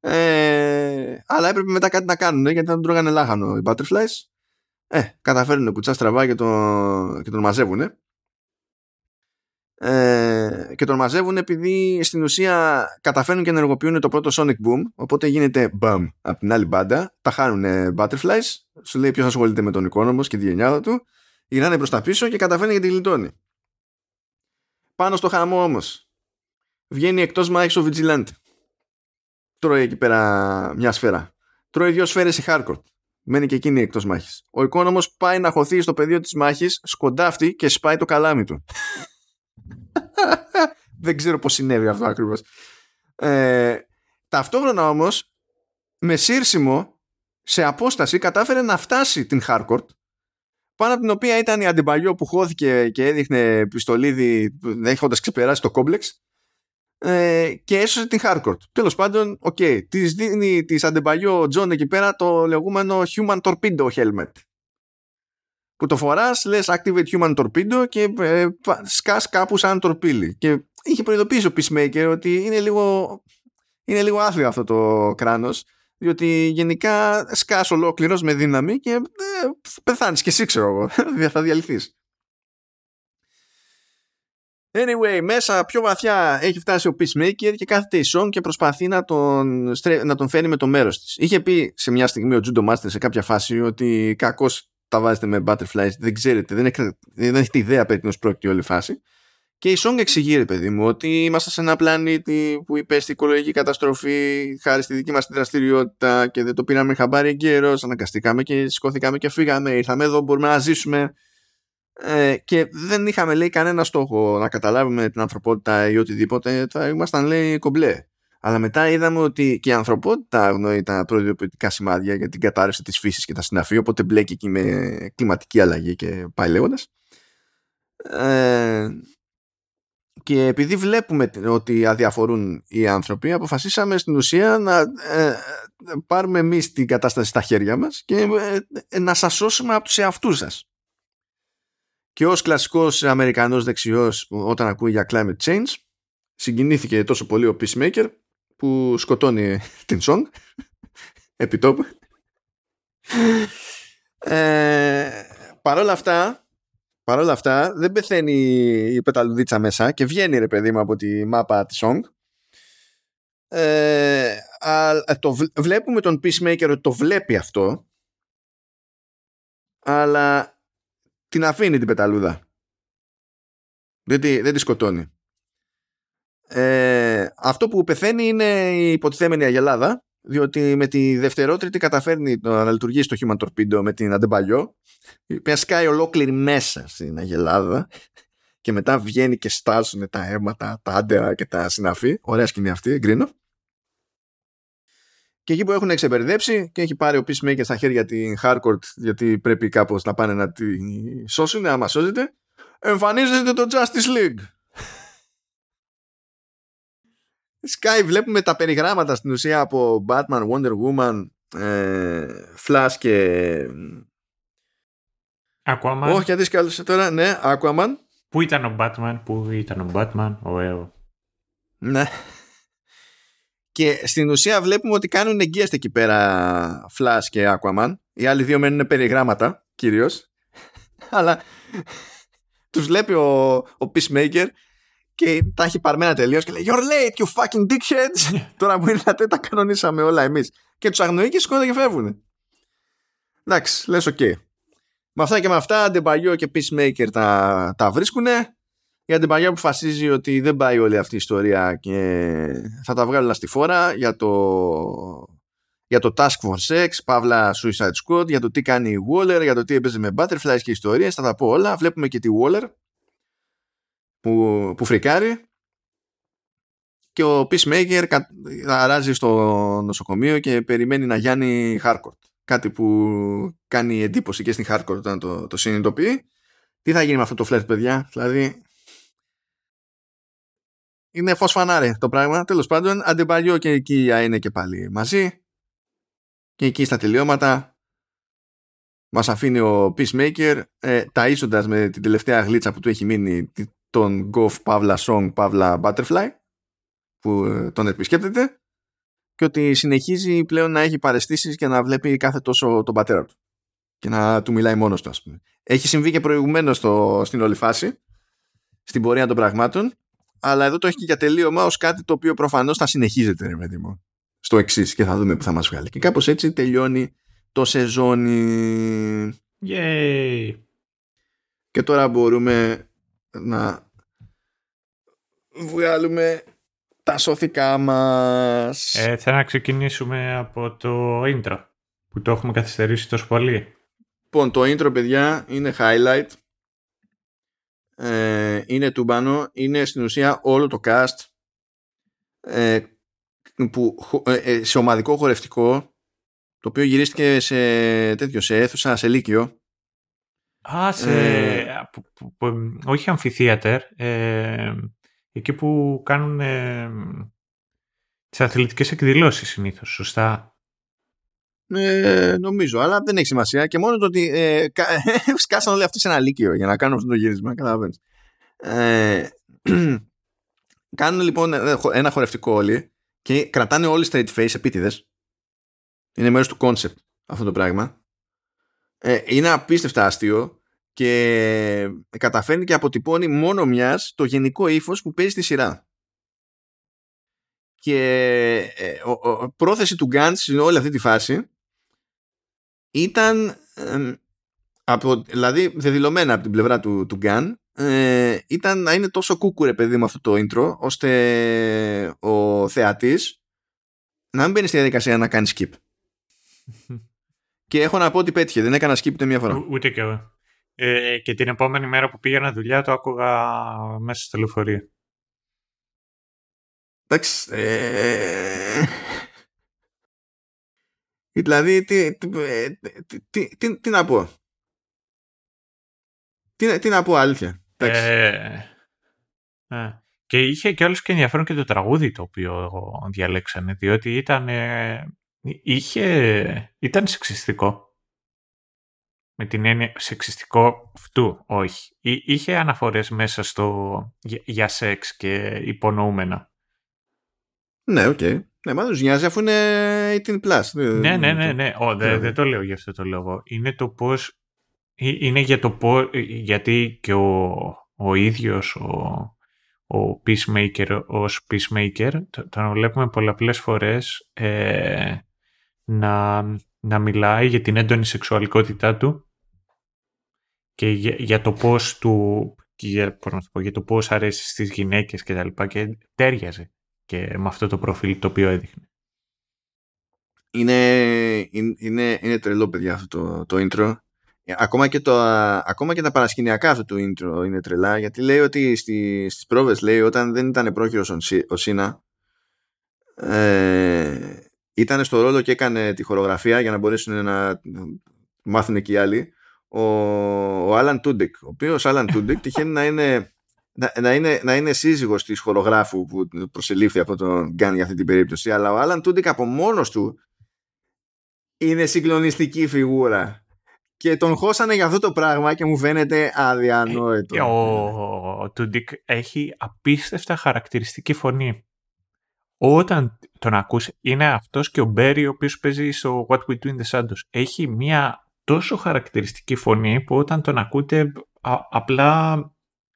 Ε, αλλά έπρεπε μετά κάτι να κάνουν γιατί δεν τον τρώγανε λάχανο οι Butterflies. Ε, καταφέρουν κουτσά στραβά και τον, και τον μαζεύουνε. Ε, και τον μαζεύουν επειδή στην ουσία καταφέρνουν και ενεργοποιούν το πρώτο Sonic Boom οπότε γίνεται BAM από την άλλη μπάντα. Τα χάνουν Butterflies. Σου λέει ποιος ασχολείται με τον εικόνομο και τη γενιάδα του. Γυρνάνε προς τα πίσω και καταφέρνει και τη γλιτώνει πάνω στο χαμό όμως. Βγαίνει εκτός μάχης ο Vigilant τρώει εκεί πέρα μια σφαίρα. Τρώει δύο σφαίρες η Hardcore μένει και εκείνη εκτός μάχης. Ο εικόνομος πάει να χωθεί στο πεδίο της μάχης σκοντάφτει και σπάει το καλάμι του. Δεν ξέρω πώς συνέβη αυτό ακριβώς. Ε, ταυτόχρονα όμως, με σύρσιμο, σε απόσταση, κατάφερε να φτάσει την Harcourt, πάνω από την οποία ήταν η Αντεμπάγιο που χώθηκε και έριχνε πιστολίδι έχοντας ξεπεράσει το κόμπλεξ ε, και έσωσε την Harcourt. Τέλος πάντων, ok, okay, της δίνει της Αντεμπάγιο Τζον εκεί πέρα το λεγόμενο Human Torpedo Helmet που το φοράς λες activate human torpedo και ε, σκάς κάπου σαν τορπίλι και είχε προειδοποιήσει ο Peacemaker ότι είναι λίγο είναι λίγο άθλιο αυτό το κράνος διότι γενικά σκάς ολόκληρος με δύναμη και ε, πεθάνεις και εσύ ξέρω εγώ θα διαλυθείς Anyway, μέσα πιο βαθιά έχει φτάσει ο Peacemaker και κάθεται η Song και προσπαθεί να τον, να τον φέρει με το μέρος της. Είχε πει σε μια στιγμή ο Judo Master σε κάποια φάση ότι κακός τα βάζετε με butterflies, δεν ξέρετε, δεν, έχετε, δεν έχετε ιδέα περί τίνος πρόκειται όλη η φάση. Και η Song εξηγεί, ρε παιδί μου, ότι είμαστε σε ένα πλανήτη που υπέστη οικολογική καταστροφή χάρη στη δική μας τη δραστηριότητα και δεν το πήραμε χαμπάρι εγκαίρος, αναγκαστήκαμε και σηκώθηκαμε και φύγαμε, ήρθαμε εδώ, μπορούμε να ζήσουμε. Ε, και δεν είχαμε, λέει, κανένα στόχο να καταλάβουμε την ανθρωπότητα ή οτιδήποτε, θα ήμασταν, λέει, κομπλέ. Αλλά μετά είδαμε ότι και η ανθρωπότητα αγνοεί τα προειδοποιητικά σημάδια για την κατάρρευση της φύσης και τα συναφή, οπότε μπλέκει εκεί με κλιματική αλλαγή και πάει λέγοντας. Ε, και επειδή βλέπουμε ότι αδιαφορούν οι άνθρωποι, αποφασίσαμε στην ουσία να ε, πάρουμε εμείς την κατάσταση στα χέρια μας και ε, να σας σώσουμε από τους εαυτούς σας. Και ως κλασικός Αμερικανός δεξιός όταν ακούει για climate change, συγκινήθηκε τόσο πολύ ο Peacemaker που σκοτώνει την Song επιτόπου. Ε, παρόλα αυτά παρόλα αυτά δεν πεθαίνει η πεταλουδίτσα μέσα και βγαίνει ρε παιδί μου από τη μάπα της Song ε, το βλέπουμε τον Peacemaker ότι το βλέπει αυτό αλλά την αφήνει την πεταλούδα. Δεν τη, δεν τη σκοτώνει. Ε, αυτό που πεθαίνει είναι η υποτιθέμενη Αγελάδα διότι με τη δευτερότριτη καταφέρνει να λειτουργήσει το Human Torpedo με την Αντεμπαλιό η οποία σκάει ολόκληρη μέσα στην Αγελάδα και μετά βγαίνει και στάζουν τα αίματα, τα άντερα και τα συναφή. Ωραία σκηνή αυτή, εγκρίνω. Και εκεί που έχουν εξεμπερδέψει και έχει πάρει ο Peacemaker στα χέρια την Harcourt γιατί πρέπει κάπως να πάνε να τη σώσουν, άμα σώζεται, εμφανίζεται το Justice League. Sky βλέπουμε τα περιγράμματα στην ουσία από Batman, Wonder Woman, ε, Flash και... Aquaman. Όχι, γιατί σκάλωσε τώρα, ναι, Aquaman. Πού ήταν ο Batman, πού ήταν ο Batman, ο Έο. Ναι. Και στην ουσία βλέπουμε ότι κάνουν εγγύαστε εκεί πέρα Flash και Aquaman. Οι άλλοι δύο μένουν περιγράμματα κυρίως. Αλλά τους βλέπει ο, ο Peacemaker και τα έχει παρμένα τελείως και λέει You're late you fucking dickheads. Τώρα που ήρθατε τα κανονίσαμε όλα εμείς. Και τους αγνοεί και σηκώνονται και φεύγουν Εντάξει λες ok. Okay. Με αυτά και με αυτά Αντεμπάγιο και Peacemaker τα, τα βρίσκουνε. Η Αντεμπάγιο αποφασίζει ότι δεν πάει όλη αυτή η ιστορία και θα τα βγάλει στη φόρα για το, για το Task Force X, Παύλα Suicide Squad, για το τι κάνει η Waller, για το τι έπαιζε με Butterflies και ιστορίες, θα τα πω όλα. Βλέπουμε και τη Waller που, που φρικάρει και ο Peacemaker αράζει στο νοσοκομείο και περιμένει να γιάνει Harcourt. Κάτι που κάνει εντύπωση και στην Harcourt όταν το, το συνειδητοποιεί. Τι θα γίνει με αυτό το φλερτ, παιδιά; Δηλαδή, είναι φως φανάρι το πράγμα. Τέλος πάντων, αντιπαλιό και εκεί είναι και πάλι μαζί. Και εκεί στα τελειώματα μας αφήνει ο Peacemaker ε, ταΐσοντας με την τελευταία γλίτσα που του έχει μείνει τον Goff Pavla Song Pavla Butterfly που ε, τον επισκέπτεται και ότι συνεχίζει πλέον να έχει παρεστήσεις και να βλέπει κάθε τόσο τον πατέρα του και να του μιλάει μόνος του ας πούμε. Έχει συμβεί και προηγουμένως στο, στην όλη φάση στην πορεία των πραγμάτων αλλά εδώ το έχει και για τελείωμα ως κάτι το οποίο προφανώς θα συνεχίζεται ρε παιδί μου στο εξής και θα δούμε που θα μας βγάλει και κάπως έτσι τελειώνει το σεζόνι Yay. και τώρα μπορούμε να βγάλουμε τα σώθηκά μας. Ε, Θέλω να ξεκινήσουμε από το intro που το έχουμε καθυστερήσει τόσο πολύ. Λοιπόν, το intro παιδιά είναι highlight. Ε, είναι τούμπανο, είναι στην ουσία όλο το cast ε, που, ε, ε, σε ομαδικό χορευτικό το οποίο γυρίστηκε σε τέτοιο, σε αίθουσα, σε λύκειο. Α, σε, ε, όχι αμφιθίατερ, εκεί που κάνουν ε, τις αθλητικές εκδηλώσεις συνήθως, σωστά; Ε, νομίζω, αλλά δεν έχει σημασία. Και μόνο το ότι ε, σκάσαν όλοι αυτοί σε ένα λύκειο για να κάνουν αυτό το γύρισμα. Καταλαβαίνεις. Ε, κάνουν λοιπόν ένα χορευτικό όλοι και κρατάνε όλοι straight face επίτηδες. Είναι μέρος του concept αυτό το πράγμα. Ε, είναι απίστευτα αστείο και καταφέρνει και αποτυπώνει μόνο μιας το γενικό ύφος που παίζει στη σειρά. Και ε, ο, πρόθεση του Gantz σε όλη αυτή τη φάση ήταν από, δηλαδή δεδηλωμένα από την πλευρά του, του Γκάν ε, ήταν να είναι τόσο κούκουρε παιδί με αυτό το intro ώστε ο θεατής να μην μπαίνει στη διαδικασία να κάνει skip. Και έχω να πω ότι πέτυχε δεν έκανα skip ούτε μία φορά. Ούτε και εγώ ε, και την επόμενη μέρα που πήγαινα δουλειά το άκουγα μέσα στο λεωφορείο εντάξει ε, Δηλαδή, τι, τι, τι, τι, να πω; Τι, τι να πω, αλήθεια. Ε, ε, και είχε κιόλας και ενδιαφέρον και το τραγούδι το οποίο διαλέξανε, διότι ήταν, είχε, ήταν σεξιστικό. Με την έννοια σεξιστικό αυτού, όχι. Είχε αναφορές μέσα στο για, σεξ και υπονοούμενα. Ναι, ok. Okay. Ναι, μάλλον τους νοιάζει αφού είναι 18 plus. Ναι, ναι, ναι, ναι. Ο, δεν δε το λέω για αυτό το λόγο. Είναι το πώς. Είναι για το πώς. Γιατί και ο, ο ίδιος ο, ο Peacemaker ως Peacemaker τον βλέπουμε πολλαπλές φορές ε, να, να μιλάει για την έντονη σεξουαλικότητά του και για, για το πώς του για, για το πώς αρέσει στις γυναίκες και τα λοιπά και τέριαζε και με αυτό το προφίλ το οποίο έδειχνε. Είναι, είναι, είναι τρελό παιδιά αυτό το, το intro. Ε, ακόμα και, το, ακόμα και τα παρασκηνιακά αυτού του intro είναι τρελά γιατί λέει ότι στι, στις πρόβες λέει όταν δεν ήταν πρόχειρος ο Σίνα ε, ήταν στο ρόλο και έκανε τη χορογραφία για να μπορέσουν να μάθουν και οι άλλοι ο, ο Άλαν Τούντικ ο οποίος Άλαν Τούντικ τυχαίνει να είναι να, να, είναι, να είναι σύζυγος της χορογράφου που προσελήφθη από τον Γκάν για αυτή την περίπτωση αλλά ο Άλαν Τούντικ από μόνος του είναι συγκλονιστική φιγούρα και τον χώσανε για αυτό το πράγμα και μου φαίνεται αδιανόητο. Ε, ο Τούντικ έχει απίστευτα χαρακτηριστική φωνή. Όταν τον ακούς, είναι αυτός και ο Μπέρι ο οποίος παίζει στο What We Do in the Shadows. Έχει μια τόσο χαρακτηριστική φωνή που όταν τον ακούτε απλά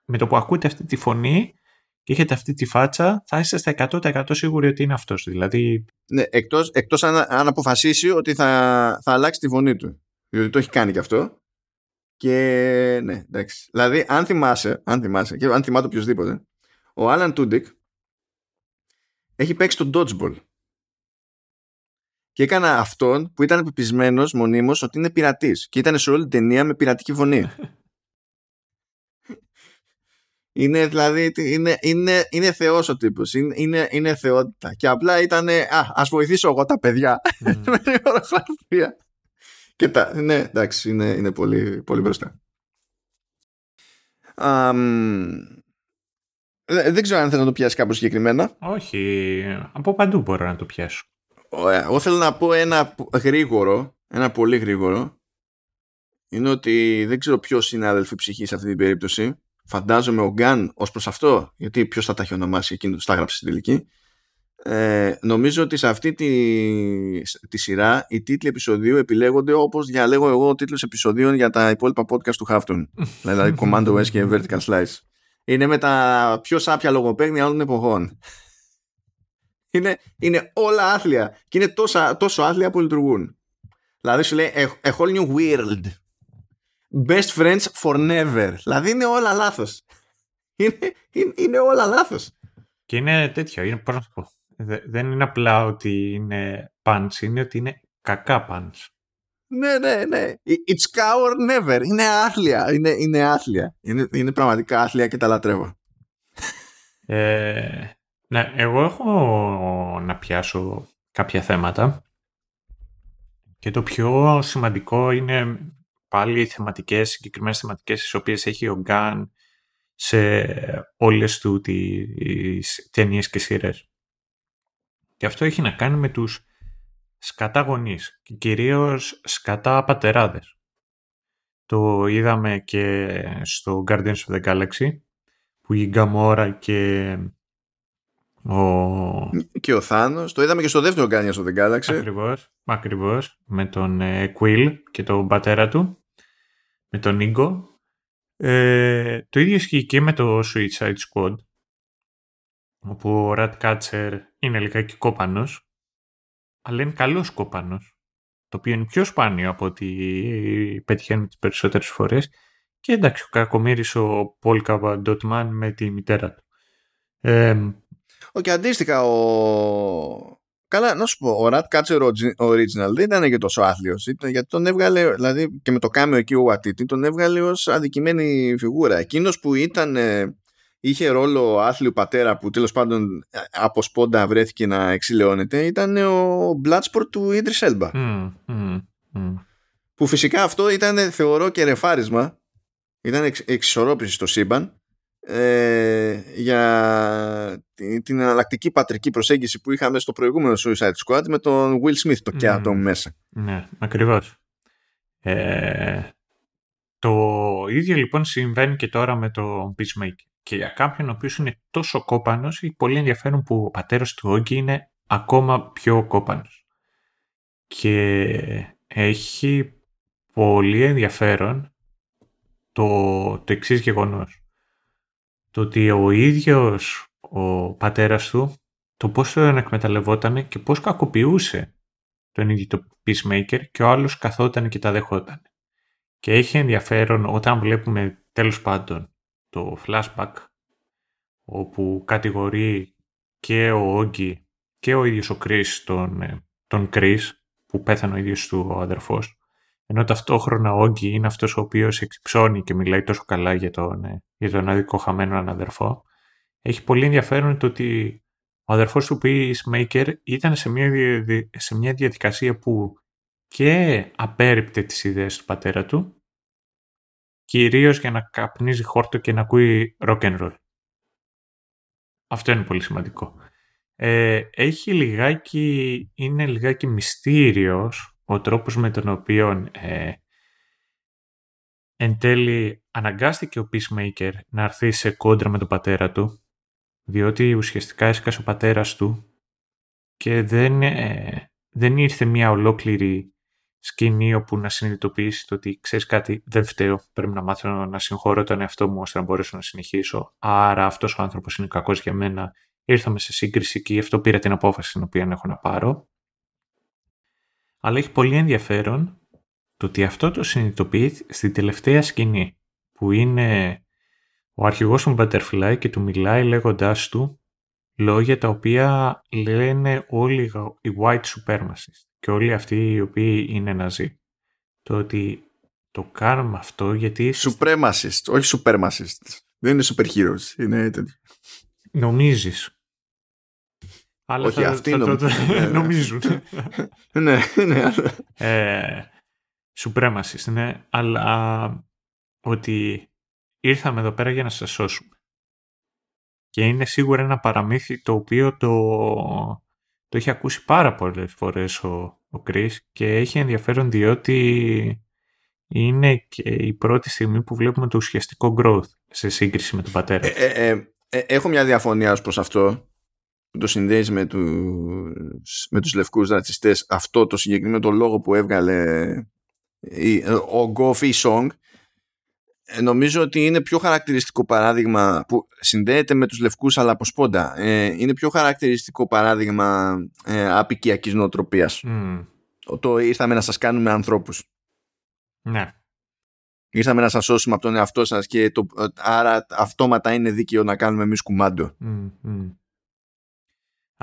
με το που ακούτε αυτή τη φωνή και έχετε αυτή τη φάτσα, θα είστε στα 100% σίγουροι ότι είναι αυτός. Δηλαδή... Ναι, εκτός, εκτός αν, αν αποφασίσει ότι θα, θα αλλάξει τη φωνή του. Διότι το έχει κάνει και αυτό. Και ναι, εντάξει. Δηλαδή, αν θυμάσαι, αν θυμάσαι και αν θυμάται οποιοδήποτε, ο Άλαν Τούντικ έχει παίξει τον Dodgeball. Και έκανα αυτόν που ήταν πεπισμένος μονίμως ότι είναι πειρατής. Και ήταν σε όλη την ταινία με πειρατική φωνή. Είναι δηλαδή, είναι, είναι, είναι θεός ο τύπος, είναι, είναι, είναι θεότητα. Και απλά ήταν, α, ας βοηθήσω εγώ τα παιδιά mm. με την ορογραφία. Και τα, ναι, εντάξει, είναι, είναι πολύ, πολύ μπροστά. Um, δεν ξέρω αν θέλω να το πιάσεις κάπως συγκεκριμένα. Όχι, από παντού μπορώ να το πιάσω. Εγώ θέλω να πω ένα γρήγορο, ένα πολύ γρήγορο. Είναι ότι δεν ξέρω ποιος είναι αδελφή ψυχής σε αυτή την περίπτωση φαντάζομαι ο Γκάν ως προς αυτό, γιατί ποιος θα τα έχει ονομάσει εκείνο, τα έγραψε στην τελική, ε, νομίζω ότι σε αυτή τη, τη σειρά οι τίτλοι επεισοδίου επιλέγονται όπως διαλέγω εγώ τίτλους επεισοδίων για τα υπόλοιπα podcast του Χάφτον. δηλαδή Commando S και Vertical Slice. Είναι με τα πιο σάπια λογοπαίγνια όλων των εποχών. Είναι, είναι όλα άθλια και είναι τόσα, τόσο άθλια που λειτουργούν. Δηλαδή σου λέει a whole new world best friends for never. Δηλαδή είναι όλα λάθος. Είναι, είναι, είναι, όλα λάθος. Και είναι τέτοιο, είναι πώς να πω. Δεν είναι απλά ότι είναι punch, είναι ότι είναι κακά punch. Ναι, ναι, ναι. It's cow never. Είναι άθλια. Είναι, είναι άθλια. Είναι, είναι πραγματικά άθλια και τα λατρεύω. Ε, ναι, εγώ έχω να πιάσω κάποια θέματα και το πιο σημαντικό είναι πάλι θεματικές, συγκεκριμένες θεματικές τις οποίες έχει ο Γκάν σε όλες του τις ταινίες και σειρές. Και αυτό έχει να κάνει με τους σκατά γονείς και κυρίως σκατά πατεράδες. Το είδαμε και στο Guardians of the Galaxy που η Γκαμόρα και ο... Και ο Θάνος. Το είδαμε και στο δεύτερο Guardians of the Galaxy. Ακριβώς, ακριβώς με τον ε, Quill και τον πατέρα του με τον Ίγκο. Ε, το ίδιο ισχύει και με το Suicide Squad όπου ο Ratcatcher είναι λιγάκι κόπανος αλλά είναι καλός κόπανος το οποίο είναι πιο σπάνιο από ότι πετυχαίνει τις περισσότερες φορές και εντάξει ο κακομύρης ο Πολ Καβαντότμαν με τη μητέρα του. Ε, και αντίστοιχα ο, Καλά, να σου πω, ο Rat Catcher Original δεν ήταν και τόσο άθλιος. Γιατί τον έβγαλε, δηλαδή και με το κάμεο εκεί ο Ατίτη, τον έβγαλε ως αδικημένη φιγούρα. Εκείνος που ήταν, ε, είχε ρόλο άθλιου πατέρα που τέλος πάντων ε, από σπόντα βρέθηκε να εξηλαιώνεται, ήταν ο Bloodsport του Idris Elba. Mm, mm, mm. Που φυσικά αυτό ήταν, θεωρώ, και ρεφάρισμα. Ήταν εξ, εξισορρόπηση στο σύμπαν ε, για την εναλλακτική πατρική προσέγγιση που είχαμε στο προηγούμενο Suicide Squad με τον Will Smith το κέατο μέσα. Ναι, ακριβώς. Ε, το ίδιο λοιπόν συμβαίνει και τώρα με το Peacemaker. Και για κάποιον ο οποίος είναι τόσο κόπανος, είναι πολύ ενδιαφέρον που ο πατέρας του Όγκη είναι ακόμα πιο κόπανος. Και έχει πολύ ενδιαφέρον το, το εξής γεγονός το ότι ο ίδιος ο πατέρας του το πώς τον εκμεταλλευόταν και πώς κακοποιούσε τον ίδιο το Peacemaker και ο άλλος καθόταν και τα δεχόταν. Και έχει ενδιαφέρον όταν βλέπουμε τέλος πάντων το flashback όπου κατηγορεί και ο Όγκη και ο ίδιος ο Chris τον, ε, τον Chris που πέθανε ο ίδιος του ο αδερφός ενώ ταυτόχρονα ο Όγκη είναι αυτός ο οποίος εξυψώνει και μιλάει τόσο καλά για τον, ε, για τον άδικο χαμένο αναδερφό. Έχει πολύ ενδιαφέρον το ότι ο αδερφός του Peacemaker ήταν σε μια, σε μια διαδικασία που και απέρριπτε τις ιδέες του πατέρα του, κυρίως για να καπνίζει χόρτο και να ακούει rock and roll. Αυτό είναι πολύ σημαντικό. Ε, έχει λιγάκι, είναι λιγάκι μυστήριος ο τρόπος με τον οποίο ε, εν τέλει αναγκάστηκε ο Peacemaker να έρθει σε κόντρα με τον πατέρα του διότι ουσιαστικά έσκασε ο πατέρας του και δεν, ε, δεν ήρθε μια ολόκληρη σκηνή όπου να συνειδητοποιήσει το ότι ξέρεις κάτι, δεν φταίω. Πρέπει να μάθω να συγχωρώ τον εαυτό μου ώστε να μπορέσω να συνεχίσω. Άρα αυτός ο άνθρωπος είναι κακός για μένα. Ήρθαμε σε σύγκριση και γι' αυτό πήρα την απόφαση την οποία έχω να πάρω. Αλλά έχει πολύ ενδιαφέρον το ότι αυτό το συνειδητοποιεί στην τελευταία σκηνή που είναι ο αρχηγός του Butterfly και του μιλάει λέγοντάς του λόγια τα οποία λένε όλοι οι white supremacists και όλοι αυτοί οι οποίοι είναι ναζί. Το ότι το κάνουμε αυτό γιατί... Supremacists, όχι supremacists. Δεν είναι super heroes, είναι τέτοιο. Νομίζεις. Αλλά όχι, αυτοί ναι, ναι. νομίζουν. ναι, ναι. ε, supremacists, ναι. Αλλά ότι ήρθαμε εδώ πέρα για να σας σώσουμε. Και είναι σίγουρα ένα παραμύθι το οποίο το, το έχει ακούσει πάρα πολλές φορές ο, ο Chris και έχει ενδιαφέρον διότι είναι και η πρώτη στιγμή που βλέπουμε το ουσιαστικό growth σε σύγκριση με τον πατέρα. Ε, ε, ε, ε έχω μια διαφωνία ως προς αυτό. Το συνδέεις με τους, με τους λευκούς ρατσιστές αυτό το συγκεκριμένο το λόγο που έβγαλε ο Goffy Song ε, νομίζω ότι είναι πιο χαρακτηριστικό παράδειγμα που συνδέεται με τους λευκούς αλλά από σπόντα. Ε, είναι πιο χαρακτηριστικό παράδειγμα ε, απικιακής νοοτροπίας. Mm. Το ήρθαμε να σας κάνουμε ανθρώπους. Ναι. Ήρθαμε να σας σώσουμε από τον εαυτό σας και το, άρα αυτόματα είναι δίκαιο να κάνουμε εμείς κουμάντο.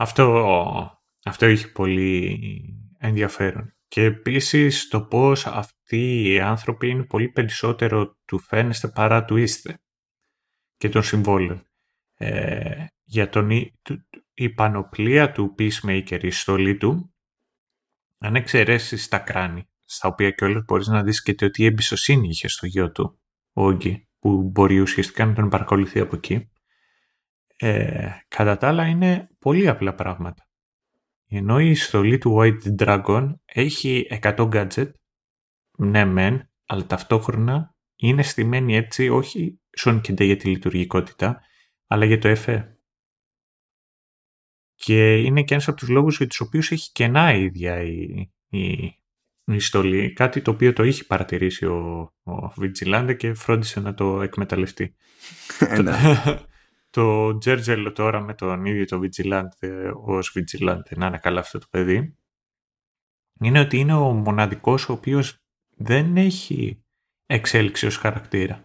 Αυτό, αυτό έχει πολύ ενδιαφέρον. Και επίσης το πώς αυτοί οι άνθρωποι είναι πολύ περισσότερο του φαίνεστε παρά του είστε και των συμβόλων. Ε, για τον, η πανοπλία του Peacemaker, η στολή του, αν εξαιρέσεις τα κράνη, στα οποία και όλες μπορείς να δεις και το ότι εμπιστοσύνη είχε στο γιο του, ο Όγκη, που μπορεί ουσιαστικά να τον παρακολουθεί από εκεί. Ε, κατά τα άλλα είναι πολύ απλά πράγματα. Ενώ η στολή του White Dragon έχει 100 gadget, ναι μεν, αλλά ταυτόχρονα είναι στημένη έτσι όχι σον και για τη λειτουργικότητα, αλλά για το εφέ. Και είναι και ένας από τους λόγους για τους οποίους έχει κενά η ίδια η, η, στολή, κάτι το οποίο το είχε παρατηρήσει ο, ο Vigilante και φρόντισε να το εκμεταλλευτεί. Ε, ναι. το Τζέρτζελο τώρα με τον ίδιο το Vigilante ως Vigilante, να είναι καλά αυτό το παιδί, είναι ότι είναι ο μοναδικός ο οποίος δεν έχει εξέλιξη ως χαρακτήρα.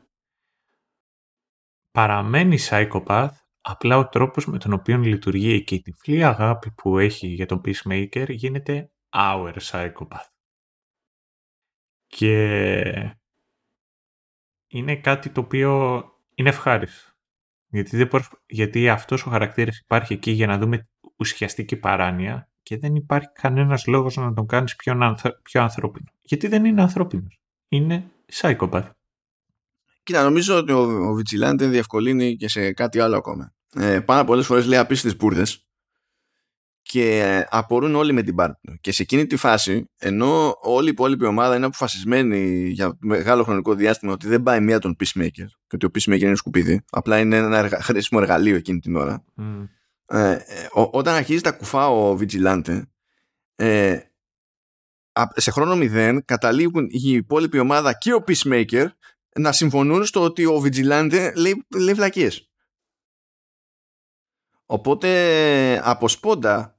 Παραμένει psychopath, απλά ο τρόπος με τον οποίο λειτουργεί και η τυφλή αγάπη που έχει για τον Peacemaker γίνεται our psychopath. Και είναι κάτι το οποίο είναι ευχάριστο. Γιατί, δεν Γιατί αυτός ο χαρακτήρας υπάρχει εκεί για να δούμε ουσιαστική παράνοια και δεν υπάρχει κανένας λόγος να τον κάνεις πιο, πιο ανθρώπινο. Γιατί δεν είναι ανθρώπινος. Είναι psychopath. Κοίτα, νομίζω ότι ο, ο Vigilante διευκολύνει και σε κάτι άλλο ακόμα. Ε, πάρα πολλές φορές λέει απίστευτες μπουρδες και απορούν όλοι με την πάρτη του. Και σε εκείνη τη φάση, ενώ όλη η υπόλοιπη ομάδα είναι αποφασισμένη για μεγάλο χρονικό διάστημα ότι δεν πάει μία τον Peacemaker και ότι ο Peacemaker είναι σκουπίδι, απλά είναι ένα εργα... χρήσιμο εργαλείο εκείνη την ώρα. Mm. Ε, όταν αρχίζει τα κουφά ο Vigilante, ε, σε χρόνο μηδέν καταλήγουν η υπόλοιπη ομάδα και ο Peacemaker να συμφωνούν στο ότι ο Vigilante λέει, λέει βλακίες. Οπότε από σπόντα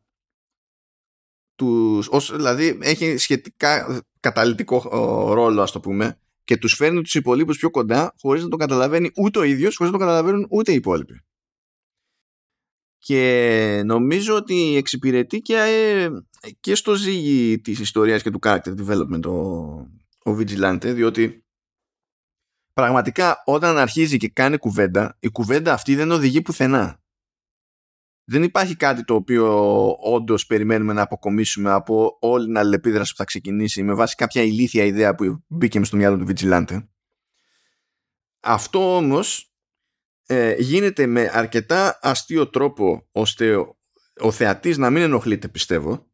τους, ως, δηλαδή έχει σχετικά καταλητικό ρόλο ας το πούμε και τους φέρνει τους υπολείπους πιο κοντά χωρίς να το καταλαβαίνει ούτε ο ίδιος χωρίς να το καταλαβαίνουν ούτε οι υπόλοιποι. Και νομίζω ότι εξυπηρετεί και, ε, και στο ζύγι της ιστορίας και του character development ο, ο Vigilante διότι πραγματικά όταν αρχίζει και κάνει κουβέντα η κουβέντα αυτή δεν οδηγεί πουθενά δεν υπάρχει κάτι το οποίο όντως περιμένουμε να αποκομίσουμε από όλη την αλληλεπίδραση που θα ξεκινήσει με βάση κάποια ηλίθια ιδέα που μπήκε στο μυαλό του Vigilante. Αυτό όμως ε, γίνεται με αρκετά αστείο τρόπο ώστε ο, ο θεατής να μην ενοχλείται πιστεύω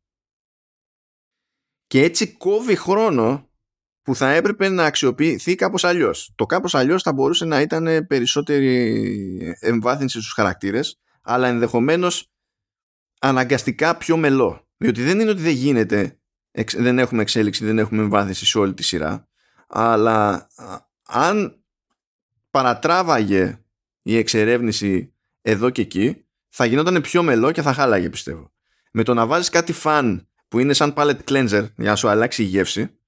και έτσι κόβει χρόνο που θα έπρεπε να αξιοποιηθεί κάπως αλλιώς. Το κάπως αλλιώς θα μπορούσε να ήταν περισσότερη εμβάθυνση στους χαρακτήρες, αλλά ενδεχομένως αναγκαστικά πιο μελό. Διότι δεν είναι ότι δεν γίνεται, δεν έχουμε εξέλιξη, δεν έχουμε εμβάθυνση σε όλη τη σειρά, αλλά αν παρατράβαγε η εξερεύνηση εδώ και εκεί, θα γινόταν πιο μελό και θα χάλαγε πιστεύω. Με το να βάζεις κάτι φαν που είναι σαν palette cleanser για να σου αλλάξει η γεύση,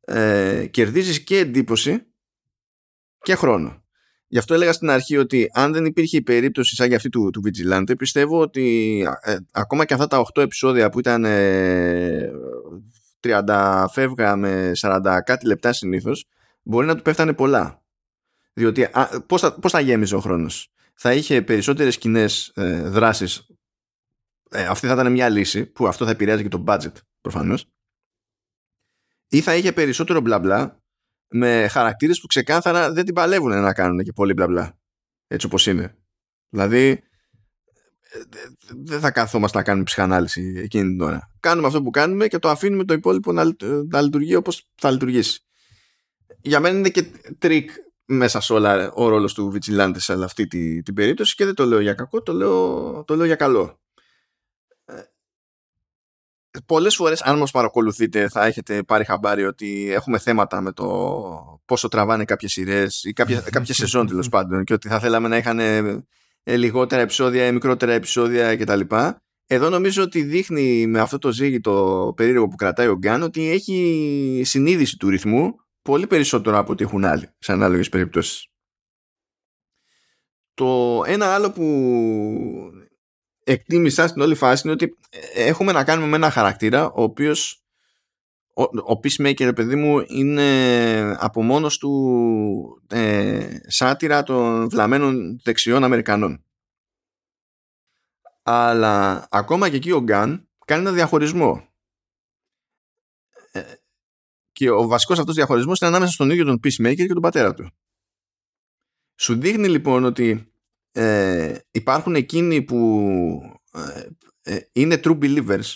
ε, κερδίζεις και εντύπωση και χρόνο. Γι' αυτό έλεγα στην αρχή ότι αν δεν υπήρχε η περίπτωση σαν για αυτή του, του Vigilante, πιστεύω ότι ε, ακόμα και αυτά τα 8 επεισόδια που ήταν ε, 30 φεύγα με 40 κάτι λεπτά συνήθως, μπορεί να του πέφτανε πολλά. Διότι α, πώς, θα, πώς θα γέμιζε ο χρόνος. Θα είχε περισσότερες κοινές ε, δράσεις. Ε, αυτή θα ήταν μια λύση που αυτό θα επηρεάζει και το budget προφανώς ή θα είχε περισσότερο μπλα μπλα με χαρακτήρες που ξεκάθαρα δεν την παλεύουν να κάνουν και πολύ μπλα μπλα έτσι όπως είναι. Δηλαδή δεν θα καθόμαστε να κάνουμε ψυχανάλυση εκείνη την ώρα. Κάνουμε αυτό που κάνουμε και το αφήνουμε το υπόλοιπο να, να λειτουργεί όπως θα λειτουργήσει. Για μένα είναι και τρικ μέσα σε όλα ο ρόλος του Vigilante σε αυτή την, περίπτωση και δεν το λέω για κακό, το λέω, το λέω για καλό Πολλές φορές, αν μας παρακολουθείτε, θα έχετε πάρει χαμπάρι ότι έχουμε θέματα με το πόσο τραβάνε κάποιες σειρές ή κάποια σεζόν τέλος πάντων και ότι θα θέλαμε να είχαν ε, λιγότερα επεισόδια ή μικρότερα επεισόδια κτλ. Εδώ νομίζω ότι δείχνει με αυτό το ζύγι το περίεργο που κρατάει ο Γκάν ότι έχει συνείδηση του ρυθμού πολύ περισσότερο από ό,τι έχουν άλλοι σε ανάλογες περιπτώσεις. Το ένα άλλο που εκτίμησα στην όλη φάση είναι ότι ε, έχουμε να κάνουμε με ένα χαρακτήρα ο οποίος ο, ο Peacemaker παιδί μου είναι από μόνος του ε, σάτυρα των βλαμμένων δεξιών Αμερικανών. Αλλά ακόμα και εκεί ο Γκάν κάνει ένα διαχωρισμό. Ε, και ο βασικός αυτός διαχωρισμός είναι ανάμεσα στον ίδιο τον Peacemaker και τον πατέρα του. Σου δείχνει λοιπόν ότι ε, υπάρχουν εκείνοι που ε, ε, είναι true believers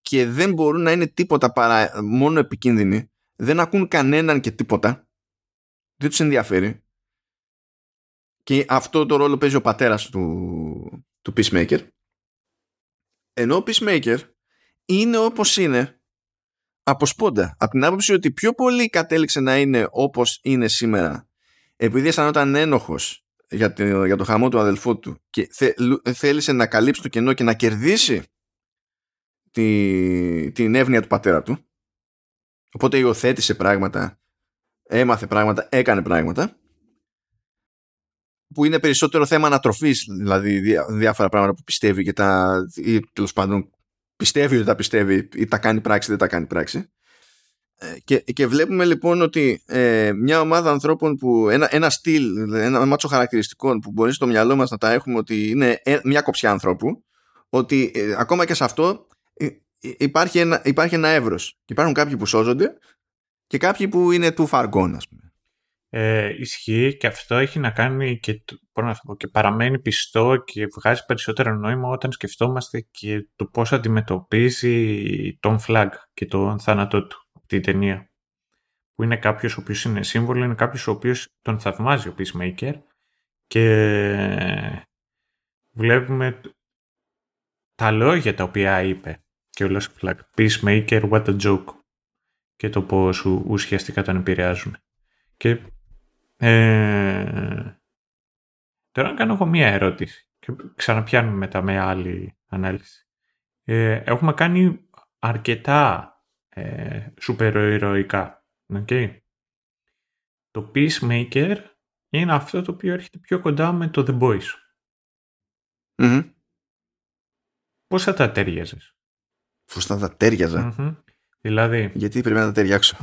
και δεν μπορούν να είναι τίποτα παρά μόνο επικίνδυνοι δεν ακούν κανέναν και τίποτα δεν τους ενδιαφέρει. Και αυτό το ρόλο παίζει ο πατέρας του, του Peacemaker. Ενώ ο Peacemaker είναι όπως είναι από σπόντα από την άποψη ότι πιο πολύ κατέληξε να είναι όπως είναι σήμερα επειδή αισθανόταν ένοχος για το, για το χαμό του αδελφού του και θε, θέλησε να καλύψει το κενό και να κερδίσει τη, την εύνοια του πατέρα του. Οπότε υιοθέτησε πράγματα έμαθε πράγματα, έκανε πράγματα που είναι περισσότερο θέμα ανατροφής δηλαδή διάφορα πράγματα που πιστεύει και τα ή τέλος πάντων πιστεύει ότι τα πιστεύει ή τα κάνει πράξη δεν τα κάνει πράξη. ε, και, και βλέπουμε λοιπόν ότι ε, μια ομάδα ανθρώπων που ένα, ένα στυλ, ένα μάτσο χαρακτηριστικών που μπορεί στο μυαλό μας να τα έχουμε ότι είναι ε, μια κοψιά ανθρώπου ότι ακόμα και σε αυτό υπάρχει ένα, υπάρχει ένα εύρος και υπάρχουν κάποιοι που σώζονται και κάποιοι που είναι του φαργών ας πούμε. Ε, ισχύει και αυτό έχει να κάνει και, να πω, και παραμένει πιστό και βγάζει περισσότερο νόημα όταν σκεφτόμαστε και το πώς αντιμετωπίζει τον Φλαγ και τον θάνατό του την ταινία. Που είναι κάποιος ο οποίος είναι σύμβολο, είναι κάποιος ο οποίος τον θαυμάζει ο Peacemaker και βλέπουμε τα λόγια τα οποία είπε και ο Φλακ. Peacemaker, what a joke. Και το πώς ουσιαστικά τον επηρεάζουν. Και ε, τώρα να κάνω εγώ μία ερώτηση και ξαναπιάνουμε μετά με άλλη ανάλυση. Ε, έχουμε κάνει αρκετά ε, σούπερ ηρωικά. Okay. Το Peacemaker είναι αυτό το οποίο έρχεται πιο κοντά με το The Boys. mm Πώς θα τα τέριαζες; Πώς θα τα ταιριαζα Δηλαδή... Γιατί πρέπει να τα ταιριάξω;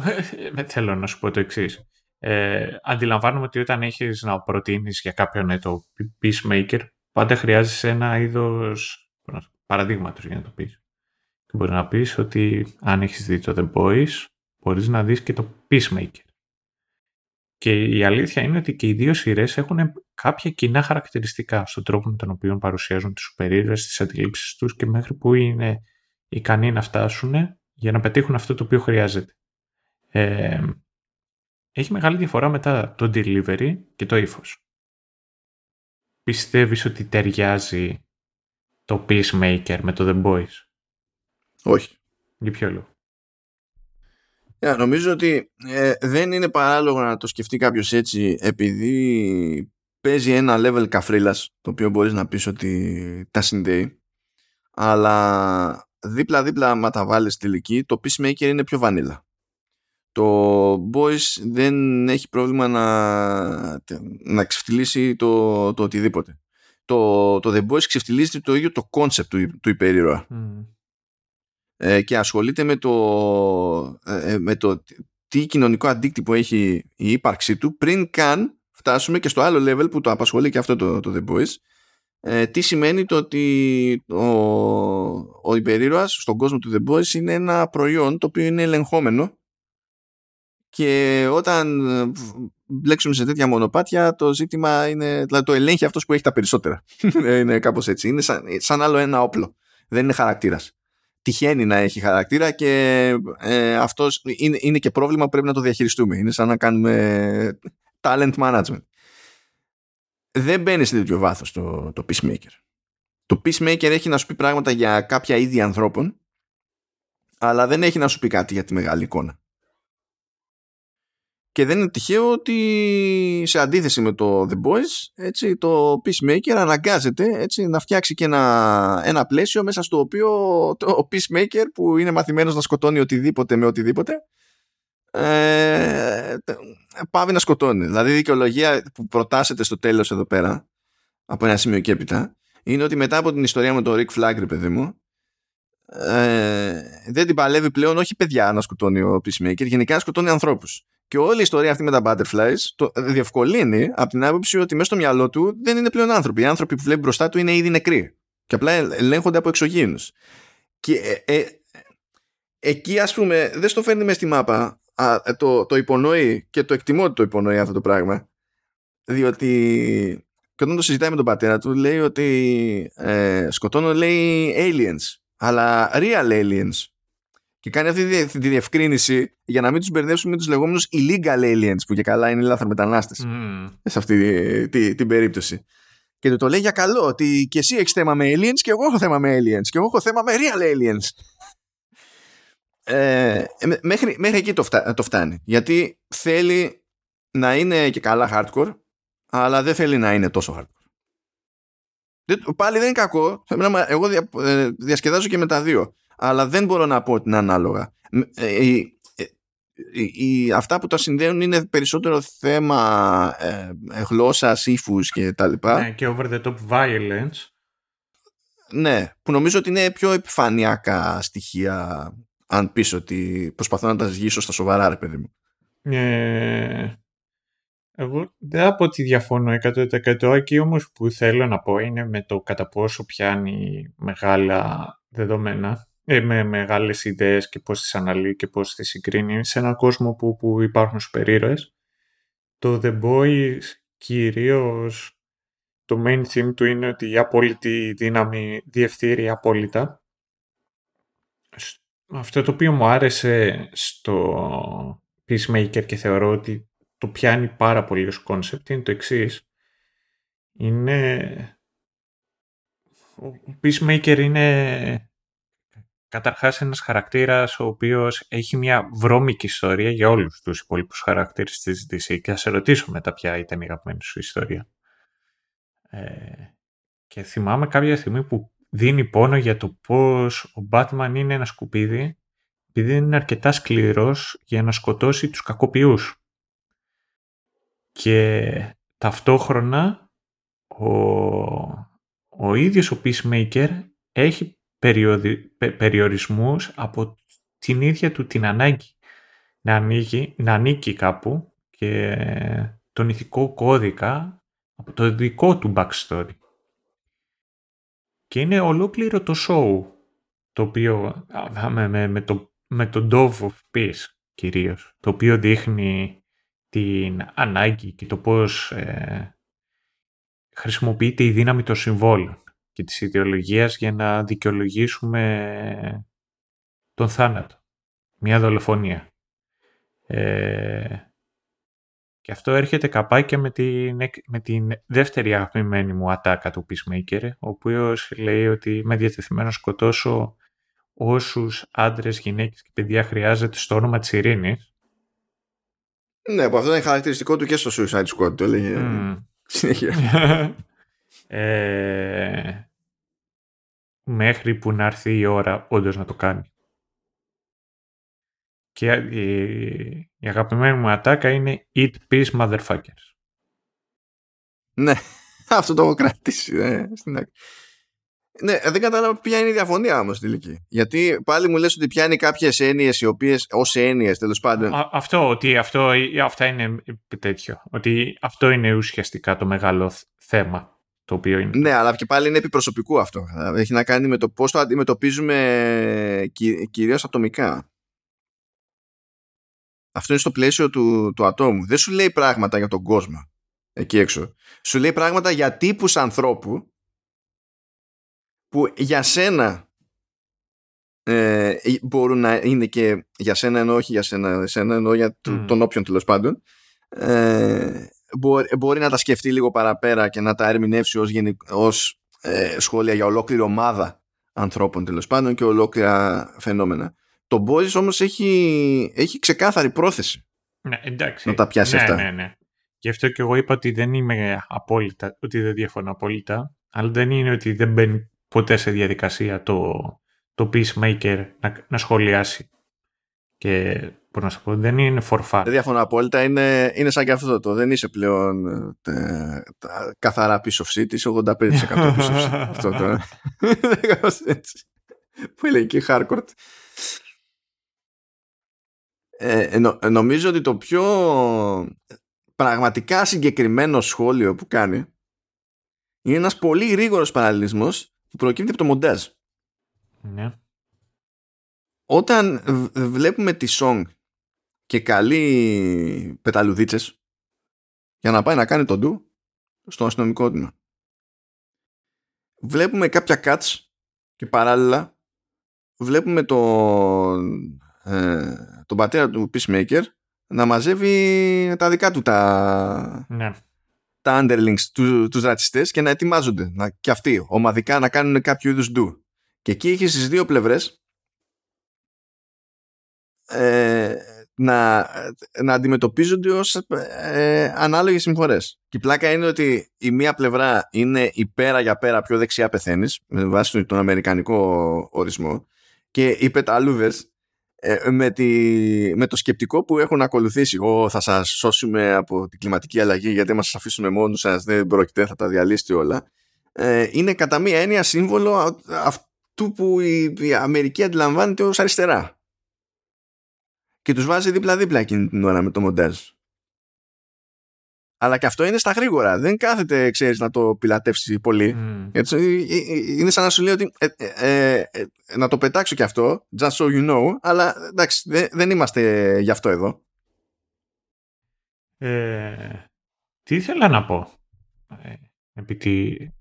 Δεν θέλω να σου πω το εξής. Ε, αντιλαμβάνομαι ότι όταν έχεις να προτείνεις για κάποιον ε, το Peacemaker πάντα χρειάζεσαι ένα είδος παραδείγματος για να το πεις. Μπορεί να πεις ότι αν έχεις δει το The Boys, μπορείς να δεις και το Peacemaker. Και η αλήθεια είναι ότι και οι δύο σειρές έχουν κάποια κοινά χαρακτηριστικά στον τρόπο με τον οποίο παρουσιάζουν τις σούπερ τις αντιλήψεις τους και μέχρι που είναι ικανοί να φτάσουν για να πετύχουν αυτό το οποίο χρειάζεται. Ε, έχει μεγάλη διαφορά μετά το delivery και το ύφος. Πιστεύεις ότι ταιριάζει το Peacemaker με το The Boys? Όχι. Για ποιο λόγο; Yeah, νομίζω ότι ε, δεν είναι παράλογο να το σκεφτεί κάποιος έτσι επειδή παίζει ένα level καφρίλας το οποίο μπορείς να πεις ότι τα συνδέει αλλά δίπλα-δίπλα άμα τα βάλεις τελική το Peacemaker είναι πιο βανίλα. Το Boys δεν έχει πρόβλημα να, να ξεφτυλίσει το, το οτιδήποτε. Το, το The Boys ξεφτυλίζει το ίδιο το concept του, του υπερήρωα. Ε, και ασχολείται με το, ε, ε, με το τι κοινωνικό αντίκτυπο έχει η ύπαρξή του πριν καν φτάσουμε και στο άλλο level που το απασχολεί και αυτό το, το The Boys. Ε, τι σημαίνει το ότι ο, ο υπερήρωας στον κόσμο του The Boys είναι ένα προϊόν το οποίο είναι ελεγχόμενο. Και όταν ε, μπλέξουμε σε τέτοια μονοπάτια το ζήτημα είναι, δηλαδή το ελέγχει αυτός που έχει τα περισσότερα. Είναι κάπως έτσι, είναι σαν, σαν άλλο ένα όπλο. Δεν είναι χαρακτήρας τυχαίνει να έχει χαρακτήρα και ε, αυτός είναι, είναι και πρόβλημα που πρέπει να το διαχειριστούμε είναι σαν να κάνουμε talent management δεν μπαίνει σε τέτοιο βάθος το, το Peacemaker. Το Peacemaker έχει να σου πει πράγματα για κάποια είδη ανθρώπων αλλά δεν έχει να σου πει κάτι για τη μεγάλη εικόνα. Και δεν είναι τυχαίο ότι σε αντίθεση με το The Boys έτσι, το Peacemaker αναγκάζεται έτσι, να φτιάξει και ένα, ένα πλαίσιο μέσα στο οποίο το Peacemaker που είναι μαθημένος να σκοτώνει οτιδήποτε με οτιδήποτε ε, πάβει να σκοτώνει. Δηλαδή η δικαιολογία που προτάσετε στο τέλος εδώ πέρα από ένα σημείο και έπειτα είναι ότι μετά από την ιστορία με τον Rick Flag, παιδί μου, ε, δεν την παλεύει πλέον όχι παιδιά να σκοτώνει ο Peacemaker, γενικά να σκοτώνει ανθρώπους. Και όλη η ιστορία αυτή με τα butterflies το διευκολύνει από την άποψη ότι μέσα στο μυαλό του δεν είναι πλέον άνθρωποι. Οι άνθρωποι που βλέπει μπροστά του είναι ήδη νεκροί. Και απλά ελέγχονται από εξωγήινους. Και ε, ε, εκεί ας πούμε δεν στο φέρνει μες στη μάπα α, ε, το, το υπονοεί και το εκτιμώ ότι το υπονοεί αυτό το πράγμα. Διότι και όταν το συζητάει με τον πατέρα του λέει ότι ε, σκοτώνω λέει aliens αλλά real aliens και κάνει αυτή τη διευκρίνηση για να μην τους μπερδέψουμε με τους λεγόμενους illegal aliens που και καλά είναι λάθρομετανάστες mm. σε αυτή τη, τη, την περίπτωση και του το λέει για καλό ότι και εσύ έχεις θέμα με aliens και εγώ έχω θέμα με aliens και εγώ έχω θέμα με real aliens ε, μέχρι, μέχρι εκεί το, το φτάνει. Γιατί θέλει να είναι και καλά hardcore, αλλά δεν θέλει να είναι τόσο hardcore. Πάλι δεν είναι κακό. Εγώ ε, διασκεδάζω και με τα δύο. Αλλά δεν μπορώ να πω ότι είναι ανάλογα. Ε, αυτά που τα συνδέουν είναι περισσότερο θέμα ε, γλώσσας, ύφους και τα λοιπά. Ναι, και over the top violence. Ναι, που νομίζω ότι είναι πιο επιφανειακά στοιχεία αν πεις ότι προσπαθώ να τα ζυγίσω στα σοβαρά ρε παιδί μου. Ε, εγώ δεν από ότι διαφωνώ 100% εκεί όμως που θέλω να πω είναι με το κατά πόσο πιάνει μεγάλα δεδομένα ε, με μεγάλες ιδέες και πώς τις αναλύει και πώς τις συγκρίνει σε έναν κόσμο που, που υπάρχουν περίρωες. Το The Boys κυρίως το main theme του είναι ότι η απόλυτη δύναμη διαφθείρει απόλυτα αυτό το οποίο μου άρεσε στο Peacemaker και θεωρώ ότι το πιάνει πάρα πολύ ως concept είναι το εξής. Είναι... Ο Peacemaker είναι καταρχάς ένας χαρακτήρας ο οποίος έχει μια βρώμικη ιστορία για όλους τους υπόλοιπους χαρακτήρες της DC και θα σε ρωτήσω μετά ποια ήταν η αγαπημένη σου ιστορία. Ε, και θυμάμαι κάποια στιγμή που δίνει πόνο για το πώς ο Batman είναι ένα σκουπίδι επειδή είναι αρκετά σκληρός για να σκοτώσει τους κακοποιούς. Και ταυτόχρονα ο, ο ίδιος ο Peacemaker έχει περιοδι, περιορισμούς από την ίδια του την ανάγκη να, ανοίγει, να ανήκει κάπου και τον ηθικό κώδικα από το δικό του backstory. Και είναι ολόκληρο το show το οποίο με, με, με, το, με το Dove of Peace κυρίως, το οποίο δείχνει την ανάγκη και το πώς ε, χρησιμοποιείται η δύναμη των συμβόλων και της ιδεολογίας για να δικαιολογήσουμε τον θάνατο, μια δολοφονία. Ε, και αυτό έρχεται καπάκια με την, με την δεύτερη αγαπημένη μου ατάκα του Peacemaker, ο οποίος λέει ότι είμαι διατεθειμένος να σκοτώσω όσους άντρες, γυναίκες και παιδιά χρειάζεται στο όνομα της ειρήνης. Ναι, που αυτό είναι χαρακτηριστικό του και στο Suicide Squad, το έλεγε mm. συνέχεια. ε, μέχρι που να έρθει η ώρα όντως να το κάνει. Και η, η αγαπημένη μου ατάκα είναι Eat peace motherfuckers. Ναι, αυτό το έχω κρατήσει ναι, στην άκρη. Ναι, δεν κατάλαβα ποια είναι η διαφωνία όμως στην τελική. Γιατί πάλι μου λες ότι πιάνει κάποιες έννοιες οι οποίες ως έννοιες τέλος πάντων. αυτό, ότι αυτό, αυτά είναι τέτοιο. Ότι αυτό είναι ουσιαστικά το μεγάλο θέμα. Το οποίο είναι. Ναι, αλλά και πάλι είναι επιπροσωπικού αυτό. Έχει να κάνει με το πώς το αντιμετωπίζουμε κυ, κυρίως ατομικά. Αυτό είναι στο πλαίσιο του, του ατόμου. Δεν σου λέει πράγματα για τον κόσμο εκεί έξω. Σου λέει πράγματα για τύπους ανθρώπου που για σένα ε, μπορούν να είναι και για σένα ενώ όχι για σένα, σένα ενώ για τον όποιον τέλος πάντων ε, μπορεί, να τα σκεφτεί λίγο παραπέρα και να τα ερμηνεύσει ως, ως ε, σχόλια για ολόκληρη ομάδα ανθρώπων τέλος πάντων και ολόκληρα φαινόμενα. Το Boys όμως έχει, έχει ξεκάθαρη πρόθεση ναι, εντάξει. να τα πιάσει ναι, αυτά. Ναι, ναι. Γι' αυτό και εγώ είπα ότι δεν είμαι απόλυτα, ότι δεν διαφωνώ απόλυτα, αλλά δεν είναι ότι δεν μπαίνει ποτέ σε διαδικασία το, το Peacemaker να, να σχολιάσει. Και μπορώ να σου πω, δεν είναι for fun. Δεν διαφωνώ απόλυτα. Είναι, είναι σαν και αυτό το. Δεν είσαι πλέον ε, τα, καθαρά piece of shit. Είσαι 85% piece of shit. αυτό το. έτσι. Που λέει και hardcore. Ε, νο, νομίζω ότι το πιο πραγματικά συγκεκριμένο σχόλιο που κάνει είναι ένας πολύ γρήγορος παραλληλισμός που προκύπτει από το μοντάζ. Ναι. Όταν βλέπουμε τη song και καλεί πεταλουδίτσες για να πάει να κάνει τον ντου στο αστυνομικό τμήμα. Βλέπουμε κάποια cuts και παράλληλα βλέπουμε τον, ε, τον πατέρα του Peacemaker να μαζεύει τα δικά του τα, ναι τα underlings, του, τους ρατσιστές και να ετοιμάζονται να, και αυτοί ομαδικά να κάνουν κάποιο είδους ντου. Και εκεί έχεις στις δύο πλευρές ε, να, να αντιμετωπίζονται ως ε, ανάλογες συμφορές. Και η πλάκα είναι ότι η μία πλευρά είναι η πέρα για πέρα πιο δεξιά πεθαίνεις με βάση τον αμερικανικό ορισμό και οι πεταλούδες ε, με, τη, με το σκεπτικό που έχουν ακολουθήσει «Ω, θα σας σώσουμε από την κλιματική αλλαγή γιατί μας σας αφήσουμε μόνους σας, δεν πρόκειται, θα τα διαλύσετε όλα» ε, είναι κατά μία έννοια σύμβολο αυτού που η, η Αμερική αντιλαμβάνεται ως αριστερά και τους βάζει δίπλα-δίπλα εκείνη την ώρα με το μοντάζ αλλά και αυτό είναι στα γρήγορα. Δεν κάθεται, ξέρεις, να το πιλατεύσει πολύ. Mm. Έτσι, ε, ε, είναι σαν να σου λέει ότι ε, να το πετάξω και αυτό, just so you know, αλλά εντάξει, δεν, είμαστε γι' αυτό εδώ. τι ήθελα να πω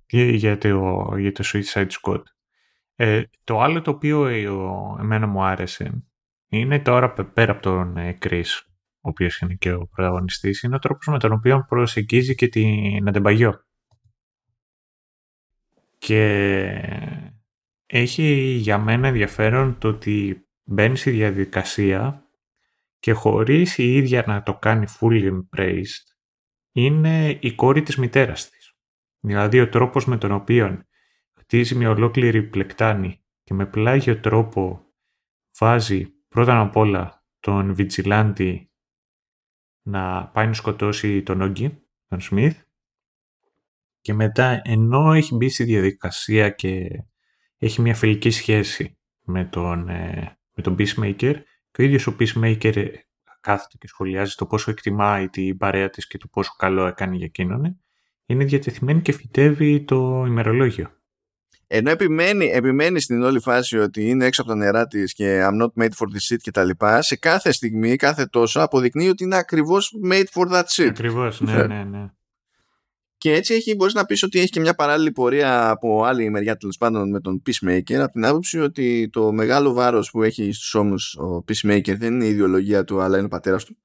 για, το, για το Suicide Squad. το άλλο το οποίο εμένα μου άρεσε είναι τώρα πέρα από τον Chris ο οποίος είναι και ο πρωταγωνιστής, είναι ο τρόπος με τον οποίο προσεγγίζει και την Αντεμπαγιό. Και έχει για μένα ενδιαφέρον το ότι μπαίνει στη διαδικασία και χωρίς η ίδια να το κάνει fully embraced, είναι η κόρη της μητέρας της. Δηλαδή ο τρόπος με τον οποίο χτίζει μια ολόκληρη πλεκτάνη και με πλάγιο τρόπο βάζει πρώτα απ' όλα τον Βιτζιλάντη να πάει να σκοτώσει τον Όγκη, τον Σμιθ και μετά ενώ έχει μπει στη διαδικασία και έχει μια φιλική σχέση με τον, ε, με τον Peacemaker και ο ίδιος ο Peacemaker κάθεται και σχολιάζει το πόσο εκτιμάει την παρέα της και το πόσο καλό έκανε για εκείνον είναι διατεθειμένη και φυτεύει το ημερολόγιο. Ενώ επιμένει, επιμένει στην όλη φάση ότι είναι έξω από τα νερά της και I'm not made for this shit και τα λοιπά, σε κάθε στιγμή, κάθε τόσο αποδεικνύει ότι είναι ακριβώς made for that shit. Ακριβώς, ναι, ναι, ναι. Και έτσι έχει, μπορείς να πεις ότι έχει και μια παράλληλη πορεία από άλλη μεριά τέλος πάντων με τον Peacemaker από την άποψη ότι το μεγάλο βάρος που έχει στους ώμους ο Peacemaker δεν είναι η ιδεολογία του αλλά είναι ο πατέρας του.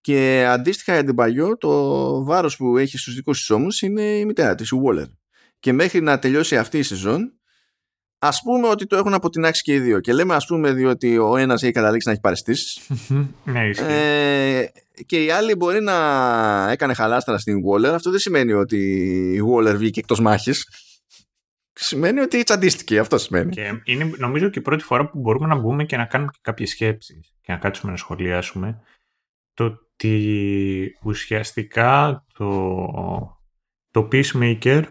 Και αντίστοιχα για την παλιό το βάρος που έχει στους δικούς της ώμους είναι η μητέρα της, η Waller. Και μέχρι να τελειώσει αυτή η σεζόν ας πούμε ότι το έχουν αποτινάξει και οι δύο. Και λέμε ας πούμε διότι ο ένας έχει καταλήξει να έχει παρεστήσει. ναι, ε, και η άλλη μπορεί να έκανε χαλάστρα στην Waller. Αυτό δεν σημαίνει ότι η Waller βγήκε εκτός μάχης. Σημαίνει ότι τσαντίστηκε. Αυτό σημαίνει. Και είναι νομίζω και η πρώτη φορά που μπορούμε να μπούμε και να κάνουμε και κάποιες σκέψεις και να κάτσουμε να σχολιάσουμε το ότι ουσιαστικά το, το Peacemaker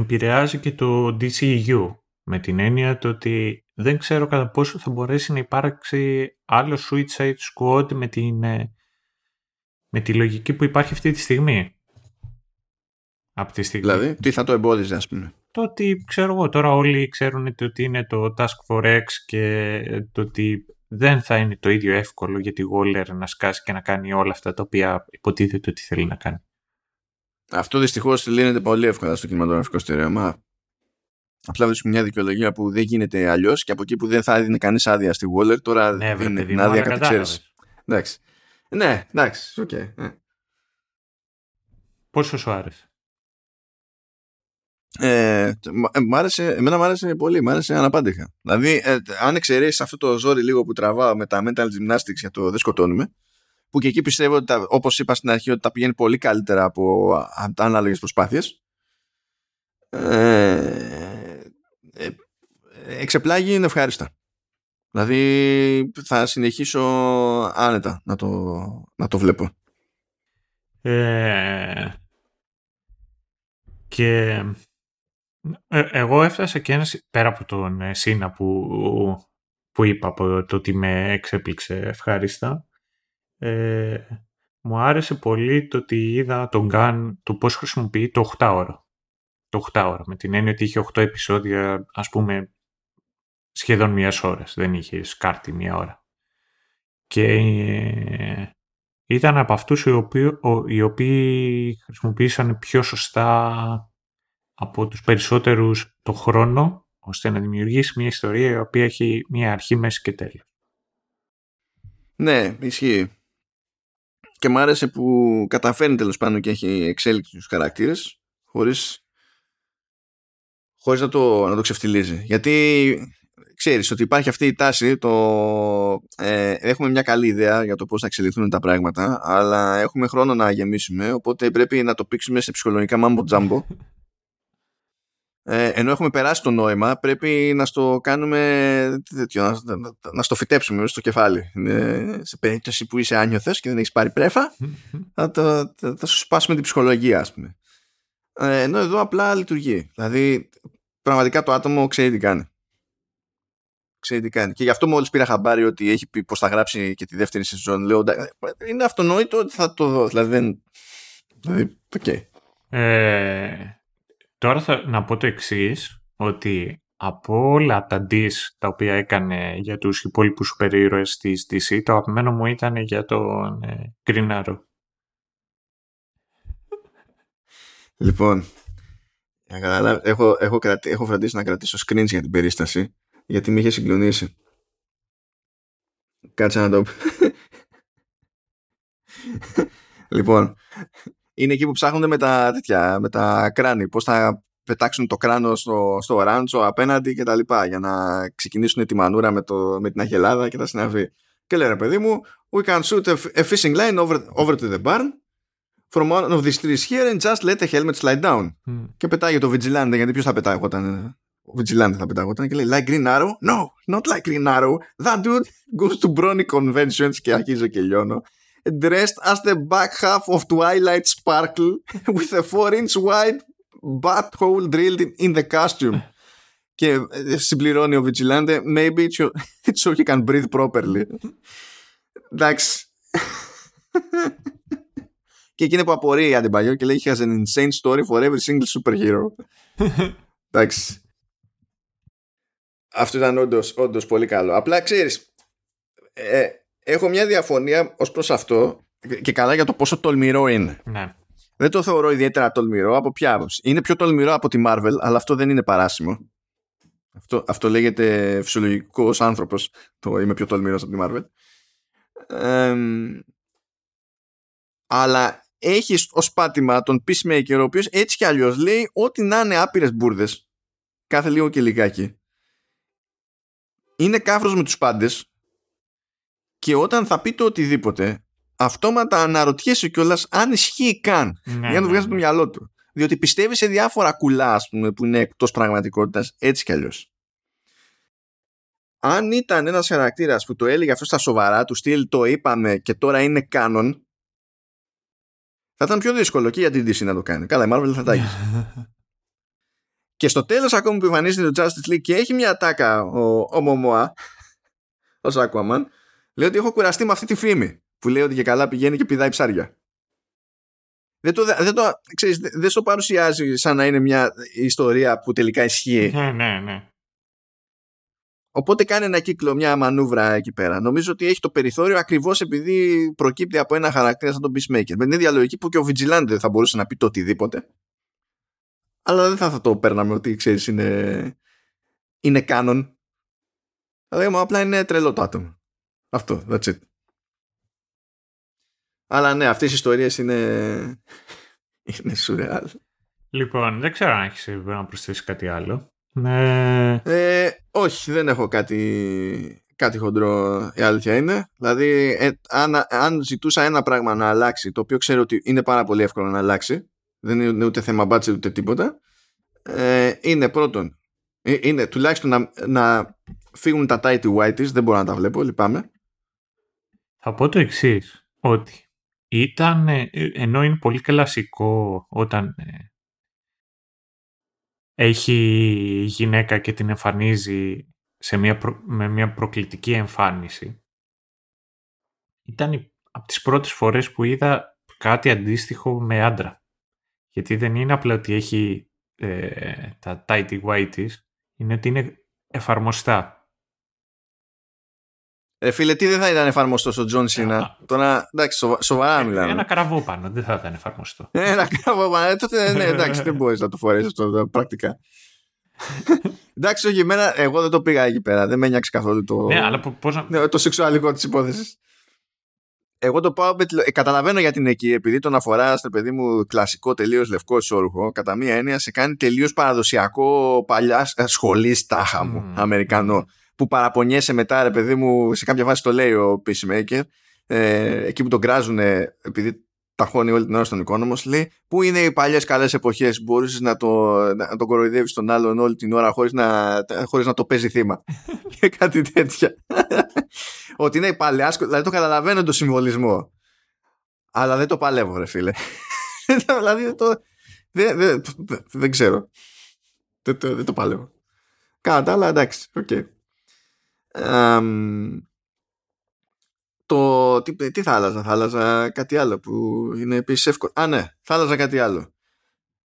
επηρεάζει και το DCU με την έννοια το ότι δεν ξέρω κατά πόσο θα μπορέσει να υπάρξει άλλο Suicide Squad με, την, ε, με τη λογική που υπάρχει αυτή τη στιγμή. Από τη στιγμή. Δηλαδή, τι θα το εμπόδιζε, ας πούμε. Το ότι, ξέρω εγώ, τώρα όλοι ξέρουν ότι είναι το Task Force X και το ότι δεν θα είναι το ίδιο εύκολο για τη Waller να σκάσει και να κάνει όλα αυτά τα οποία υποτίθεται ότι θέλει να κάνει. Αυτό δυστυχώς λύνεται πολύ εύκολα στο κινηματογραφικό στερεώμα. Απλά βρίσκουμε μια δικαιολογία που δεν γίνεται αλλιώς και από εκεί που δεν θα έδινε κανείς άδεια στη Waller, τώρα ναι, δίνει την άδεια κατά ξέρεις. Εντάξει. Ναι, εντάξει, OK. Okay, ναι. Πόσο σου άρεσε; Ε, μ άρεσε, εμένα μου άρεσε πολύ, μ' άρεσε αναπάντηχα. Δηλαδή, ε, αν εξαιρέσεις αυτό το ζόρι λίγο που τραβάω με τα mental gymnastics για το δεν σκοτώνουμε, που και εκεί πιστεύω ότι, όπως είπα στην αρχή, ότι τα πηγαίνει πολύ καλύτερα από ανάλογες προσπάθειες. Ε, ε, εξεπλάγει είναι ευχάριστα. Δηλαδή θα συνεχίσω άνετα να το, να το βλέπω. Ε, και ε, εγώ έφτασα και ένας πέρα από τον ε, Σίνα που, που είπα από το ότι με εξέπληξε ευχάριστα ε, μου άρεσε πολύ το ότι είδα τον Γκάν το πώς χρησιμοποιεί το 8 ώρα. Το 8 ώρα, με την έννοια ότι είχε 8 επεισόδια, ας πούμε, σχεδόν μία ώρας. Δεν είχε σκάρτη μία ώρα. Και ε, ήταν από αυτούς οι οποίοι, οι οποίοι χρησιμοποίησαν πιο σωστά από τους περισσότερους το χρόνο, ώστε να δημιουργήσει μια ιστορία η οποία έχει μια αρχή, μέση και τέλος. Ναι, ισχύει και μου άρεσε που καταφέρνει τέλος πάντων και έχει εξέλιξη στους χαρακτήρες χωρίς, χωρίς να, το, να το ξεφτιλίζει. Γιατί ξέρεις ότι υπάρχει αυτή η τάση το, ε, έχουμε μια καλή ιδέα για το πώς θα εξελιχθούν τα πράγματα αλλά έχουμε χρόνο να γεμίσουμε οπότε πρέπει να το πήξουμε σε ψυχολογικά μάμπο τζάμπο ε, ενώ έχουμε περάσει το νόημα, πρέπει να στο κάνουμε τέτοιο, να, να, να στο φυτέψουμε στο κεφάλι. Ε, σε περίπτωση που είσαι άνιωθες και δεν έχεις πάρει πρέφα, θα, θα, θα, θα σου σπάσουμε την ψυχολογία, ας πούμε. Ε, ενώ εδώ απλά λειτουργεί. Δηλαδή, πραγματικά το άτομο ξέρει τι κάνει. Ξέρει τι κάνει. Και γι' αυτό μόλις πήρα χαμπάρι ότι έχει πει πως θα γράψει και τη δεύτερη σεζόν, λέω, είναι αυτονόητο ότι θα το δω. Δηλαδή, δεν... Δηλαδή, okay. ε, Τώρα θα να πω το εξής ότι από όλα τα dis τα οποία έκανε για τους υπόλοιπους σούπερ ήρωες της DC, το αγαπημένο μου ήταν για τον ε, Green Arrow. Λοιπόν, έχω, έχω, κρατη, έχω φροντίσει να κρατήσω screens για την περίσταση, γιατί με είχε συγκλονίσει. Κάτσε να το λοιπόν, είναι εκεί που ψάχνονται με τα, τέτοια, με τα κράνη. Πώς θα πετάξουν το κράνο στο, στο ράντσο απέναντι και τα λοιπά για να ξεκινήσουν τη μανούρα με, το, με την αγελάδα και τα συναφή. Και λέει ρε παιδί μου, we can shoot a, a fishing line over, over to the barn from one of these trees here and just let the helmet slide down. Mm. Και πετάει το Vigilante, γιατί ποιος θα πετάγονταν. Ο Vigilante θα πετάγονταν και λέει like Green Arrow; No, not like Green Arrow. That dude goes to Brony conventions και αρχίζω και λιώνω dressed as the back half of Twilight Sparkle with a 4-inch wide butthole drilled in the costume. Και συμπληρώνει ο Vigilante maybe it's so he can breathe properly. Εντάξει. και εκείνη που απορεί η Αντιμπαγιό και λέει he has an insane story for every single superhero. Εντάξει. Αυτό ήταν όντως, όντως πολύ καλό. Απλά ξέρεις, ε, έχω μια διαφωνία ως προς αυτό και καλά για το πόσο τολμηρό είναι. Ναι. Δεν το θεωρώ ιδιαίτερα τολμηρό. Από ποια άποψη. Είναι πιο τολμηρό από τη Marvel, αλλά αυτό δεν είναι παράσιμο. Αυτό, αυτό λέγεται φυσιολογικός άνθρωπος. Το είμαι πιο τολμηρός από τη Marvel. αλλά έχεις ως πάτημα τον Peacemaker, ο οποίος έτσι κι αλλιώς λέει ότι να είναι άπειρες μπουρδες. Κάθε λίγο και λιγάκι. Είναι κάφρος με τους πάντες και όταν θα πει το οτιδήποτε αυτόματα αναρωτιέσαι κιόλας αν ισχύει καν Ναι, για να το ναι, βγάζει από το ναι. μυαλό του. Διότι πιστεύει σε διάφορα κουλά ας πούμε, που είναι εκτός πραγματικότητας έτσι κι αλλιώς. Αν ήταν ένας χαρακτήρας που το έλεγε αυτό στα σοβαρά, του στυλ το είπαμε και τώρα είναι κάνον, θα ήταν πιο δύσκολο και για την DC να το κάνει. Καλά, η Marvel δεν θα τα έχει. και στο τέλος, ακόμη που εμφανίζεται το Justice League και έχει μια τάκα ο, ο Μωμόα, ω Aquaman, λέει ότι έχω κουραστεί με αυτή τη φήμη που λέει ότι και καλά πηγαίνει και πηδάει ψάρια. Δεν το, δεν το, ξέρεις, δεν στο παρουσιάζει σαν να είναι μια ιστορία που τελικά ισχύει. ναι, ναι, ναι. Οπότε κάνει ένα κύκλο, μια μανούβρα εκεί πέρα. Νομίζω ότι έχει το περιθώριο ακριβώς επειδή προκύπτει από ένα χαρακτήρα σαν τον Peacemaker. Με την ίδια λογική που και ο Vigilante δεν θα μπορούσε να πει το οτιδήποτε. Αλλά δεν θα, θα το παίρναμε ότι ξέρεις είναι, είναι κάνον. Θα λέγαμε απλά είναι τρελό το άτομο. Αυτό, that's it. Αλλά ναι, αυτές οι ιστορίες είναι, είναι σουρεάλ. Λοιπόν, δεν ξέρω αν έχεις να προσθέσεις κάτι άλλο. Ναι. Ε, όχι, δεν έχω κάτι, κάτι χοντρό η αλήθεια είναι. Δηλαδή, ε, αν, αν ζητούσα ένα πράγμα να αλλάξει, το οποίο ξέρω ότι είναι πάρα πολύ εύκολο να αλλάξει, δεν είναι ούτε θέμα budget ούτε τίποτα, ε, είναι πρώτον, ε, είναι τουλάχιστον να, να φύγουν τα tighty whiteys, δεν μπορώ να τα βλέπω, λυπάμαι. Θα πω το εξής ότι ήταν, ε, ενώ είναι πολύ κλασικό όταν ε, έχει γυναίκα και την εμφανίζει σε μια προ- με μια προκλητική εμφάνιση, ήταν η- από τις πρώτες φορές που είδα κάτι αντίστοιχο με άντρα. Γιατί δεν είναι απλά ότι έχει ε, τα tighty whities, είναι ότι είναι εφαρμοστά. Ε, φίλε, τι δεν θα ήταν εφαρμοστός στο Τζον Σίνα; Τώρα, εντάξει, σοβα- σοβαρά μιλάμε. Ένα καραβό πάνω, δεν θα ήταν εφαρμοστό. Ένα κράβο, ε, τότε ναι, εντάξει, δεν μπορείς να το φορέσεις αυτό τα πρακτικά. εντάξει, όχι, εμένα, εγώ δεν το πήγα εκεί πέρα. Δεν με ένιωξε καθόλου το, Ναι, αλλά πο- πώς να... ναι, το σεξουαλικό της υπόθεσης. Εγώ το πάω. με τη- ε, καταλαβαίνω γιατί είναι εκεί, επειδή τον αφορά στο παιδί μου κλασικό τελείως λευκό ισόρουχο. Κατά μία έννοια σε κάνει τελείως παραδοσιακό παλιά ε, σχολή τάχα μου, Μμμ. Αμερικανό. Που παραπονιέσαι μετά, ρε παιδί μου, σε κάποια φάση το λέει ο Peacemaker, ε, εκεί που τον κράζουν, επειδή τα χώνει όλη την ώρα στον Economos, λέει Πού είναι οι παλιές καλές εποχές που μπορούσες να, το, να, να τον κοροϊδεύεις τον άλλον όλη την ώρα χωρίς να, χωρίς να το παίζει θύμα. και κάτι τέτοια. Ότι είναι η παλαιά σχολή. Δηλαδή το καταλαβαίνω το συμβολισμό. Αλλά δεν το παλεύω, ρε φίλε. δηλαδή δεν το. Δεν, δεν, δεν ξέρω. Δεν, το- δεν το παλεύω. Κατά τα άλλα, εντάξει. οκ. Αμ, το, τι, τι θα άλλαζα, θα άλλαζα κάτι άλλο που είναι επίσης εύκολο. Α, ναι, θα άλλαζα κάτι άλλο.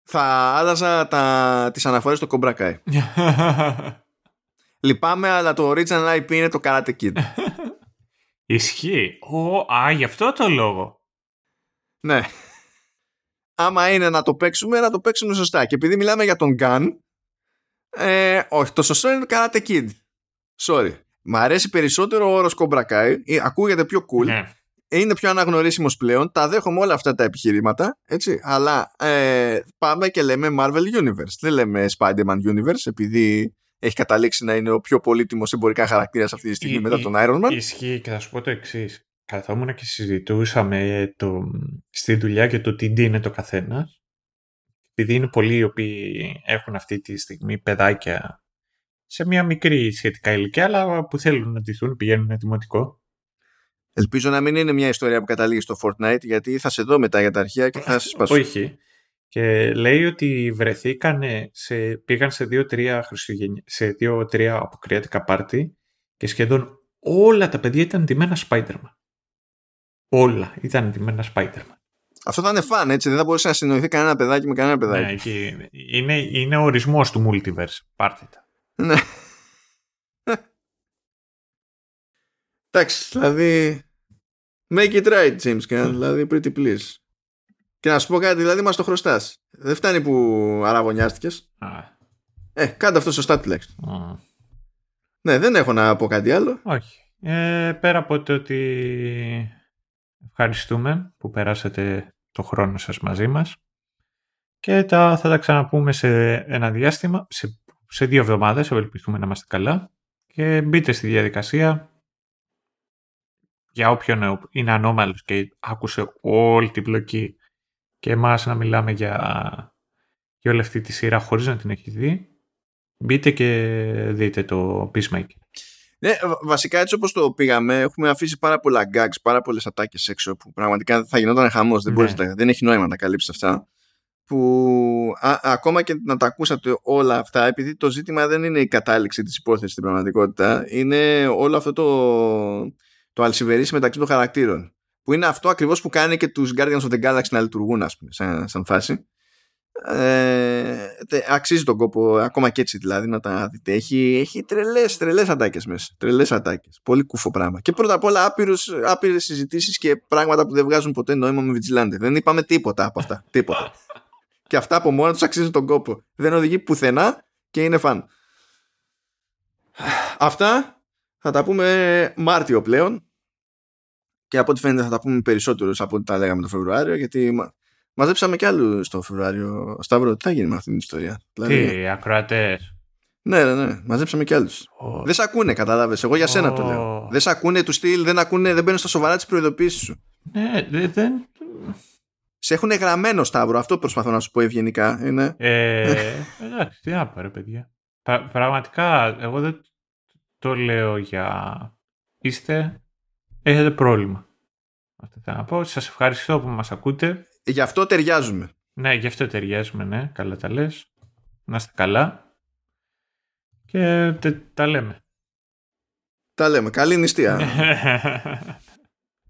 Θα άλλαζα τα, τις αναφορές στο Cobra Kai. Λυπάμαι, αλλά το original IP είναι το Karate Kid. Ισχύει. Ο, α, γι' αυτό το λόγο. ναι. Άμα είναι να το παίξουμε, να το παίξουμε σωστά. Και επειδή μιλάμε για τον Gun, ε, όχι, το σωστό είναι το Karate Kid. Sorry. Μ' αρέσει περισσότερο ο όρος Cobra Kai, ε, ακούγεται πιο cool, Ναι. είναι πιο αναγνωρίσιμος πλέον, τα δέχομαι όλα αυτά τα επιχειρήματα, έτσι, αλλά ε, πάμε και λέμε Marvel Universe, δεν λέμε Spider-Man Universe, επειδή έχει καταλήξει να είναι ο πιο πολύτιμος εμπορικά χαρακτήρας αυτή τη στιγμή Ι- μετά ι- τον Iron Man. Ισχύει και θα σου πω το εξής. Καθόμουν και συζητούσαμε το, στη δουλειά και το τι είναι το καθένας. Επειδή είναι πολλοί οι οποίοι έχουν αυτή τη στιγμή παιδάκια σε μια μικρή σχετικά ηλικία, αλλά που θέλουν να ντυθούν, πηγαίνουν δημοτικό. Ελπίζω να μην είναι μια ιστορία που καταλήγει στο Fortnite, γιατί θα σε δω μετά για τα αρχεία και θα σε σπάσω. Όχι. Και λέει ότι βρεθήκαν σε, πήγαν σε δύο-τρία Χριστουγεννιά, σε δύο-τρία αποκριάτικα πάρτι και σχεδόν όλα τα παιδιά ήταν ντυμένα Spider-Man. Όλα ήταν ντυμένα Spider-Man. Αυτό θα είναι φαν, έτσι. Δεν θα μπορούσε να συνοηθεί κανένα παιδάκι με κανένα παιδάκι. Ναι, εκεί είναι, είναι ο ορισμός του multiverse. Πάρτε τα. Ναι. Εντάξει, δηλαδή. Make it right, James Gunn. δηλαδή, pretty please. Και να σου πω κάτι, δηλαδή, μας το χρωστάς. Δεν φτάνει που αραβωνιάστηκε. Ε, κάντε αυτό σωστά τουλάχιστον. Ναι, δεν έχω να πω κάτι άλλο. Όχι. Ε, πέρα από το ότι ευχαριστούμε που περάσατε το χρόνο σας μαζί μας και τα, θα τα ξαναπούμε σε ένα διάστημα, σε, σε δύο εβδομάδες, ευελπιστούμε να είμαστε καλά και μπείτε στη διαδικασία για όποιον είναι ανώμαλος και άκουσε όλη την πλοκή και εμάς να μιλάμε για, για όλη αυτή τη σειρά χωρίς να την έχεις δει, μπείτε και δείτε το Peacemaker. Ναι, βασικά έτσι όπως το πήγαμε έχουμε αφήσει πάρα πολλά gags, πάρα πολλές ατάκες έξω που πραγματικά θα γινόταν χαμός, δεν, ναι. δεν έχει νόημα να καλύψεις αυτά που ακόμα και να τα ακούσατε όλα αυτά επειδή το ζήτημα δεν είναι η κατάληξη της υπόθεσης στην πραγματικότητα είναι όλο αυτό το, το αλσιβερίσι μεταξύ των χαρακτήρων που είναι αυτό ακριβώς που κάνει και τους Guardians of the Galaxy να λειτουργούν ας πούμε σαν, σαν φάση. Ε, αξίζει τον κόπο ακόμα και έτσι δηλαδή να τα δείτε. Έχει, έχει τρελές, τρελές ατάκες μέσα τρελές ατάκες, πολύ κουφό πράγμα. Και πρώτα απ' όλα άπειρους, άπειρες συζητήσεις και πράγματα που δεν βγάζουν ποτέ νόημα με Vigilante. Δεν είπαμε τίποτα από αυτά, τίποτα και αυτά από μόνα τους αξίζουν τον κόπο δεν οδηγεί πουθενά και είναι φαν αυτά θα τα πούμε Μάρτιο πλέον και από ό,τι φαίνεται θα τα πούμε περισσότερο από ό,τι τα λέγαμε το Φεβρουάριο γιατί Μαζέψαμε κι άλλους στο Φεβρουάριο. Σταύρο, τι θα γίνει με αυτήν την ιστορία; Τι, δηλαδή... ακροατές; Ναι, ναι, ναι. Μαζέψαμε κι άλλους. Oh. Δεν σε ακούνε, κατάλαβες. Εγώ για σένα oh. το λέω. Δεν σε ακούνε τους στυλ, δεν, ακούνε, δεν μπαίνουν στα σοβαρά τις προειδοποίησεις σου. Ναι, δεν. Σε έχουν γραμμένο, Σταύρο. Αυτό προσπαθώ να σου πω ευγενικά. Είναι. Ε, εντάξει, τι να ρε παιδιά. πραγματικά, εγώ δεν το λέω για. Είστε. Έχετε πρόβλημα. Αυτό θέλω να πω. Σας ευχαριστώ που μας ακούτε. Γι' αυτό ταιριάζουμε. Ναι, γι' αυτό ταιριάζουμε, ναι. Καλά τα λες. Να είστε καλά. Και τα λέμε. Τα λέμε. Καλή νηστεία.